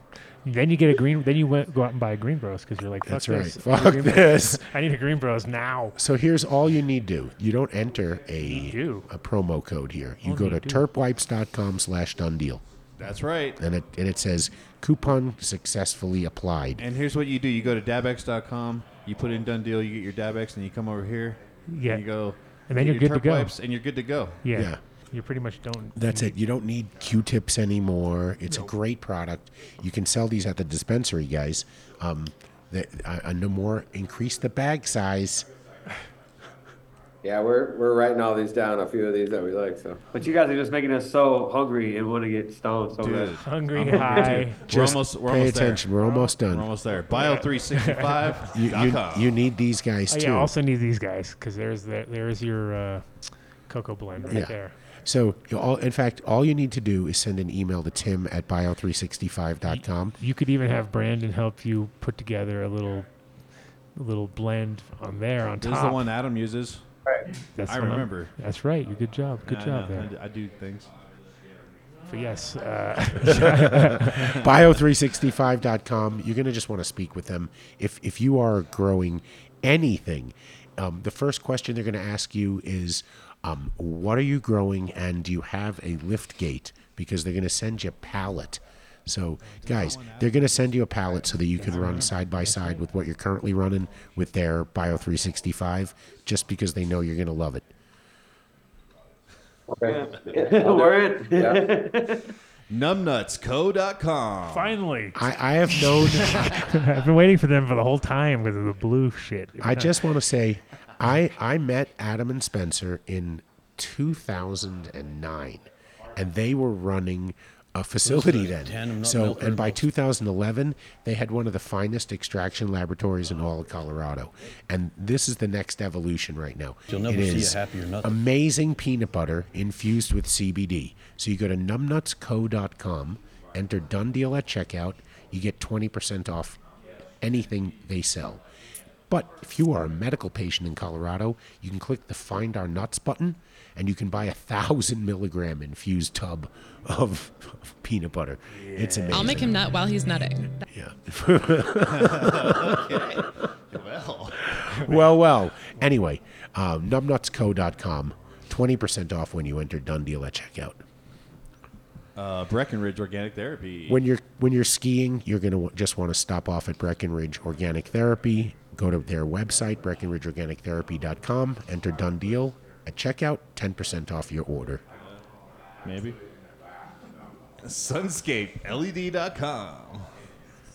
S6: Then you get a green. Then you went, go out and buy a GreenBroz because you're like, Fuck
S7: That's right.
S6: this.
S7: Fuck
S6: I need a Green Bros.
S7: this.
S6: I need a GreenBroz now.
S7: So here's all you need to do. You don't enter a
S6: do.
S7: a promo code here. You
S6: Oh,
S7: go to
S6: do.
S7: terpwipes.com slash done deal.
S8: That's right.
S7: And it and it says coupon successfully applied.
S8: And here's what you do: you go to dabx.com, you put in done deal, you get your dabx, and you come over here.
S6: Yeah.
S8: And you go.
S6: And then you're
S8: your
S6: good to go.
S8: Wipes, and you're good to go.
S6: Yeah.
S7: Yeah.
S6: You pretty much don't.
S7: That's it. You don't need Q-tips anymore. It's a great product. You can sell these at the dispensary, guys. Um, the, uh, uh, no more. Increase the bag size.
S10: Yeah, we're we're writing all these down. A few of these that we like. So,
S11: But you guys are just making us so hungry and want to get stoned so bad.
S6: Hungry,
S8: I'm
S6: high.
S8: hungry, too.
S7: Just
S8: we're almost, we're
S7: pay
S8: almost there.
S7: attention. We're almost done.
S8: We're almost there. Bio365.com.
S7: You, you, you need these guys
S6: Oh,
S7: too.
S6: yeah, also need these guys because there's the, there's your uh, coco blend right
S7: Yeah.
S6: there.
S7: So, you all, in fact, all you need to do is send an email to tim at bio365.com.
S6: You could even have Brandon help you put together a little a little blend on there on
S8: This
S6: top.
S8: is the one Adam uses.
S6: That's
S8: I
S6: what I'm-
S8: remember.
S6: That's right. You good job. Good
S8: Yeah, I
S6: job
S8: know.
S6: there.
S8: I d- I do things.
S6: But yes, uh,
S7: bio365.com. You're going to just want to speak with them. If, if you are growing anything, um, the first question they're going to ask you is, um, what are you growing and do you have a lift gate? Because they're going to send you a pallet. So, guys, they're going to send you a pallet so that you can run side by side with what you're currently running with their Bio 365, just because they know you're going to love it.
S11: We're in.
S8: Numbnutsco.com.
S6: Finally,
S7: I, I have known.
S6: I've been waiting for them for the whole time because of the blue shit.
S7: I just want to say, I I met Adam and Spencer in 2009, and they were running a facility then.
S17: nut
S7: So, and by 2011, they had one of the finest extraction laboratories in all of Colorado, and this is the next evolution right now.
S17: You'll never
S7: It
S17: see a happier nut.
S7: Amazing peanut butter infused with CBD. So you go to numbnutsco.com, enter done deal at checkout, you get 20% off anything they sell. But if you are a medical patient in Colorado, you can click the Find Our Nuts button and you can buy a thousand milligram infused tub of, of peanut butter. It's amazing.
S18: I'll make him nut while he's nutting.
S7: Yeah.
S8: Okay. Well.
S7: well, well. Anyway, uh, numbnutsco.com, 20% off when you enter Done Deal at checkout.
S8: Uh, Breckenridge Organic Therapy.
S7: When you're when you're skiing, you're gonna w- just want to stop off at Breckenridge Organic Therapy. Go to their website, BreckenridgeOrganicTherapy.com. Enter Done Deal at checkout, 10% off your order.
S8: Maybe. E SunscapeLED.com.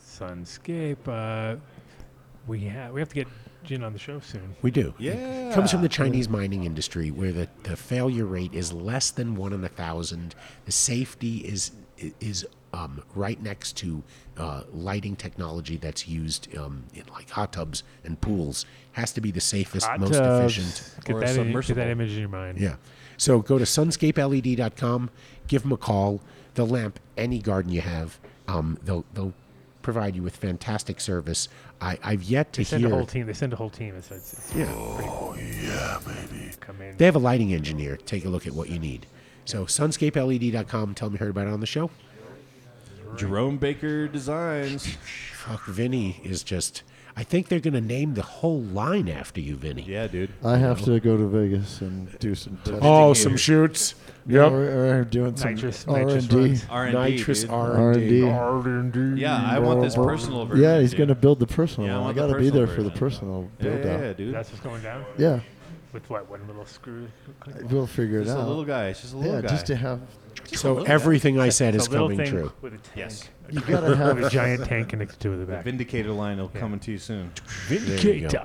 S6: Sunscape. Uh, we have we have to get Jin on the show soon.
S7: We do.
S8: Yeah.
S7: Comes from the Chinese mining industry where the, the failure rate is less than one in a thousand. The safety is is um, right next to uh, lighting technology that's used um, in like hot tubs and pools. Has to be the safest,
S6: Hot
S7: most
S6: tubs.
S7: efficient.
S6: Get that, in, get that image in your mind.
S7: Yeah. So go to sunscapeled.com, give them a call. They'll lamp any garden you have. Um, they'll they'll provide you with fantastic service. I, I've yet to
S6: They send
S7: hear.
S6: a whole team. They send a whole team. It's, it's, it's
S7: Yeah.
S6: Oh yeah, baby. Come in.
S7: They have a lighting engineer. Take a look at what you need. So sunscapeled.com. Tell me you heard about it on the show.
S8: Jerome Baker Designs.
S7: Fuck, Vinny is just. I think they're going to name the whole line after you, Vinny.
S8: Yeah, dude.
S9: I have to go to Vegas and do some. testing.
S7: Oh, some shoots. Yep.
S9: we're, we're doing some
S6: Nitrous-
S9: R
S6: nitrous
S9: and D.
S6: runs.
S8: R&D,
S7: Nitrous
S8: dude.
S7: R&D.
S9: R&D.
S8: Yeah, I want this personal version.
S9: Yeah, he's
S8: dude.
S9: going to build the personal.
S8: Yeah, I
S9: one. I,
S8: want the
S9: got to be
S8: personal
S9: there for the
S8: version.
S9: personal
S8: Yeah,
S9: build
S8: yeah,
S9: out.
S8: yeah, dude.
S6: That's what's going down.
S9: Yeah.
S6: with what one little screw.
S9: We'll figure it
S8: Just
S9: out.
S8: a little guy. It's just a little
S9: yeah,
S8: guy.
S9: just to have.
S7: So everything I said is coming true.
S6: With a tank.
S8: Yes.
S9: You gotta have-
S6: a giant tank connected to the
S8: The
S6: back.
S8: Vindicator line will
S6: Yeah.
S8: coming to you soon.
S7: There you.
S6: Vindicator.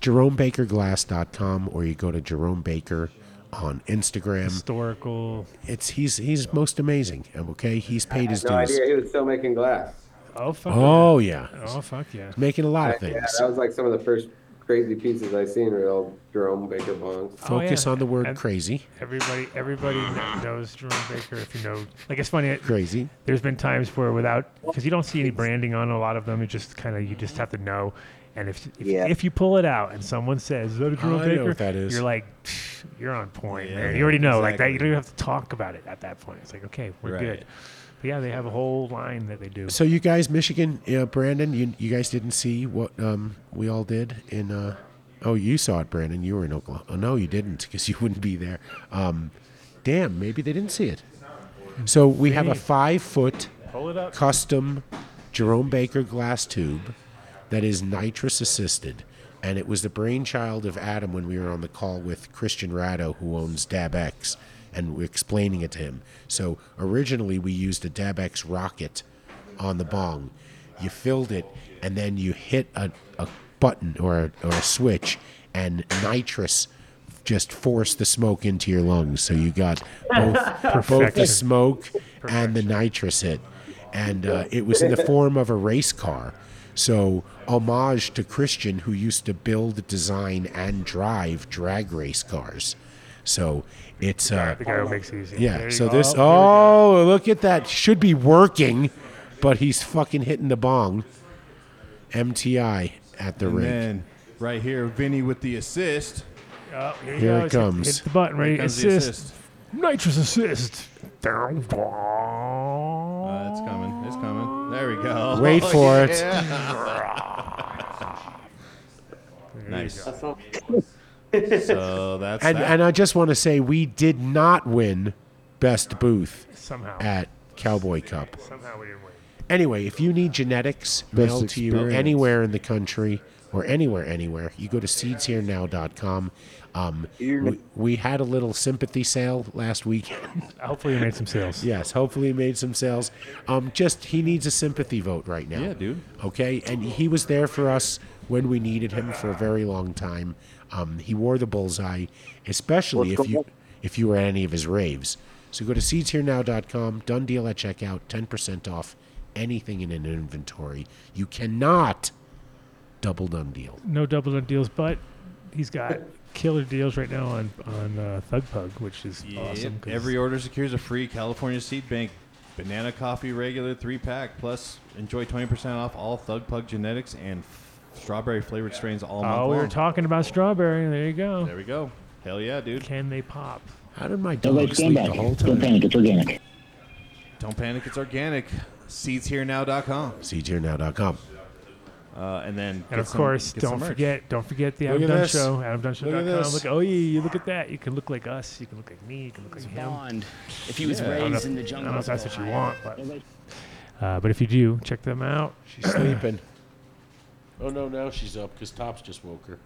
S7: JeromeBakerGlass.com or you go to Jerome Baker on Instagram.
S6: Historical.
S7: It's he's he's most amazing. Okay, he's paid
S10: had
S7: his
S10: no
S7: dues.
S10: idea he was still making glass.
S6: Oh fuck.
S7: Oh yeah.
S6: Oh fuck yeah.
S7: Making a lot of things.
S10: Yeah,
S7: things.
S10: that was like some of the first crazy pieces I've seen were old Jerome Baker bongs.
S6: Oh,
S7: Focus
S6: yeah.
S7: on the word
S6: And
S7: crazy.
S6: Everybody, everybody knows Jerome Baker. If you know, like it's funny. it-
S7: Crazy.
S6: There's been times where without, because you don't see any branding on a lot of them. You just kind of, you just have to know. And if if,
S16: Yeah.
S6: if you pull it out and someone says, "Is that a Jerome
S7: Oh, I
S6: Baker?"
S7: that is.
S6: You're like, you're on point,
S8: Yeah,
S6: man. You already know, like that. You don't even have to talk about it at that point. It's like, okay, we're
S8: Right.
S6: good. Yeah, they have a whole line that they do.
S7: So you guys, Michigan, uh, Brandon, you you guys didn't see what um, we all did in. Uh, oh, you saw it, Brandon. You were in Oklahoma. Oh no, you didn't because you wouldn't be there. Um, damn, maybe they didn't see it. So we have a five foot
S6: Pull it up.
S7: custom Jerome Baker glass tube that is nitrous assisted. And it was the brainchild of Adam when we were on the call with Christian Rado, who owns DabX, and explaining it to him. So originally we used a DabX rocket on the bong. You filled it, and then you hit a, a button or a, or a switch, and nitrous just forced the smoke into your lungs. So you got both, both the
S6: Perfection.
S7: smoke and the nitrous hit. And uh, it was in the form of a race car. So, homage to Christian, who used to build, design, and drive drag race cars. So, it's. Uh,
S6: the guy who makes it easy. There
S7: yeah,
S6: you
S7: so
S6: go.
S7: this.
S6: Oh, here we go.
S7: Oh, look at that. Should be working, but he's fucking hitting the bong. MTI at the
S8: And
S7: rig.
S8: then right here, Vinny with the assist.
S6: Oh, here,
S7: Here it comes.
S6: Hit the button.
S8: Here
S6: Ready?
S8: comes the
S6: Assist.
S8: assist.
S6: Nitrous assist.
S8: Uh, it's coming. It's coming. There we go.
S7: Wait for it.
S8: it. nice.
S10: That's not
S8: So that's
S7: And,
S8: that.
S7: and I just want to say, we did not win Best Booth
S6: Somehow.
S7: at Cowboy Cup.
S6: Somehow we didn't win.
S7: Anyway, if you need genetics
S9: Best
S7: mailed to you anywhere in the country or anywhere, anywhere, you go to seedsherenow.com. Um, we, we had a little sympathy sale last weekend.
S6: Hopefully, we made some sales.
S7: yes, hopefully he made some sales. Um, just he needs a sympathy vote right now.
S8: Yeah, dude.
S7: Okay, and he was there for us when we needed him for a very long time. Um, he wore the bullseye, especially if you if you were at any of his raves. So go to seedsherenow.com. Done deal at checkout. Ten percent off anything in an inventory. You cannot double done deal.
S6: No double done deals, but he's got killer deals right now on on uh, Thug Pug, which is awesome. 'cause
S8: Every order secures a free California Seed Bank banana coffee regular three pack. Plus, enjoy 20% off all Thug Pug genetics and strawberry flavored strains all month
S6: Oh, we were
S8: long.
S6: talking about strawberry. There you go.
S8: There we go. Hell yeah, dude.
S6: Can they pop?
S7: How did my
S17: Everybody
S7: dog
S17: stand
S7: sleep
S17: back.
S7: the whole
S17: Don't
S7: time?
S17: panic. It's organic.
S8: Don't panic, it's organic. Seedsherenow.com.
S7: Seedsherenow.com.
S8: Uh, and then
S6: And of
S8: some-
S6: course,
S8: get some
S6: don't
S8: merch.
S6: forget, don't forget the
S7: Look
S6: Adam
S7: at
S6: Dunn
S7: this.
S6: Show.
S7: Look at
S6: AdamDunn.com.
S7: this.
S6: Look, oh yeah, you look at that. You can look like us. You can look like me. You can look like him.
S5: Bond. If he was
S6: I don't know
S5: raised in the jungle,
S6: I don't
S5: jungle.
S6: know if that's what you want, but uh, but if you do, check them out.
S7: She's sleeping. Oh no, now she's up because Tops just woke her.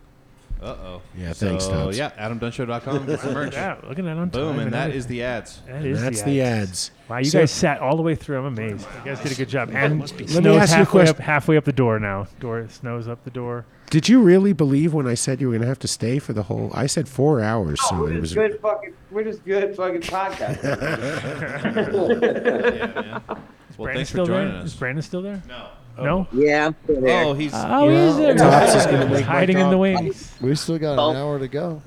S8: Uh oh.
S7: Yeah,
S8: so,
S7: thanks, Tops.
S8: yeah, AdamDunnshow.com. Get some merch.
S6: Yeah, look at that on
S8: Boom,
S6: time
S8: and that
S6: everything.
S8: is the ads.
S6: That
S7: And
S6: is
S7: that's
S6: the
S7: the
S6: ads.
S7: ads.
S6: Wow, you
S7: So-
S6: guys sat all the way through. I'm amazed. You guys did a good job. And
S5: must be-
S6: snow's
S7: Let me ask you a
S6: halfway up,
S7: question.
S6: halfway up the door now. Door snows up the door.
S7: Did you really believe when I said you were going to have to stay for the whole? I said four hours, so
S11: we're
S7: it
S11: just
S7: was.
S11: good fucking. We're just good fucking podcast.
S8: yeah, man. Well,
S6: Brandon
S8: thanks for
S6: still
S8: joining
S6: there?
S8: us.
S6: Is Brandon still there?
S8: No.
S6: No.
S16: Yeah, I'm still there.
S8: Oh, he's.
S6: Oh,
S9: Yeah.
S6: he's there.
S7: Tops is gonna make my
S6: hiding in the
S7: dog-
S6: wings.
S9: We still got
S16: Oh.
S9: an hour to go.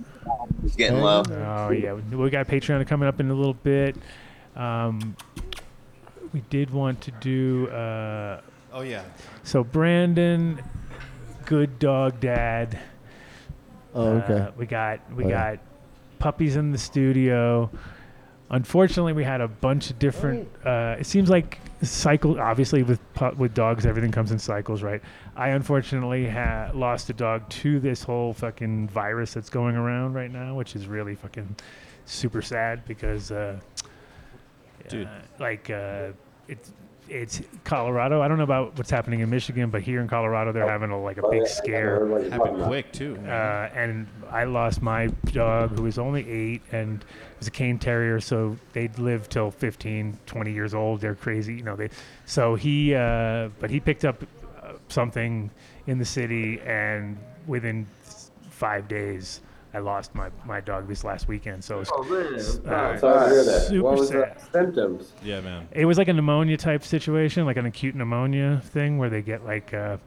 S16: He's getting low.
S6: Oh yeah, we we got Patreon coming up in a little bit. Um, we did want to do. Uh,
S8: Oh yeah.
S6: so Brandon, good dog dad.
S9: Oh, okay.
S6: Uh, we got we
S9: Oh, yeah.
S6: got puppies in the studio. Unfortunately, we had a bunch of different. Uh, it seems like cycle. Obviously, with with dogs, everything comes in cycles, right? I unfortunately ha- lost a dog to this whole fucking virus that's going around right now, which is really fucking super sad because, uh,
S8: Dude.
S6: uh, like, uh, it's it's Colorado. I don't know about what's happening in Michigan, but here in Colorado, they're having a, like a big scare.
S8: Happened quick too.
S6: Uh, and I lost my dog, who was only eight, and was a Cairn terrier, so they'd live till 15, 20 years old. They're crazy, you know. They, so he, uh, but he picked up uh, something in the city, and within five days, I lost my, my dog this last weekend. So it was,
S10: Oh, man.
S6: s-
S10: Wow,
S6: uh,
S10: sorry to hear that.
S6: super
S10: What was
S6: sad.
S10: the symptoms?
S8: Yeah, man.
S6: It was like a pneumonia type situation, like an acute pneumonia thing where they get like uh,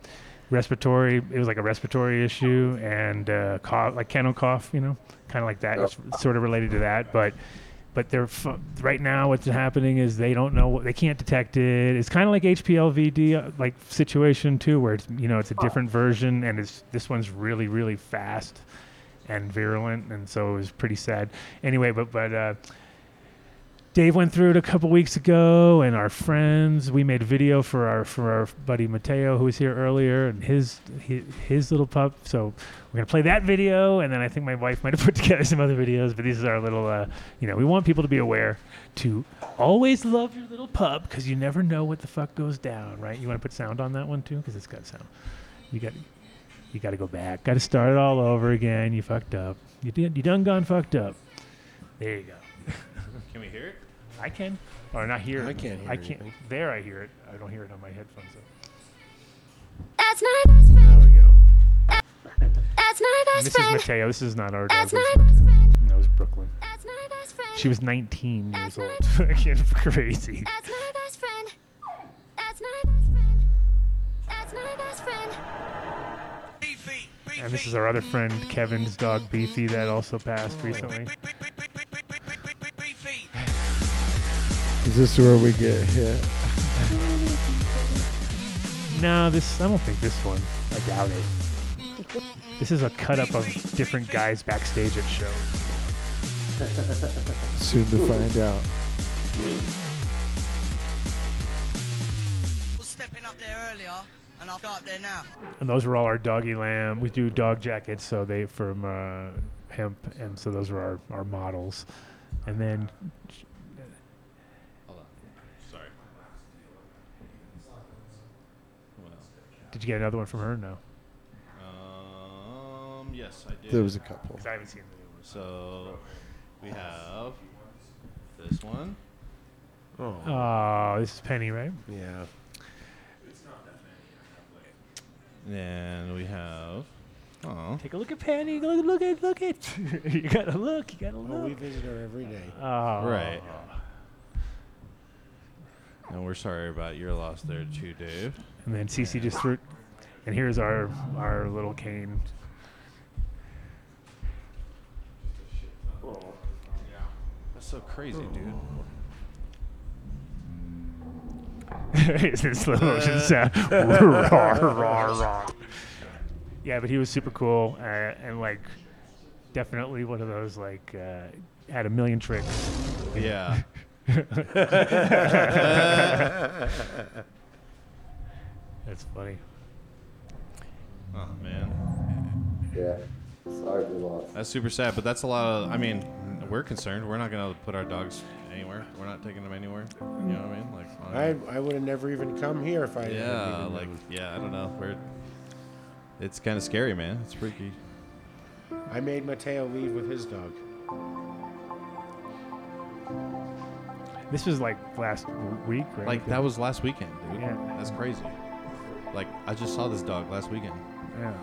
S6: respiratory. It was like a respiratory issue and uh, cough, like kennel cough, you know, kind of like that. It's sort of related to that, but but they're fu- right now. What's happening is they don't know. what They can't detect it. It's kind of like HPLVD uh, like situation too, where it's you know it's a different version, and it's this one's really really fast and virulent, and so it was pretty sad. Anyway, but but. Uh, Dave went through it a couple weeks ago, and our friends. We made a video for our for our buddy Mateo, who was here earlier, and his his, his little pup. So we're gonna play that video, and then I think my wife might have put together some other videos. But these are our little, uh, you know, we want people to be aware to always love your little pup because you never know what the fuck goes down, right? You want to put sound on that one too, because it's got sound. You got you got to go back. Got to start it all over again. You fucked up. You did. You done gone fucked up. There you go.
S8: Can we hear it?
S6: I can, or not hear.
S7: I
S6: it.
S7: can't hear
S6: I can't.
S7: anything.
S6: There, I hear it. I don't hear it on my headphones. Though.
S15: That's my best friend.
S6: There we go.
S15: That's my
S6: And
S15: best
S6: this
S15: friend.
S6: is Mateo. This is not our dog.
S15: That's my best friend.
S6: no, it's Brooklyn.
S15: That's my best friend.
S6: She was 19 years old. Fucking crazy.
S15: That's my best friend. That's my best friend. That's my best friend.
S6: And this is our other friend, Kevin's dog Beefy, that also passed recently.
S9: Is this where we get hit?
S6: No, this. I don't think this one. I doubt it. This is a cut up of different guys backstage at shows.
S9: Soon to find out.
S17: was stepping up there earlier, and I've got there now.
S6: And those were all our doggy lamb. We do dog jackets, so they from uh, hemp, and so those were our, our models. And then
S8: Hold on. Sorry. What else?
S6: Did you get another one from her? No.
S8: Um, yes, I did.
S9: There was a couple.
S6: 'Cause I haven't seen the new one.
S8: So we have this one.
S7: Oh.
S6: Oh, this is Penny, right?
S7: Yeah.
S8: And we have. Oh.
S6: Take a look at Penny. Look, look at, look at. you gotta look. You gotta
S7: Oh,
S6: look.
S7: we visit her every day.
S6: Oh.
S8: Right. And we're sorry about your loss there too, Dave.
S6: And then Cece just threw. And here's our our little cane.
S8: That's so crazy, dude.
S6: It's in slow motion sound. Rawr, rawr, rawr. Yeah, but he was super cool uh, and like definitely one of those like uh, had a million tricks.
S8: Yeah.
S6: That's funny.
S8: Oh man.
S10: Yeah. Sorry for the loss.
S8: That's super sad, but that's a lot of. I mean, we're concerned. We're not gonna put our dogs anywhere. We're not taking them anywhere. You mm. know what I mean? Like. on-
S7: I, I would have never even come here if I
S8: yeah,
S7: even
S8: like
S7: known.
S8: yeah, I don't know. We're. It's kind of scary, man. It's freaky.
S7: I made Mateo leave with his dog.
S6: This was like last week, right?
S8: Like that was last weekend, dude.
S6: Yeah.
S8: That's crazy. Like I just saw this dog last weekend.
S6: Yeah.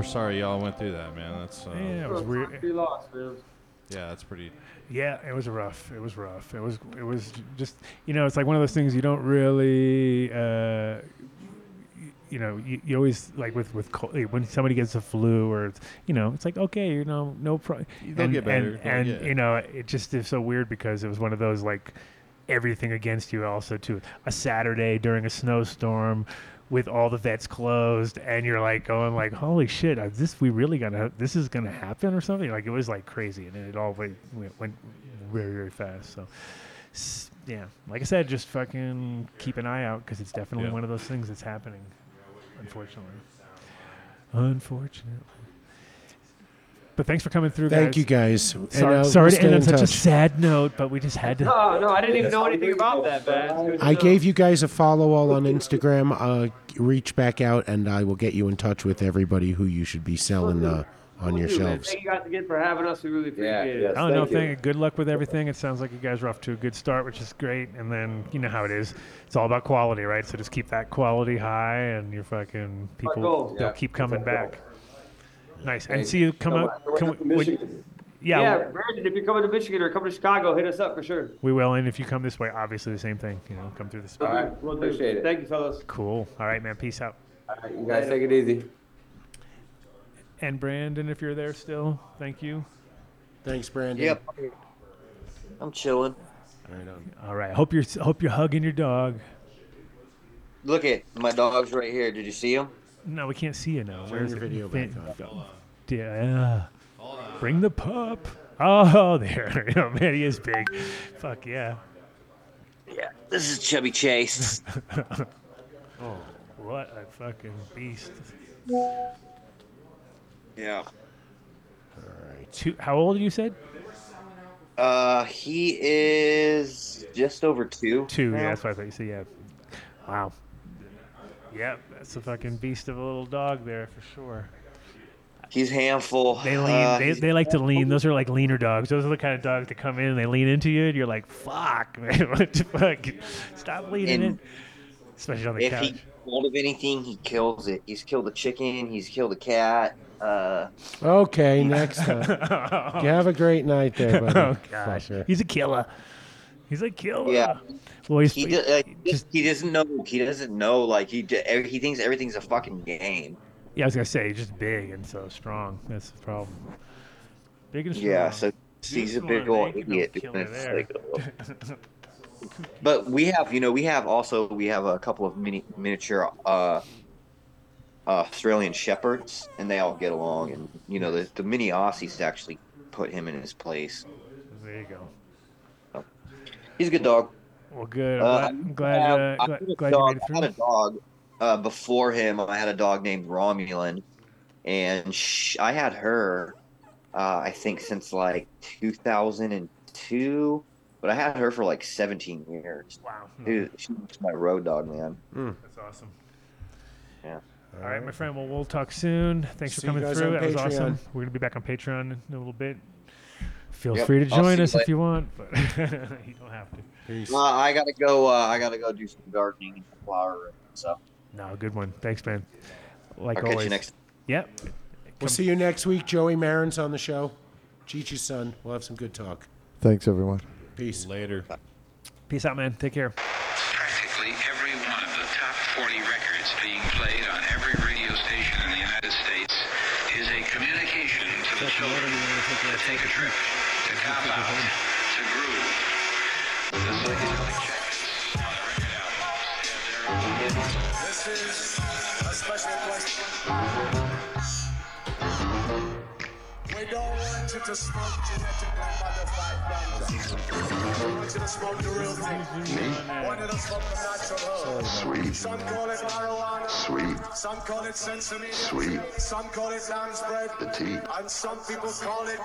S8: We're sorry y'all went through that, man. That's uh,
S6: Yeah, it was weird.
S11: Lost, man.
S8: yeah, that's pretty.
S6: Yeah, it was rough. It was rough. It was it was just you know it's like one of those things you don't really uh, you know you, you always like with with cold, when somebody gets a flu or you know it's like okay you know no problem.
S8: They'll
S6: and,
S8: get better.
S6: and, and
S8: get-
S6: you know it just is so weird because it was one of those like everything against you also too a Saturday during a snowstorm with all the vets closed and you're like going like holy shit is this we really gonna this is gonna happen or something? Like it was like crazy and it all went, went, went very very fast so s- yeah. Like i said just fucking keep an eye out because it's definitely
S8: Yeah.
S6: one of those things that's happening unfortunately. Unfortunately But thanks for coming through,
S7: Thank
S6: guys.
S7: you guys. And,
S6: Sorry,
S7: uh,
S6: sorry to
S7: stay
S6: end on
S7: in
S6: such a
S7: touch.
S6: sad note, but we just had to.
S11: No, no, I didn't even know anything about that, man.
S7: I gave you guys a follow all on Instagram. Uh, reach back out, and I will get you in touch with everybody who you should be selling uh, on your
S11: Dude, man,
S7: shelves.
S11: Thank you guys again for having us. We really appreciate it.
S6: I don't know. Thank Good luck with everything. It sounds like you guys are off to a good start, which is great. And then you know how it is. It's all about quality, right? So just keep that quality high, and you're fucking people.
S11: goal.
S6: They'll
S11: Yeah.
S6: keep coming back. Nice. And
S11: Hey,
S6: see you come
S11: so,
S6: out. Come,
S11: we're up to Michigan.
S6: yeah,
S11: yeah,
S6: we-
S11: Brandon, if you're coming to Michigan or coming to Chicago, hit us up for sure.
S6: we will. And if you come this way, obviously the same thing. You know, come through this.
S11: All right, we'll do.
S10: Appreciate it.
S11: Thank you, fellas.
S6: Cool. All right, man. Peace out.
S10: All right, you guys take it easy.
S6: And Brandon, if you're there still, thank you.
S7: Thanks, Brandon.
S16: Yep. I'm chilling.
S7: Right on.
S6: All right. Hope you're hope you're hugging your dog.
S16: Look at my dog's right here. Did you see him?
S6: No, we can't see you now.
S7: Turn
S6: Where's
S7: your
S6: the
S7: video
S6: fin-
S7: back on.
S6: Yeah. Bring the pup. Oh, there. Oh, man, he is big. Fuck yeah.
S16: Yeah. This is Chubby Chase.
S6: oh, what a fucking beast.
S16: yeah. All right.
S6: Two, how old you said?
S16: Uh, he is just over two.
S6: Two.
S16: now.
S6: Yeah, that's what I thought you said. Yeah. Wow. Yep, that's a fucking beast of a little dog there for sure.
S16: He's handful.
S6: They lean.
S16: Uh,
S6: they, they like to lean. Those are like leaner dogs. Those are the kind of dogs that come in and they lean into you, and you're like, "Fuck, man, what the fuck? Stop leaning
S16: And
S6: in." Especially on the
S16: if
S6: couch.
S16: he hold of anything, he kills it. He's killed a chicken. He's killed a cat. Uh,
S7: Okay, next time. you have a great night there, buddy.
S6: oh gosh,
S7: Fucker.
S6: he's a killer. He's a killer.
S16: Yeah.
S6: Well, he's,
S16: he, do, uh, he just he doesn't know. He doesn't know. Like he he thinks everything's a fucking game.
S6: yeah, I was gonna say he's just big and so strong. That's the problem. Big and strong.
S16: Yeah, so he's a big
S6: one,
S16: old idiot. like, But we have, you know, we have also we have a couple of mini miniature uh, Australian shepherds, and they all get along. And you know, the the mini Aussies actually put him in his place.
S6: there you go.
S16: He's a good dog.
S6: Well, good. I'm
S16: Uh,
S6: glad, I'm glad,
S16: I have-
S6: uh,
S16: I
S6: glad,
S16: had a
S6: glad you
S16: dog-
S6: made it
S16: I had a dog uh, before him. I had a dog named Romulan, and sh- I had her, uh, I think, since like 2002. But I had her for like 17 years.
S6: Wow.
S16: She, she was my road dog, man.
S6: That's awesome.
S16: Yeah.
S6: All right, my friend. Well, we'll talk soon. Thanks
S7: See
S6: for coming through.
S7: on
S6: That was awesome. We're gonna be back on Patreon in a little bit. Feel
S16: Yep,
S6: free to join us
S16: you
S6: if you want, but you don't have to.
S16: Uh, I gotta go. Uh, I gotta go do some gardening and flower room. So
S6: No, good one. Thanks, man. Like
S16: I'll catch you
S6: always.
S16: next-
S6: Yep.
S7: We'll see you next week. Joey Marin's on the show. Chi-Chi's son. We'll have some good talk.
S9: Thanks, everyone.
S7: Peace.
S8: Later.
S6: Peace out, man. Take care.
S3: Practically every one of the top 40 records being played on every radio station in the United States is a communication to the children to take a trip, to cop to groove. The psychedelic jackets on the record albums.
S4: This is a special question. We don't want you to smoke genetically modified ganja. We want you to smoke the real thing. Want you to smoke the natural herb.
S12: Sweet.
S4: Some call it marijuana.
S12: Sweet.
S4: Some call it sinsemilla.
S12: Sweet.
S4: Some call it lamb's bread.
S12: The tea.
S4: And some people call it.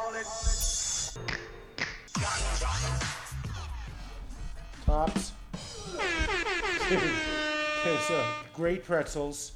S7: Tops. okay, so great pretzels.